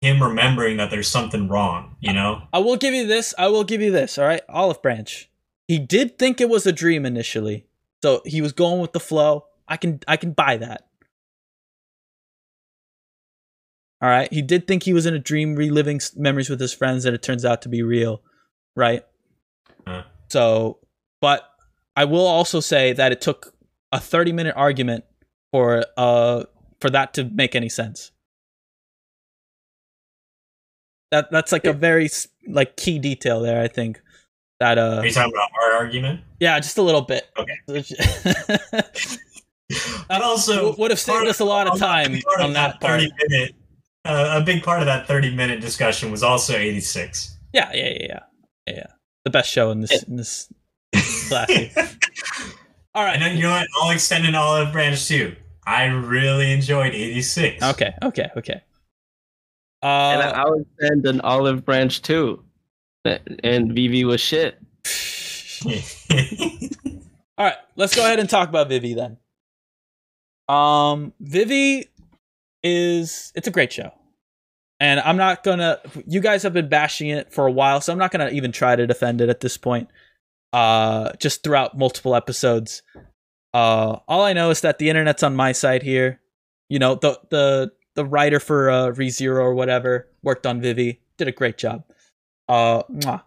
him remembering that there's something wrong, you know? I will give you this. I will give you this. All right, Olive Branch. He did think it was a dream initially, so he was going with the flow. I can I can buy that. All right, he did think he was in a dream, reliving memories with his friends, and it turns out to be real, right? Huh. So, but I will also say that it took a thirty minute argument for uh for that to make any sense. That that's like a very like key detail there. I think that uh Are you talking about our argument? yeah, just a little bit. Okay. <laughs> But <laughs> also would have saved us a lot of a time big part on that part. 30 minute uh, a big part of that 30 minute discussion was also 86 Yeah, yeah, yeah, yeah, yeah. yeah. The best show in this in this <laughs> classy. All and then you know what i'll extend an olive branch too i really enjoyed 86 Okay. Okay. Okay. And Uh, I would send an olive branch too. And Vivy was shit. <laughs> all right. Let's go ahead and talk about Vivy then. Um, Vivy is it's a great show, and I'm not gonna. You guys have been bashing it for a while, so I'm not gonna even try to defend it at this point. Uh, just throughout multiple episodes. Uh, all I know is that the internet's on my side here. You know, the the the writer for uh, ReZero or whatever worked on Vivy, did a great job. Uh, mwah.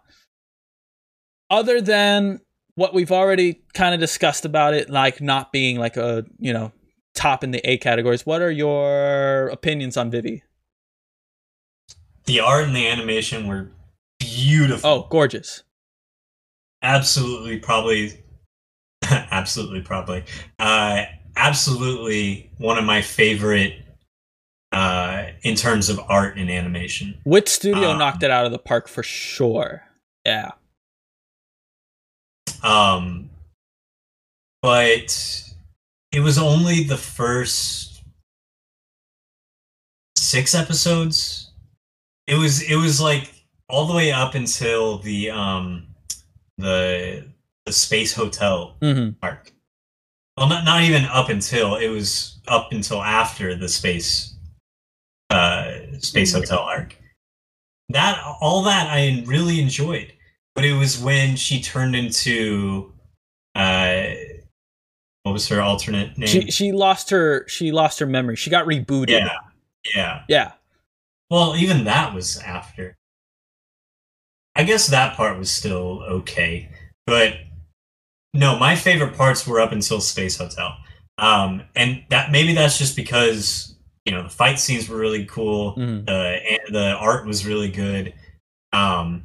other than what we've already kind of discussed about it, like not being like a you know top in the A categories, what are your opinions on Vivy? the art and the animation were beautiful Oh, gorgeous. absolutely probably <laughs> absolutely probably uh absolutely one of my favorite uh in terms of art and animation Which studio Um, knocked it out of the park for sure? Yeah. Um, but it was only the first six episodes it was it was like all the way up until the um the the space hotel hmm arc. Well, not not even up until it was up until after the space uh space hotel arc. That all that I really enjoyed, but it was when she turned into uh what was her alternate name? She she lost her she lost her memory. She got rebooted. yeah, yeah. Yeah. Well, even that was after. I guess that part was still okay, but no, my favorite parts were up until Space Hotel. Um, and that maybe that's just because you know the fight scenes were really cool, Mhm. the and the art was really good. Um,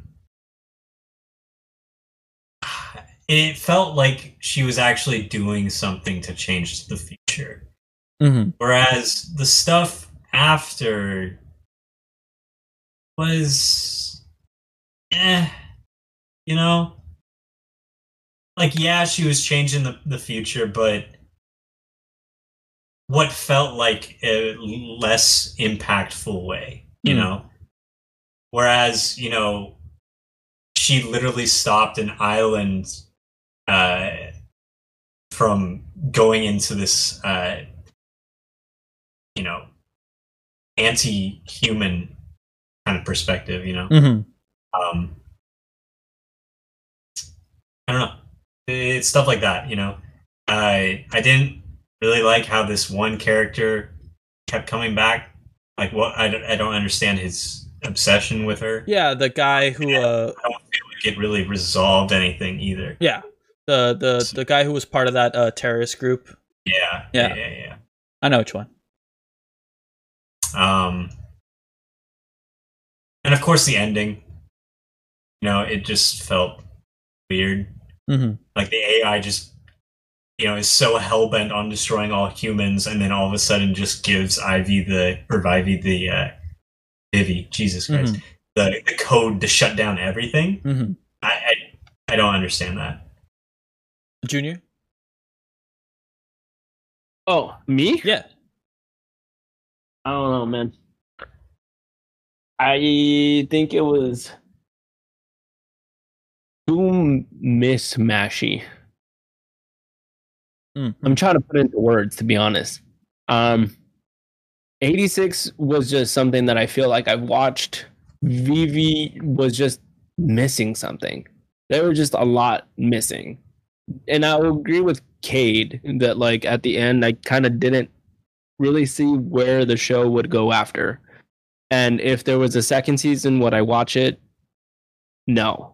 it felt like she was actually doing something to change the future. hmm Whereas the stuff after was eh, you know? Like yeah, she was changing the, the future, but what felt like a less impactful way, you Hmm. know? Whereas, you know, she literally stopped an island uh from going into this uh you know anti-human kind of perspective you know hmm um i don't know it's stuff like that you know i i didn't really like how this one character kept coming back like what i, don't- I don't understand his obsession with her Yeah, the guy who uh i don't feel like it really resolved anything either yeah. The the the guy who was part of that uh terrorist group. yeah Yeah. yeah yeah, I know which one. um and of course the ending you know it just felt weird hmm like the AI just you know is so hell bent on destroying all humans, and then all of a sudden just gives Ivy the or Ivy the uh, Vivy, Jesus Christ, the, the code to shut down everything. hmm I, I I don't understand that. Junior? Oh, me? Yeah. I don't know, man. I think it was too mismashy. Mm. I'm trying to put it into words, to be honest. Um, 86 was just something that I feel like I've watched. Vivy was just missing something. There were just a lot missing. And I agree with Cade that, like, at the end, I kind of didn't really see where the show would go after. And if there was a second season, would I watch it? No.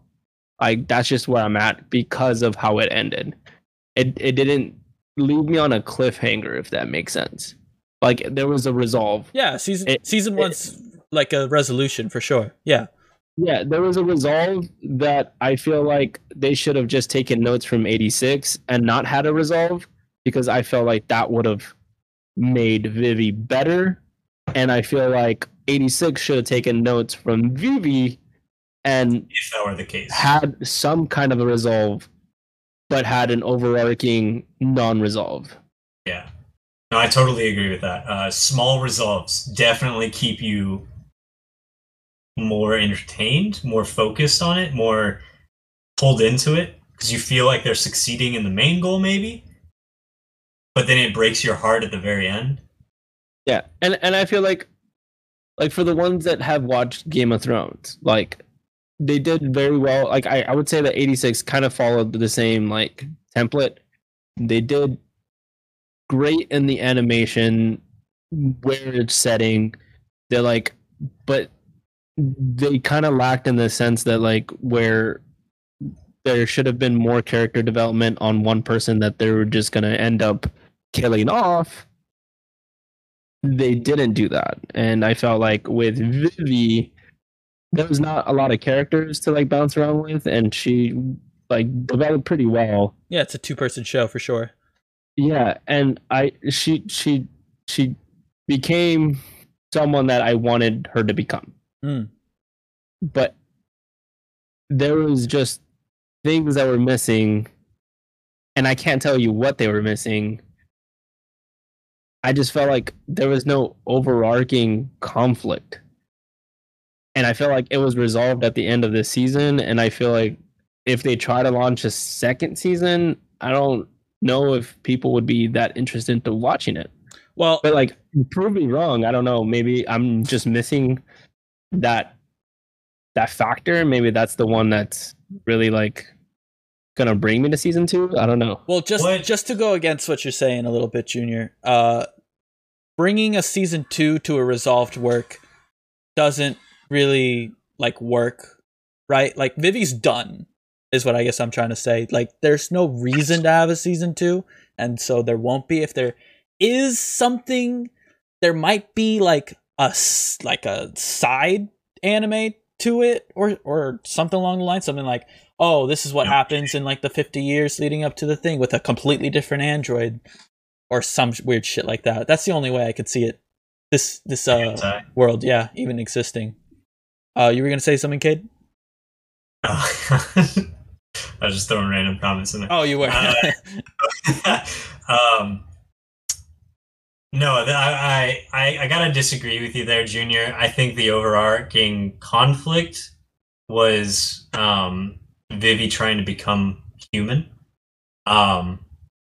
Like, that's just where I'm at because of how it ended. It, it didn't leave me on a cliffhanger, if that makes sense. Like, there was a resolve. Yeah, season It- season it- one's like a resolution for sure. Yeah. Yeah, there was a resolve that I feel like they should have just taken notes from 86 and not had a resolve because I felt like that would have made Vivy better. And I feel like 86 should have taken notes from Vivy and If that were the case, had some kind of a resolve, but had an overarching non resolve. yeah. No, I totally agree with that. Uh, small resolves definitely keep you more entertained, more focused on it, more pulled into it because you feel like they're succeeding in the main goal, maybe. But then it breaks your heart at the very end. Yeah, and and I feel like like for the ones that have watched Game of Thrones, like they did very well. Like I, I would say that 86 kind of followed the same like template. They did great in the animation where it's setting. They're like but they kind of lacked in the sense that like where there should have been more character development on one person that they were just gonna end up killing off they didn't do that and i felt like with vivy there was not a lot of characters to like bounce around with and she like developed pretty well Yeah, it's a two person show for sure. yeah and i she she she became someone that i wanted her to become Mm. but there was just things that were missing and i can't tell you what they were missing i just felt like there was no overarching conflict and I feel like it was resolved at the end of this season. And I feel like if they try to launch a second season, I don't know if people would be that interested into watching it. Well, But like, prove me wrong. I don't know. Maybe I'm just missing that that factor. Maybe that's the one that's really like gonna bring me to season two. I don't know. Well, just What? just to go against what you're saying a little bit, Junior. Uh, bringing a season two to a resolved work doesn't really like work, right? Like Vivy's done, is what I guess I'm trying to say. Like, there's no reason to have a season two, and so there won't be. If there is something, there might be like a like a side anime to it, or or something along the line, something like oh, this is what happens in like the 50 years leading up to the thing with a completely different android or some weird shit like that. That's the only way I could see it. This this uh world, yeah, even existing. Uh you were going to say something, Kid? <laughs> I was just throwing random comments in there. Oh, you were. Uh, <laughs> um, no, I, I I gotta disagree with you there, Junior. I think the overarching conflict was um, Vivy trying to become human, um,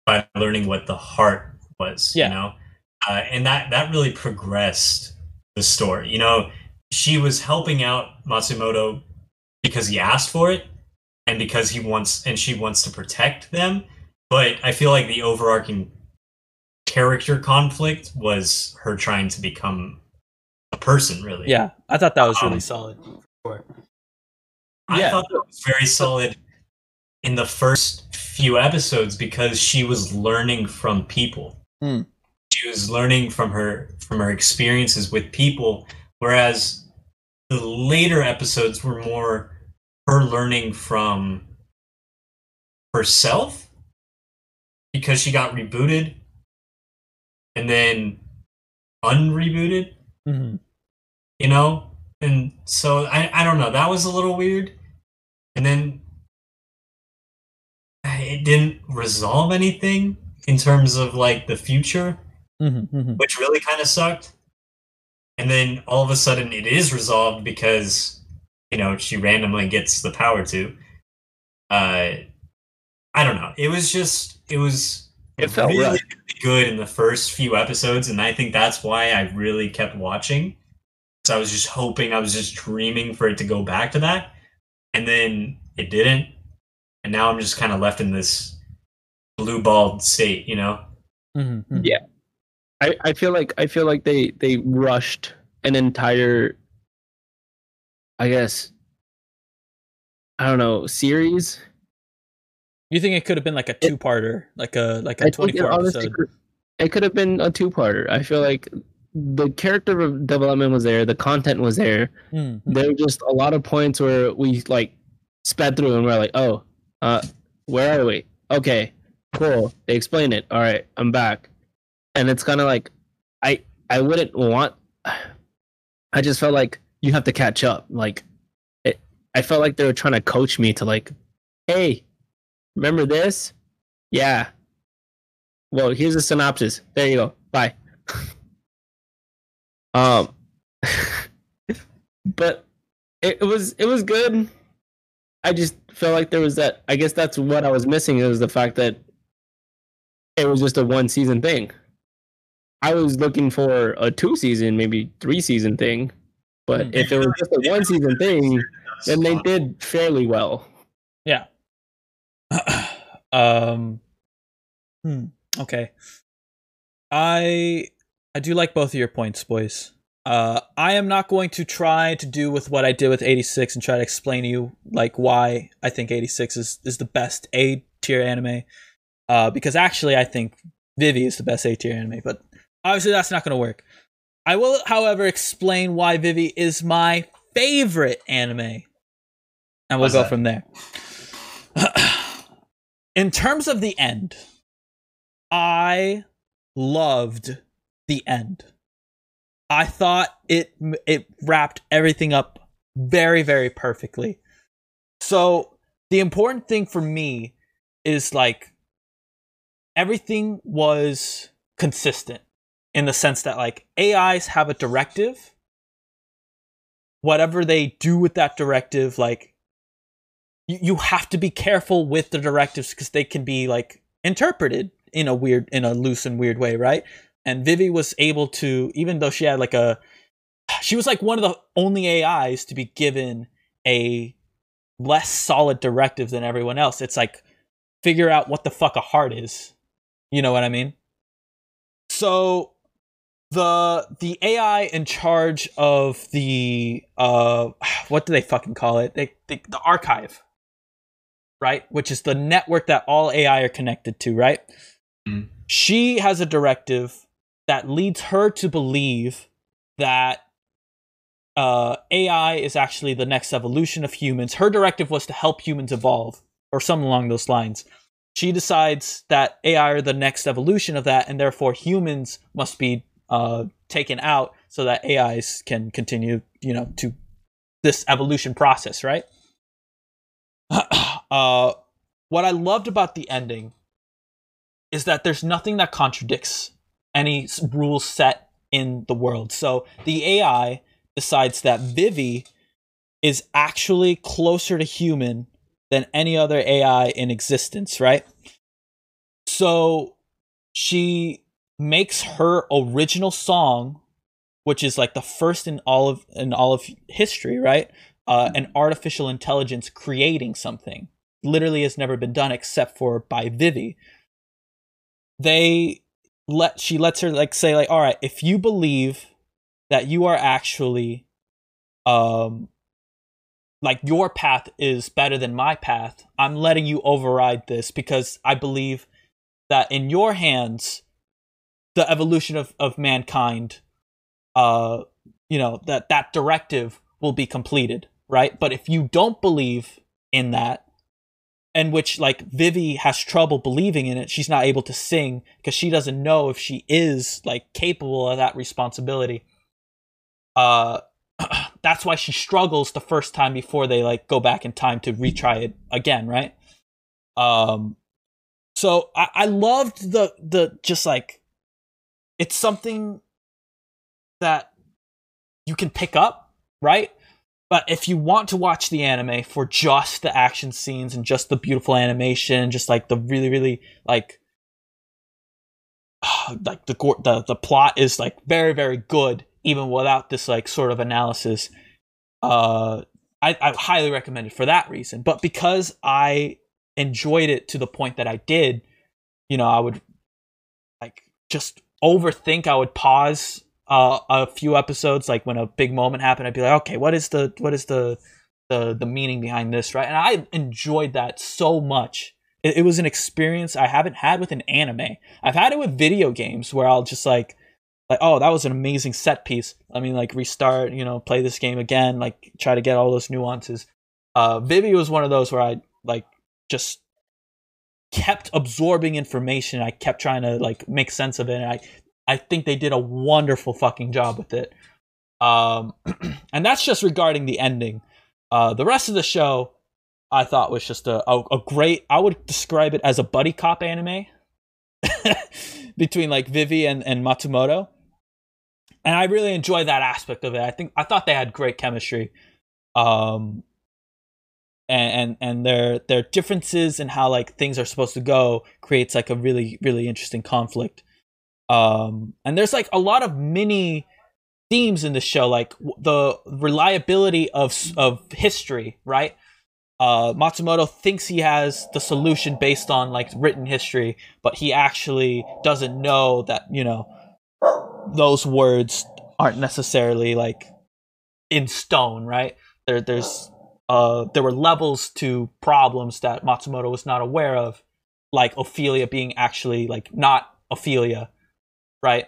by learning what the heart was. Yeah. You know, uh, and that that really progressed the story. You know, she was helping out Matsumoto because he asked for it, and because he wants and she wants to protect them but I feel like the overarching character conflict was her trying to become a person, really. yeah, I thought that was really Um, solid. I yeah. thought that was very solid in the first few episodes because she was learning from people. Hmm. She was learning from her from her experiences with people, whereas the later episodes were more her learning from herself because she got rebooted and then unrebooted Mhm. you know? And so I, I don't know. That was a little weird. And then it didn't resolve anything in terms of like the future Mhm, mhm. which really kind of sucked and then all of a sudden it is resolved because you know she randomly gets the power to uh i don't know it was just it was It felt really, rushed. really good in the first few episodes and i think that's why i really kept watching so i was just hoping i was just dreaming for it to go back to that and then it didn't and now i'm just kind of left in this blue balled state you know Mhm, mhm. Yeah. I, I feel like I feel like they they rushed an entire I guess I don't know, series. You think it could have been like a two-parter, like a like a it 24 episode? it could have been a two-parter. I feel like the character of- development was there, the content was there. Mhm. There were just a lot of points where we like sped through and we're like, oh, uh, where are we? Okay, cool. They explain it. All right, I'm back. And it's kind of like, I I wouldn't want. I just felt like you have to catch up. Like, it. I felt like they were trying to coach me to like, hey, remember this? Yeah. Well, here's a synopsis. There you go. Bye. <laughs> um, <laughs> but it, it was it was good. I just felt like there was that. I guess that's what I was missing is the fact that it was just a one season thing. I was looking for a two season, maybe three season thing, but Hmm. if it was just a one season thing, then they did fairly well. Yeah. <clears throat> um. Hmm. Okay. I I do like both of your points, boys. Uh, I am not going to try to do with what I did with 86 and try to explain to you like why I think 86 is is the best A tier anime. Uh, because actually I think Vivy is the best A tier anime, but obviously that's not going to work. I will, however, explain why Vivy is my favorite anime, and we'll go that? from there. <clears throat> In terms of the end, I loved the end. I thought it it wrapped everything up very very perfectly. So the important thing for me is like everything was consistent in the sense that like AIs have a directive whatever they do with that directive, like you, you have to be careful with the directives because they can be like interpreted in a weird, in a loose and weird way, right? And Vivy was able to, even though she had like a, she was like one of the only AIs to be given a less solid directive than everyone else. It's like figure out what the fuck a heart is. You know what I mean? So the the AI in charge of the uh <sighs> what do they fucking call it? They, they the archive, right? Which is the network that all AI are connected to, right? Mm. She has a directive that leads her to believe that uh, AI is actually the next evolution of humans. Her directive was to help humans evolve, or something along those lines. She decides that AI are the next evolution of that, and therefore humans must be uh, taken out so that AIs can continue, you know, to this evolution process, right? <clears throat> uh, what I loved about the ending is that there's nothing that contradicts any rules set in the world. So the AI decides that Vivy is actually closer to human than any other AI in existence, right? So she makes her original song, which is like the first in all of in all of history, right? Uh, an artificial intelligence creating something literally has never been done except for by Vivy. They let she lets her like say like, all right, if you believe that you are actually um like your path is better than my path, I'm letting you override this because I believe that in your hands the evolution of, of mankind uh you know that that directive will be completed right? But if you don't believe in that and which like vivy has trouble believing in it she's not able to sing because she doesn't know if she is like capable of that responsibility uh <clears throat> that's why she struggles the first time before they like go back in time to retry it again right? Um so i i loved the the just like it's something that you can pick up, right? But if you want to watch the anime for just the action scenes and just the beautiful animation, just like the really, really like <sighs> like the the the plot is like very, very good, even without this like sort of analysis. Uh, I, I highly recommend it for that reason. But because I enjoyed it to the point that I did, you know, I would like just overthink. I would pause uh, a few episodes, like when a big moment happened, I'd be like, okay, what is the what is the the the meaning behind this, right? And I enjoyed that so much. It, it was an experience I haven't had with an anime. I've had it with video games where I'll just like like oh that was an amazing set piece. i mean like restart, you know, play this game again, like try to get all those nuances. Uh, Vivy was one of those where I like just kept absorbing information. I kept trying to like make sense of it. And I I think they did a wonderful fucking job with it. Um, <clears throat> and that's just regarding the ending. Uh, the rest of the show, I thought was just a, a, a great. I would describe it as a buddy cop anime <laughs> between like Vivy and, and Matsumoto. And I really enjoy that aspect of it. I think I thought they had great chemistry. Um, and, and and their their differences in how like things are supposed to go creates like a really really interesting conflict. Um and there's like a lot of mini themes in the show like the reliability of of history right? Uh matsumoto thinks he has the solution based on like written history but he actually doesn't know that you know those words aren't necessarily like in stone right? There there's uh, there were levels to problems that Matsumoto was not aware of, like Ophelia being actually like not Ophelia, right?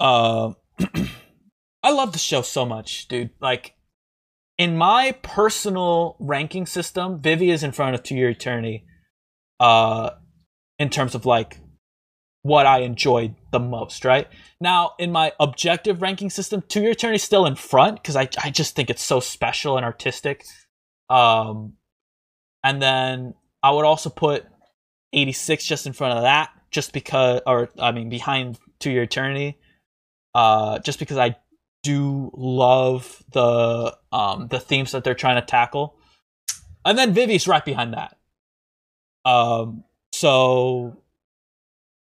Uh, <clears throat> I love the show so much, dude. Like, in my personal ranking system, Vivy is in front of To Your Eternity, uh, in terms of like what I enjoyed the most, right? Now, in my objective ranking system, To Your Eternity is still in front because I, I just think it's so special and artistic. Um, and then I would also put 86 just in front of that, just because, or I mean, behind To Your Eternity, uh, just because I do love the um the themes that they're trying to tackle. And then Vivy's right behind that. Um so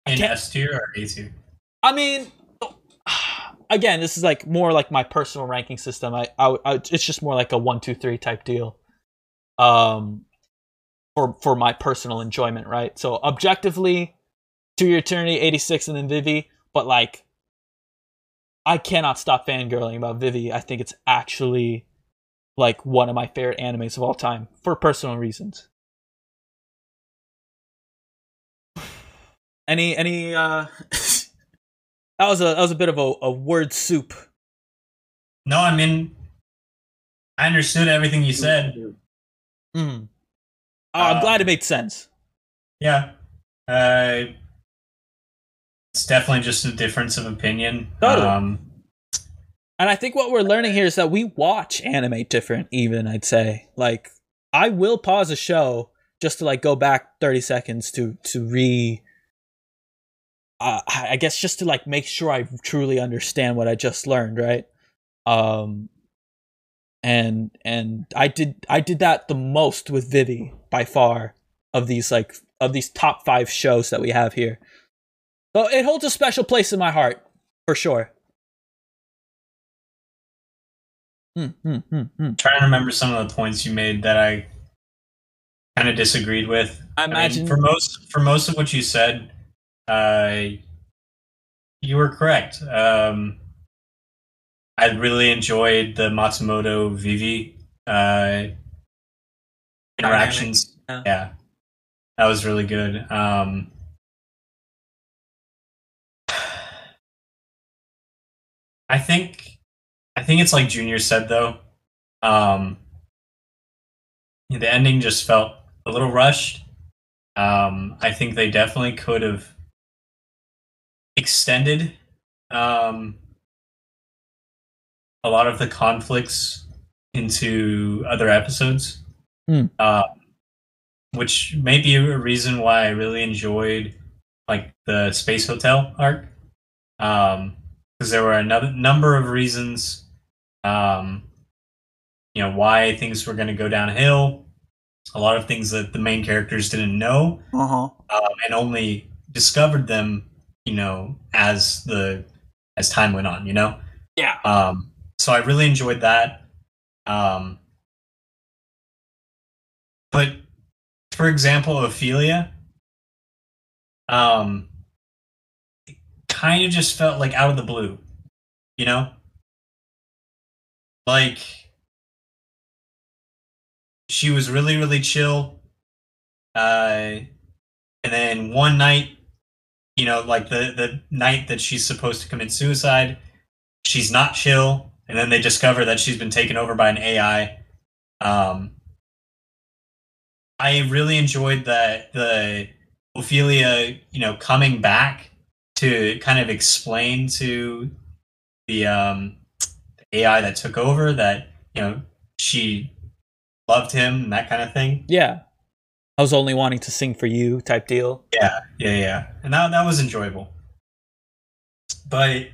In S tier or A tier? I mean, <sighs> again, this is like more like my personal ranking system. I, I, I it's just more like a one, two, three type deal. Um, for for my personal enjoyment, right? So objectively, to your eternity, eighty six, and then Vivy. But like, I cannot stop fangirling about Vivy. I think it's actually like one of my favorite animes of all time for personal reasons. Any any uh <laughs> that was a that was a bit of a, a word soup. No, I mean, I understood everything you said. Mm. Oh, I'm Uh, glad it made sense. Yeah. Uh, it's definitely just a difference of opinion. Totally. Um, And I think what we're learning here is that we watch anime different, even I'd say. Like, I will pause a show just to like go back 30 seconds to to re uh, I guess just to like make sure I truly understand what I just learned, right? Um and and I did I did that the most with Vivy by far of these like of these top 5 shows that we have here. So it holds a special place in my heart for sure. Hmm, hmm, hmm. trying to remember some of the points you made that I kind of disagreed with. I I mean, imagine for most for most of what you said, uh, you were correct. Um, I really enjoyed the Matsumoto Vivy uh, interactions. Yeah. Yeah, that was really good. Um, I think, I think it's like Junior said though. Um, the ending just felt a little rushed. Um, I think they definitely could have extended um, a lot of the conflicts into other episodes, Hmm. uh, which may be a reason why I really enjoyed like the Space Hotel arc, because there were another number of reasons, um, you know, why things were going to go downhill. A lot of things that the main characters didn't know, uh-huh. um, and only discovered them, you know, as the as time went on. You know. Yeah. Um, so I really enjoyed that. Um, but for example, Ophelia, um, kind of just felt like out of the blue, you know, like she was really really chill, uh, and then one night, you know, like the the night that she's supposed to commit suicide, she's not chill, and then they discover that she's been taken over by an AI. Um, I really enjoyed that the Ophelia, you know, coming back to kind of explain to the um, AI that took over that you know she loved him and that kind of thing. Yeah. I was only wanting to sing for you type deal. Yeah, yeah, yeah, and that that was enjoyable. But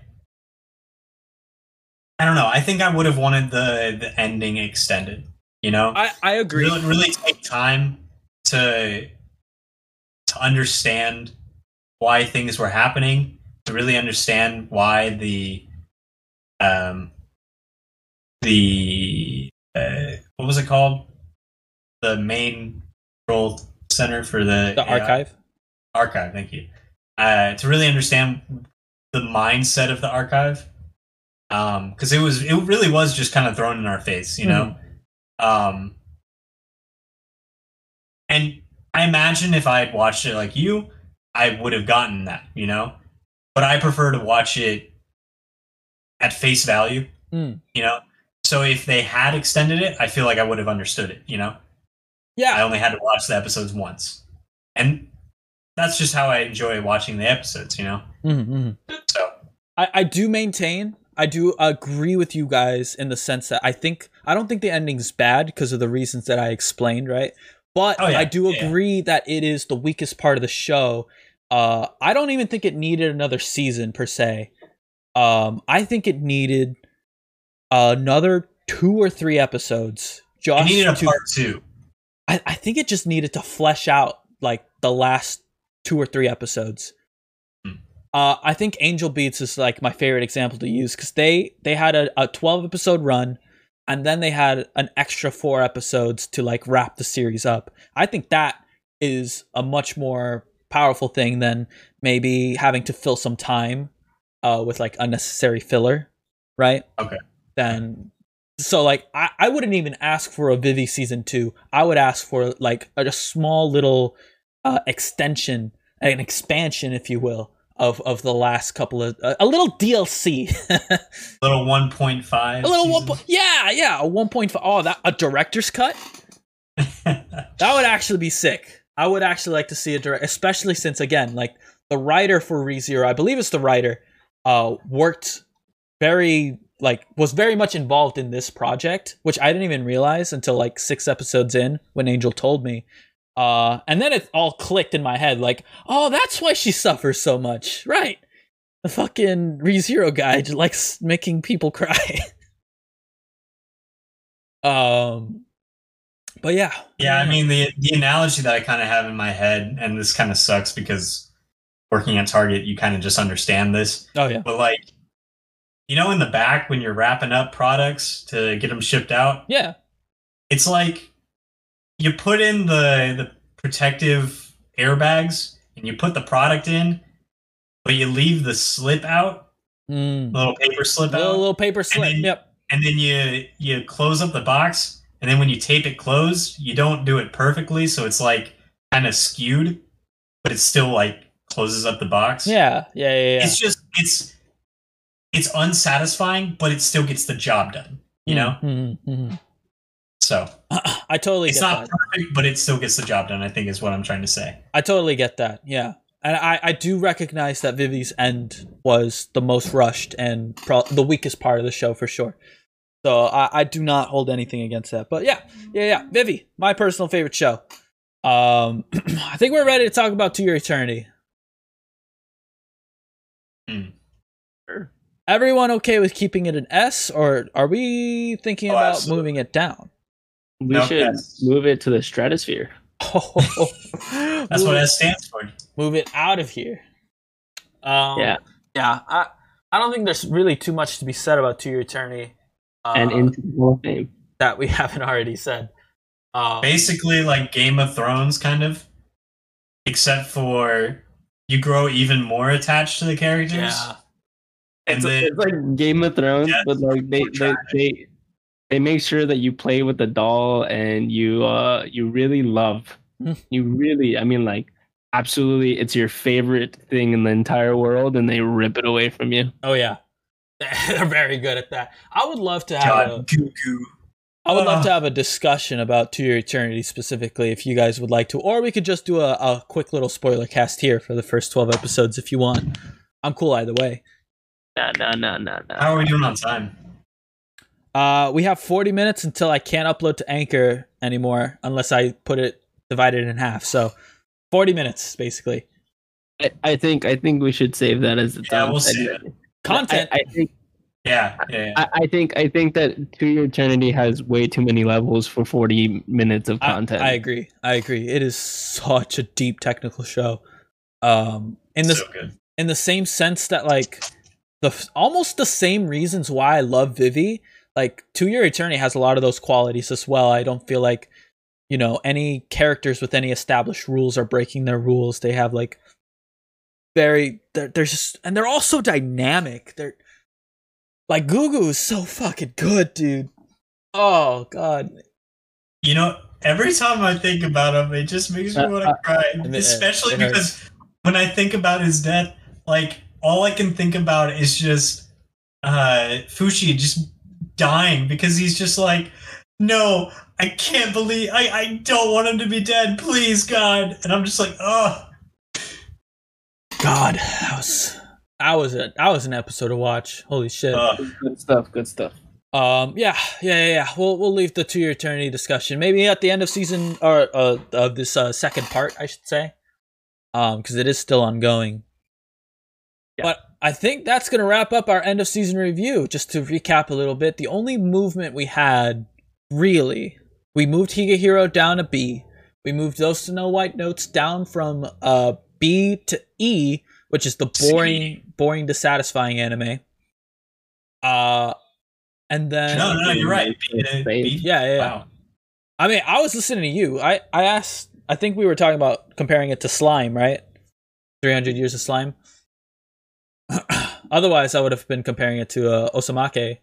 I don't know. I think I would have wanted the the ending extended. You know, I, I agree. really really take time to to understand why things were happening, to really understand why the um the uh, what was it called? The main control center for the The AI? archive. archive thank you uh, to really understand the mindset of the archive um because it was it really was just kind of thrown in our face you know um and i imagine if i had watched it like you i would have gotten that you know but i prefer to watch it at face value Mm. you know so if they had extended it i feel like i would have understood it you know I only had to watch the episodes once. And that's just how I enjoy watching the episodes, you know? Mhm. So, I, I do maintain I do agree with you guys in the sense that I think I don't think the ending's bad because of the reasons that I explained, right? But Oh, yeah. I do Yeah. agree that it is the weakest part of the show. Uh, I don't even think it needed another season per se. Um, I think it needed another two or three episodes. I Just needed a to- part two. I, I think it just needed to flesh out like the last two or three episodes. Hmm. Uh, I think Angel Beats is like my favorite example to use because they they had a, a twelve episode run, and then they had an extra four episodes to like wrap the series up. I think that is a much more powerful thing than maybe having to fill some time uh, with like unnecessary filler, right? Okay. Then so like I, I wouldn't even ask for a Vivy season two. I would ask for like a, a small little uh, extension, an expansion, if you will, of of the last couple of uh, a little DLC, <laughs> Little one point five. a little one. po- Yeah, yeah, a one point five. Oh, that a director's cut. <laughs> That would actually be sick. I would actually like to see a direct, especially since again, like the writer for ReZero, I believe it's the writer, uh, worked very like was very much involved in this project, which I didn't even realize until like six episodes in when Angel told me. Uh, and then it all clicked in my head, like, oh, that's why she suffers so much, right? The fucking ReZero guy just likes making people <laughs> cry. um, but yeah, Yeah, I mean the the analogy that I kind of have in my head, and this kind of sucks because working at Target, you kind of just understand this. oh yeah, But like, you know, in the back when you're wrapping up products to get them shipped out, yeah, it's like you put in the the protective airbags and you put the product in, but you leave the slip out, mm. little paper slip little, out, little paper slip. then- yep. and then you you close up the box, and then when you tape it closed, you don't do it perfectly, so it's like kind of skewed, but it still like closes up the box. Yeah, yeah, yeah, yeah. It's just it's it's unsatisfying, but it still gets the job done. You know, Mhm, mhm. so <clears throat> I totally it's get not that. perfect, but it still gets the job done. I think is what I'm trying to say. I totally get that. Yeah, and I I do recognize that Vivy's end was the most rushed and pro- the weakest part of the show for sure. So I, I do not hold anything against that. But yeah, yeah, yeah. Vivy, my personal favorite show. Um, <clears throat> I think we're ready to talk about To Your Eternity. Hmm. Sure. Everyone okay with keeping it an S, or are we thinking Oh, about absolutely. moving it down? We No, should yes. move it to the stratosphere. <laughs> That's what Move- S stands for. move it out of here. Um, Yeah. yeah. I I don't think there's really too much to be said about To Your Eternity, uh, and into the Hall of Fame. that we <laughs> haven't already said. Um, Basically, like Game of Thrones, kind of, except for you grow even more attached to the characters. yeah, and It's, then it's like Game of Thrones, Yeah, but like they, they they they make sure that you play with the doll and you uh you really love Hmm. you really I mean like absolutely it's your favorite thing in the entire world and they rip it away from you. oh yeah, <laughs> they're very good at that. I would love to have a, goo goo. I would love to have a discussion about To Your Eternity specifically, if you guys would like to, or we could just do a, a quick little spoiler cast here for the first twelve episodes if you want. I'm cool either way. No no no no no. How are we doing on time? Uh, we have 40 minutes until I can't upload to Anchor anymore unless I put it divided in half. So 40 minutes basically. I, I think I think we should save that as its Yeah, own we'll save segment. Content. I, I think Yeah, yeah. yeah. I, I think I think that To Your Eternity has way too many levels for 40 minutes of I, content. I agree. I agree. It is such a deep technical show. Um, in the so good. in the same sense that like the almost the same reasons why I love Vivi. Like To Your Eternity has a lot of those qualities as well. I don't feel like you know any characters with any established rules are breaking their rules. They have like very they're, they're just and they're also dynamic. They're like Gugu is so fucking good, dude. Oh god. You know, every time I think about him, it just makes me Uh, want to uh, cry. it- Especially it hurts. because when I think about his death, like all I can think about is just uh Fushi just dying because he's just like, no, I can't believe I I don't want him to be dead. Please, God. And I'm just like, oh, God, that was that was a that was an episode to watch. Holy shit. uh, Good stuff. Good stuff. Um, yeah, yeah, yeah, yeah. We'll we'll leave the To Your Eternity discussion maybe at the end of season or uh, of this uh, second part, I should say, um, because it is still ongoing. Yeah. But I think that's going to wrap up our end of season review. Just to recap a little bit, the only movement we had, really, we moved Higehiro down to B. We moved those Snow White notes down from uh, B to E, which is the boring, boring, dissatisfying anime. Uh, and then No, no, you're right. Space. B- yeah, yeah, yeah. Wow. I mean, I was listening to you. I I asked. I think we were talking about comparing it to Slime, right? Three hundred years of Slime. <clears throat> Otherwise, I would have been comparing it to uh, Osamake.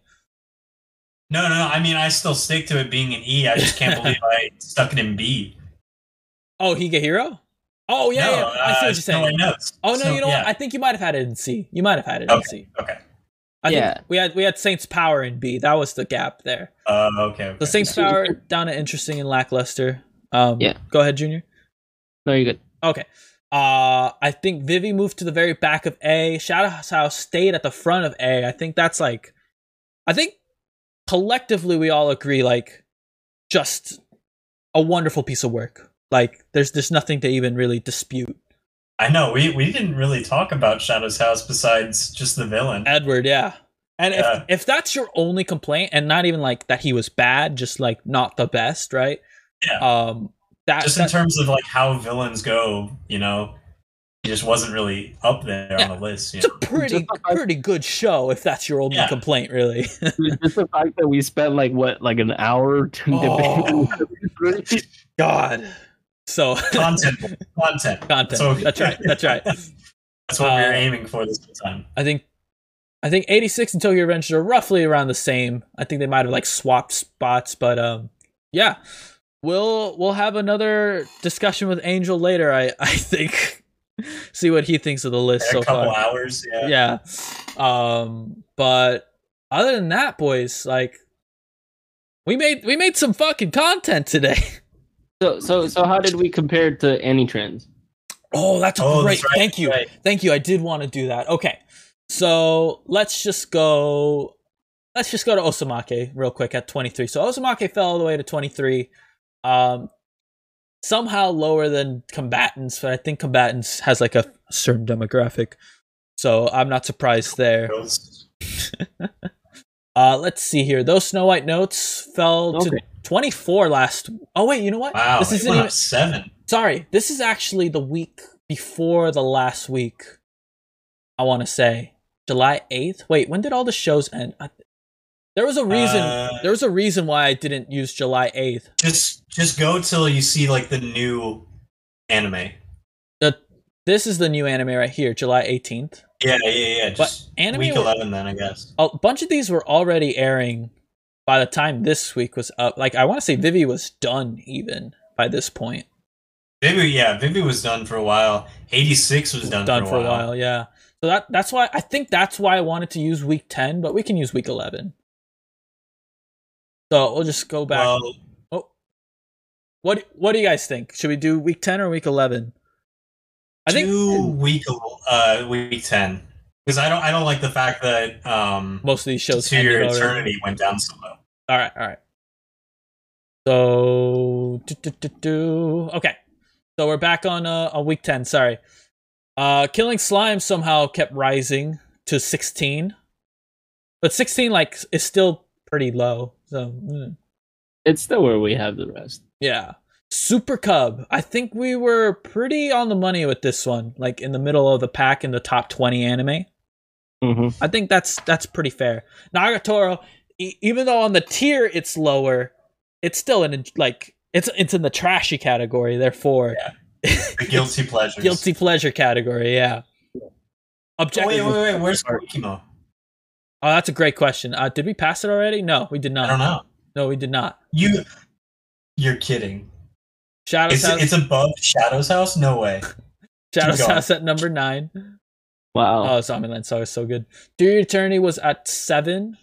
No, no, no. I mean, I still stick to it being an E. I just can't <laughs> believe I stuck it in B. Oh, Higehiro. Oh yeah, no, yeah. I see uh, what you're Snow saying. White Notes. Oh no, So, you know yeah. what? I think you might have had it in C. You might have had it in C. Okay. I Yeah. think we had we had Saints Power in B. That was the gap there. Uh, okay. okay. So Saints So- Power down to interesting and lackluster. Um, Yeah. Go ahead, Junior. No, you're good. Okay. Uh, I think Vivy moved to the very back of A. Shadow House stayed at the front of A. I think that's like, I think collectively we all agree like, just a wonderful piece of work. Like, there's there's nothing to even really dispute. I know we we didn't really talk about Shadow's house besides just the villain. Edward, yeah. And Yeah. if if that's your only complaint, and not even like that he was bad, just like not the best, right? Yeah. Um, that, just in that- terms of like how villains go, you know, he just wasn't really up there Yeah. on the list. You it's a pretty Just pretty good show. If that's your only Yeah. complaint, really. <laughs> Just the fact that we spent like what, like an hour to Oh. debate. <laughs> God. So Content, <laughs> content, content. So- that's right. That's right. That's what we Uh, were aiming for this whole time. I think I think 86 and Tokyo Revengers are roughly around the same. I think they might have like swapped spots, but um yeah. We'll we'll have another discussion with Angel later, I <laughs> I think. See what he thinks of the list In so a couple far. hours, yeah. Yeah. Um but other than that, boys, like we made we made some fucking content today. <laughs> So, so, so, how did we compare to AniTrendz? Oh, that's a Oh, great. that's right, Thank you. right. Thank you. I did want to do that. Okay. So let's just go. Let's just go to Osamake real quick at 23. So Osamake fell all the way to 23. Um, somehow lower than combatants, but I think combatants has like a certain demographic. So I'm not surprised there. <laughs> Uh, let's see here. Those Snow White notes fell to 24 last. Oh wait, you know what? Wow, this it isn't went even. seven. Sorry, this is actually the week before the last week. I want to say July 8th. Wait, when did all the shows end? I, there was a reason. Uh, there was a reason why I didn't use July 8th. Just, just go till you see like the new anime. This is the new anime right here, July 18th. Yeah, yeah, yeah. Just anime week were- eleven, then I guess. A bunch of these were already airing by the time this week was up. Like I want to say Vivy was done even by this point. Vivy, yeah, Vivy was done for a while. Eighty six was done, done for a while. yeah. So that that's why I think that's why I wanted to use week 10, but we can use week 11. So we'll just go back. Well, Oh. What what do you guys think? Should we do week 10 or week 11? I think week uh week ten because I don't I don't like the fact that um most of these shows to your already. eternity went down so low. All right, all right. So, do, do, do, do. okay. So we're back on uh, on week 10, sorry. Uh Killing Slime somehow kept rising to 16. But 16 like is still pretty low. So, mm. It's still where we have the rest. Yeah. Super Cub. I think we were pretty on the money with this one, like in the middle of the pack in the top 20 anime. Mm-hmm. I think that's that's pretty fair. Nagatoro, e- even though on the tier it's lower, it's still in like it's it's in the trashy category. Therefore, <laughs> The guilty pleasure, guilty pleasure category. Yeah. Oh, wait, wait, wait. Where's Koikimo? Oh, that's a great question. Uh, did we pass it already? No, we did not. I don't know. No, we did not. You, you're kidding. Shadows It's, House. it's above Shadow's house. No way. <laughs> Shadows. House at number nine. Wow. Oh, Zombieland Saga is so good. To Your Eternity was at seven.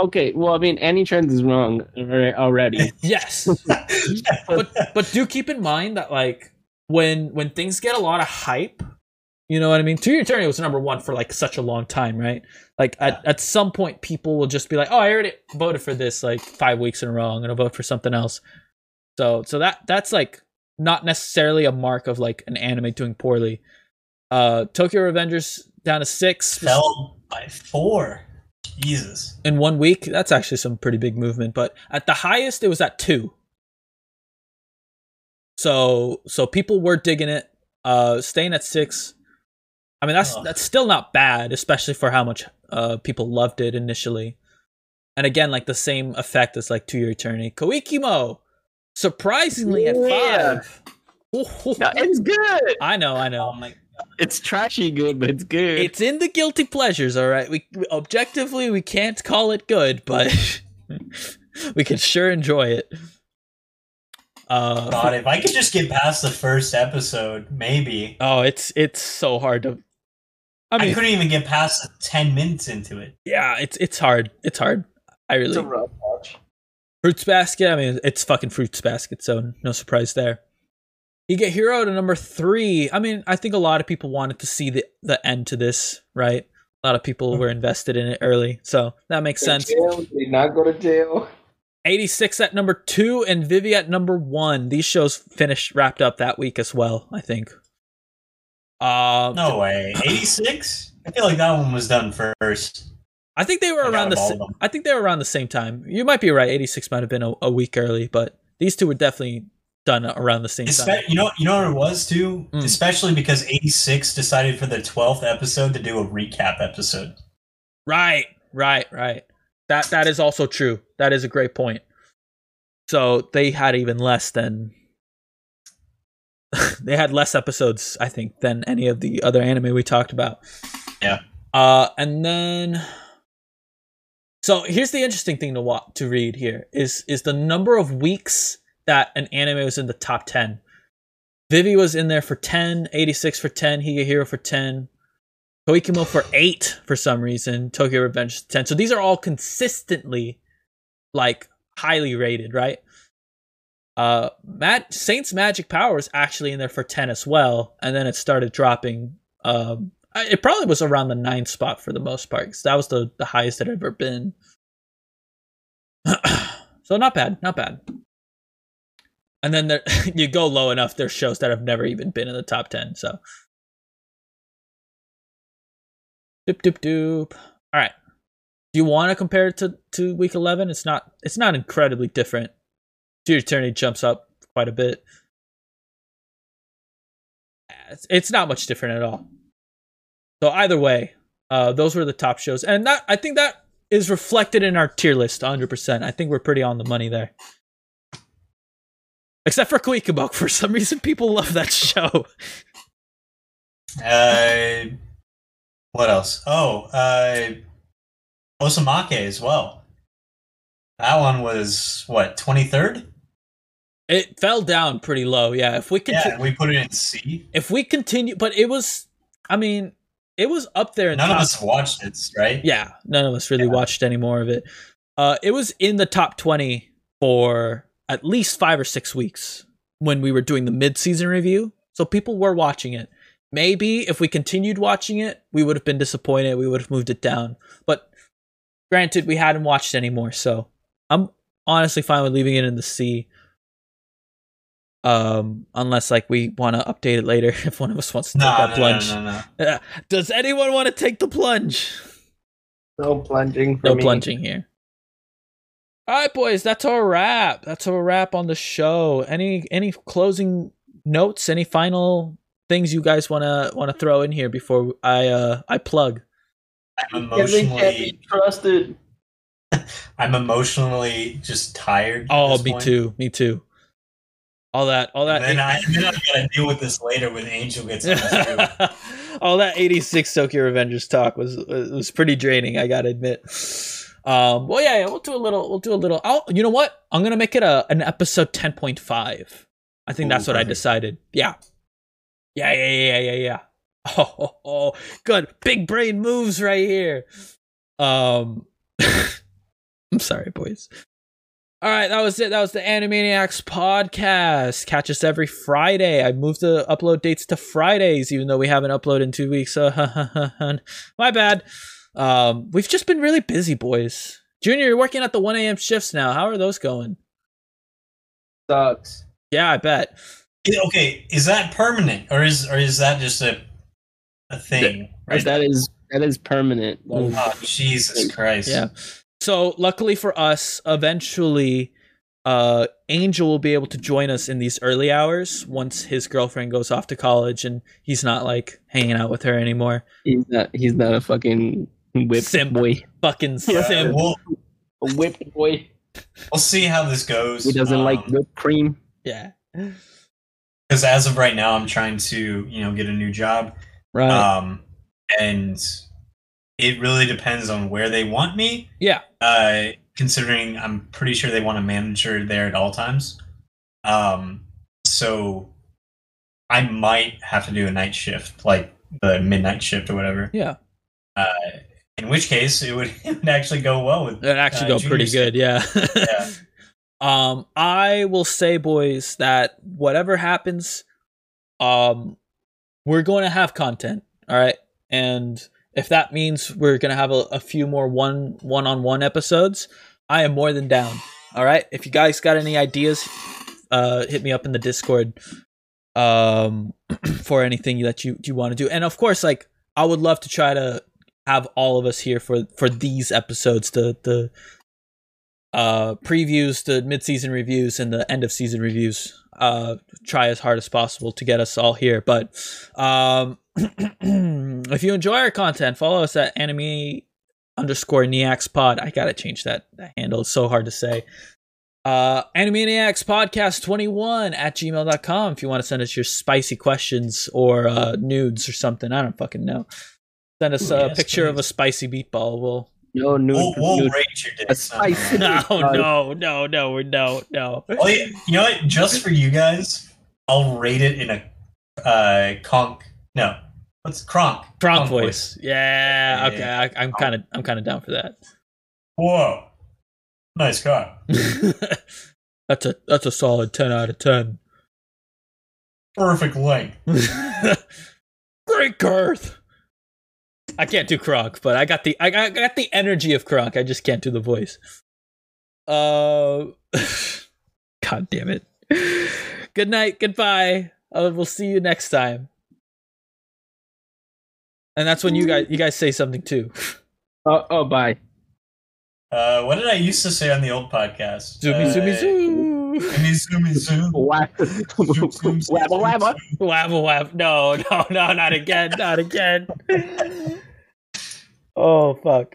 okay. Well, I mean, any trend is wrong already. <laughs> Yes. <laughs> but but do keep in mind that like when when things get a lot of hype, you know what I mean? To Your Eternity was number one for like such a long time, right? Like at, at some point people will just be like, Oh, I already voted for this like five weeks in a row, and I'm gonna vote for something else. So so that that's like not necessarily a mark of like an anime doing poorly. Uh Tokyo Revengers down to six Fell by four. Jesus. in one week. That's actually some pretty big movement. But at the highest, it was at two. So so people were digging it. Uh, staying at six. I mean that's Ugh. that's still not bad, especially for how much uh people loved it initially. And again, like the same effect as like To Your Eternity. Koikimo, surprisingly at Yeah. five. No, <laughs> it's good. I know, I know. Oh my It's trashy good, but it's good. It's in the guilty pleasures, all right. We we- objectively we can't call it good, but <laughs> we can sure enjoy it. Uh, god, if I could just get past the first episode, maybe. oh, it's it's so hard to. I I, mean, couldn't even get past ten minutes into it. yeah, it's it's hard. It's hard. I It's really a rough watch. Fruits Basket. I mean, it's fucking Fruits Basket, so no surprise there. Higehiro to number three. I mean, I think a lot of people wanted to see the the end to this, right? A lot of people mm-hmm. were invested in it early, so that makes sense. Jail, did not go to jail. 86 at number two and Vivy at number one. These shows finished wrapped up that week as well, I think. Uh, No way. 86? I feel like that one was done first. I think they were I around the. sa- I think they were around the same time. You might be right. 86 might have been a, a week early, but these two were definitely done around the same time. You know, you know what it was too. Mm. Especially because 86 decided for their 12th episode to do a recap episode. Right, right, right. That that is also true. That is a great point. So they had even less than <laughs> they had less episodes, I think, than any of the other anime we talked about. Yeah. Uh and then so here's the interesting thing to wa- to read here is is the number of weeks that an anime was in the top 10. Vivy was in there for 10, 86 for 10, Higehiro for 10, Koikimo for 8 for some reason, Tokyo Revenge 10. So these are all consistently like highly rated, right? Uh Matt Saints Magic Power is actually in there for 10 as well, and then it started dropping um it probably was around the ninth spot for the most part 'cause that was the, the highest it had ever been. <clears throat> so not bad, not bad. And then there, <laughs> you go low enough, there's shows that have never even been in the top 10. So, doop doop doop. All right. Do you want to compare it to, to week 11? It's not. It's not incredibly different. Your Eternity jumps up quite a bit. It's, it's not much different at all. So either way, uh, those were the top shows, and that I think that is reflected in our tier list 100%. I think we're pretty on the money there. Except for Kuikabok. For some reason, people love that show. Uh, what else? Oh, uh, Osamake as well. That one was what 23rd? It fell down pretty low. Yeah, if we continue, Yeah, we put it in C. if we continue, but it was, I mean, it was up there in None top. of us watched it, right? Yeah, none of us really Yeah. watched any more of it. Uh, it was in the top twenty for at least five or six weeks when we were doing the mid-season review. So people were watching it. Maybe if we continued watching it, we would have been disappointed. We would have moved it down. But granted, we hadn't watched anymore, so I'm honestly fine with leaving it in the C. Um, unless like we want to update it later <laughs> if one of us wants to take that no, plunge. no, no, <laughs> no. Does anyone want to take the plunge? No plunging for No me. plunging here. All right, boys, that's our wrap. That's our wrap on the show. Any any closing notes? Any final things you guys wanna wanna throw in here before I uh I plug? I'm Kevin can't be emotionally, trusted. <laughs> I'm emotionally just tired. at Oh, this me point. too. Me too. All that, all that, And then I, then I gotta deal with this later when Angel gets on <laughs> all that 86 Tokyo Revengers talk was was pretty draining, I gotta admit. Um, well, yeah, yeah, we'll do a little. We'll do a little. I'll, you know what? I'm gonna make it a an episode 10.5. I think Ooh, that's what I perfect. decided. Yeah, yeah, yeah, yeah, yeah, yeah. <laughs> Oh, oh, oh, good. Big brain moves right here. Um, <laughs> I'm sorry, boys. All right, that was it. That was the Animaniacs podcast. Catch us every Friday. I moved the upload dates to Fridays, even though we haven't uploaded in two weeks. So, <laughs> my bad. Um, we've just been really busy, boys. Junior, you're working at the 1 a.m. shifts now. How are those going? Sucks. Yeah, I bet. Okay, is that permanent or is or is that just a a thing? Right that is that is permanent. That is- Oh Jesus Christ! Yeah. So luckily for us, eventually, uh, Angel will be able to join us in these early hours once his girlfriend goes off to college and he's not like hanging out with her anymore. He's not. He's not a fucking whip Simp. boy. Fucking Yeah, sim. we'll A whip boy. we'll see how this goes. He doesn't like whipped cream. Yeah. because as of right now, I'm trying to you know get a new job. Right. Um, and it really depends on where they want me. yeah. Uh, considering I'm pretty sure they want a manager there at all times. Um, so I might have to do a night shift, like the midnight shift or whatever. Yeah. Uh, in which case, it would, <laughs> it would actually go well with. It actually uh, go pretty good. Yeah. Yeah. <laughs> Um, I will say, boys, that whatever happens, um, we're going to have content. All right, and if that means we're to have a, a few more one one on one episodes, I am more than down. All right, if you guys got any ideas, uh, hit me up in the Discord. Um, <clears throat> for anything that you you want to do, and of course, like I would love to try to have all of us here for for these episodes the the uh previews the mid-season reviews and the end of season reviews uh try as hard as possible to get us all here but um <clears throat> if you enjoy our content follow us at anime underscore neax pod i gotta change that, that handle it's so hard to say uh animaniacs podcast 21 at gmail.com if you want to send us your spicy questions or uh nudes or something i don't fucking know send us Ooh, a yes, picture of a please. spicy meatball we'll No nude. We'll, we'll nude. rate your A spicy- <laughs> mine. no, no, no, no, no, no. Oh, yeah, you know what? Just for you guys, I'll rate it in a uh, Kronk. No, what's cronk? Kronk voice. Yeah, Yeah, okay. I, I'm kind of, I'm kind of down for that. Whoa, nice car. <laughs> that's a, that's a solid ten out of ten. Perfect length. <laughs> Great girth. I can't do Kronk, but I got the, I got, I got the energy of Kronk. I just can't do the voice. Uh, <laughs> God damn it. Good night. Goodbye. Uh, we'll see you next time. And that's when you guys, you guys say something too. <laughs> Oh, oh, bye. Uh, what did I used to say on the old podcast? Zoomy, uh, zoomy, zoom. Zoomy, zoomy, zoom. Wabba, wabba. Wabba wab. No, no, no, not again. Not again. <laughs> oh, fuck.